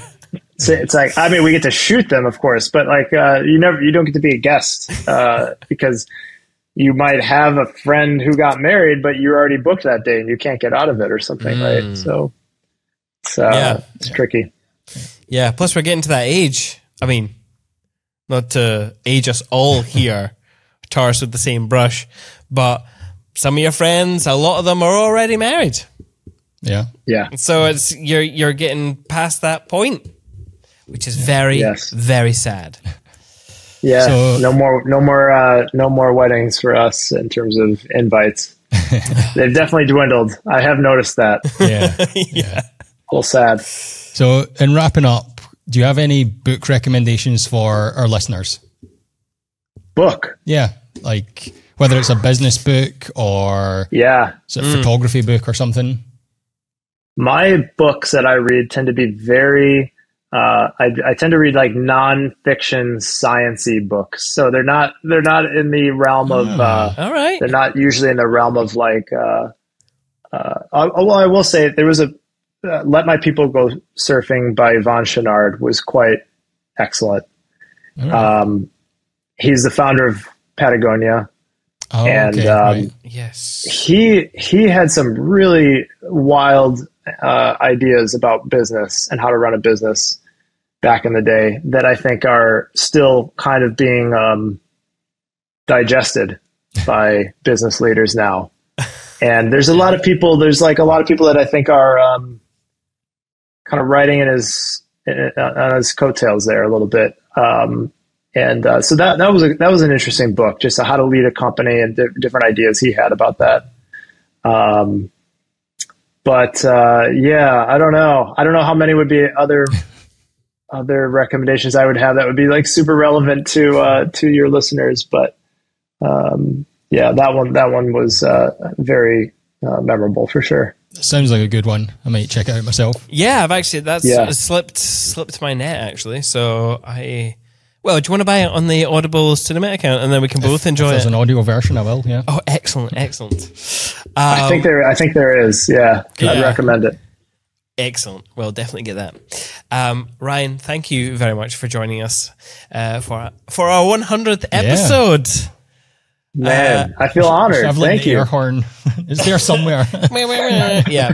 So it's like I mean, we get to shoot them, of course, but like uh, you never you don't get to be a guest uh, *laughs* because you might have a friend who got married, but you're already booked that day and you can't get out of it or something, right? So it's uh, Yeah. it's tricky. Yeah, plus we're getting to that age. I mean, not to age us all *laughs* here, tar us with the same brush, but some of your friends, a lot of them are already married. Yeah. Yeah, So it's you're you're getting past that point, which is very Yes. very sad. yeah. So- no more, no more, uh, no more weddings for us in terms of invites. *laughs* They've definitely dwindled. I have noticed that. A Yeah. A little *laughs* sad. so, in wrapping up, do you have any book recommendations for our listeners? Book. Yeah. Like whether it's a business book or Yeah, is it a photography book or something? my books that I read tend to be very. Uh, I, I tend to read like nonfiction sciency books, so they're not they're not in the realm of uh, All right. they're not usually in the realm of like. Uh, uh, uh, well, I will say there was a uh, "Let My People Go Surfing" by Yvon Chouinard was quite excellent. Um, he's the founder of Patagonia, Oh, and okay. um, right. Yes. he he had some really wild uh, ideas about business and how to run a business back in the day that I think are still kind of being um, digested *laughs* by business leaders now. And there's a lot of people. There's like a lot of people that I think are um, kind of riding in his in, on his coattails there a little bit. Um, and uh, so that that was a, that was an interesting book, just how to lead a company and di- different ideas he had about that. Um, but uh, yeah, I don't know. I don't know how many would be other *laughs* other recommendations I would have that would be like super relevant to uh, to your listeners. But um, yeah, that one that one was uh, very uh, memorable for sure. Sounds like a good one. I might check it out myself. Yeah, I've actually that's Yeah. slipped slipped my net actually. So I well, do you want to buy it on the Audible Cinemate account and then we can both If enjoy there's it? an audio version, I will. Yeah. Oh, excellent, excellent. I Um, think there I think there is. Yeah, I'd recommend it. Excellent. Well, definitely get that. Um, Ryan, thank you very much for joining us uh, for for our 100th episode. Man, I feel honored. Shoveling Thank the you. air horn. *laughs* Is there somewhere? *laughs* yeah.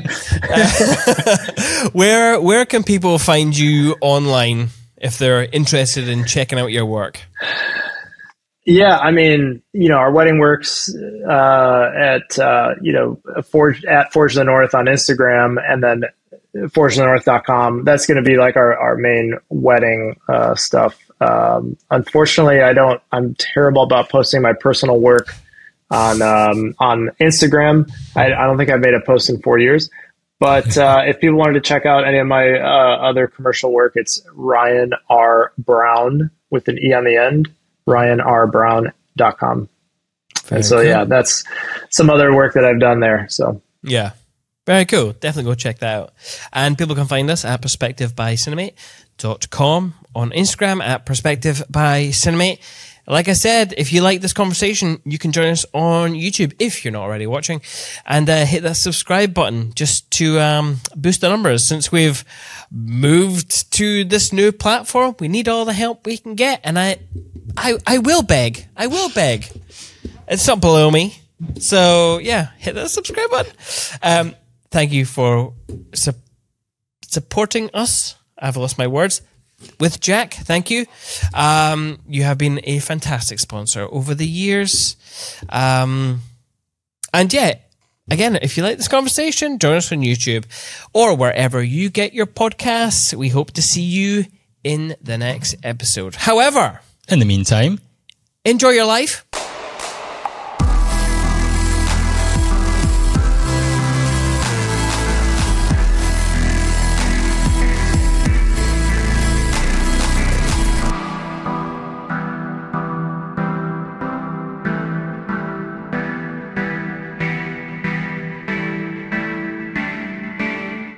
Uh, *laughs* where where can people find you online if they're interested in checking out your work? Yeah, I mean, you know, our wedding works uh, at uh, you know Forge at Forge the North on Instagram, and then forgethenorth.com. That's going to be like our our main wedding uh, stuff. Um, unfortunately, I don't. I'm terrible about posting my personal work on um, on Instagram. I, I don't think I've made a post in four years. But *laughs* uh, if people wanted to check out any of my uh, other commercial work, it's Ryan R Brown with an e on the end Ryan R. ryanrbrowne.com. And so, yeah, that's some other work that I've done there. So, Yeah. Very cool. Definitely go check that out. And people can find us at perspectivebycinemate.com on Instagram at perspective. Like I said, if you like this conversation, you can join us on YouTube if you're not already watching and uh, hit that subscribe button just to um, boost the numbers. Since we've moved to this new platform, we need all the help we can get. And I, I, I will beg. I will beg. It's not below me. So yeah, hit that subscribe button. Um, thank you for su- supporting us. I've lost my words. With Jack, thank you. Um, you have been a fantastic sponsor over the years. Um, and yeah, again, if you like this conversation, join us on YouTube or wherever you get your podcasts. We hope to see you in the next episode. However, In the meantime, enjoy your life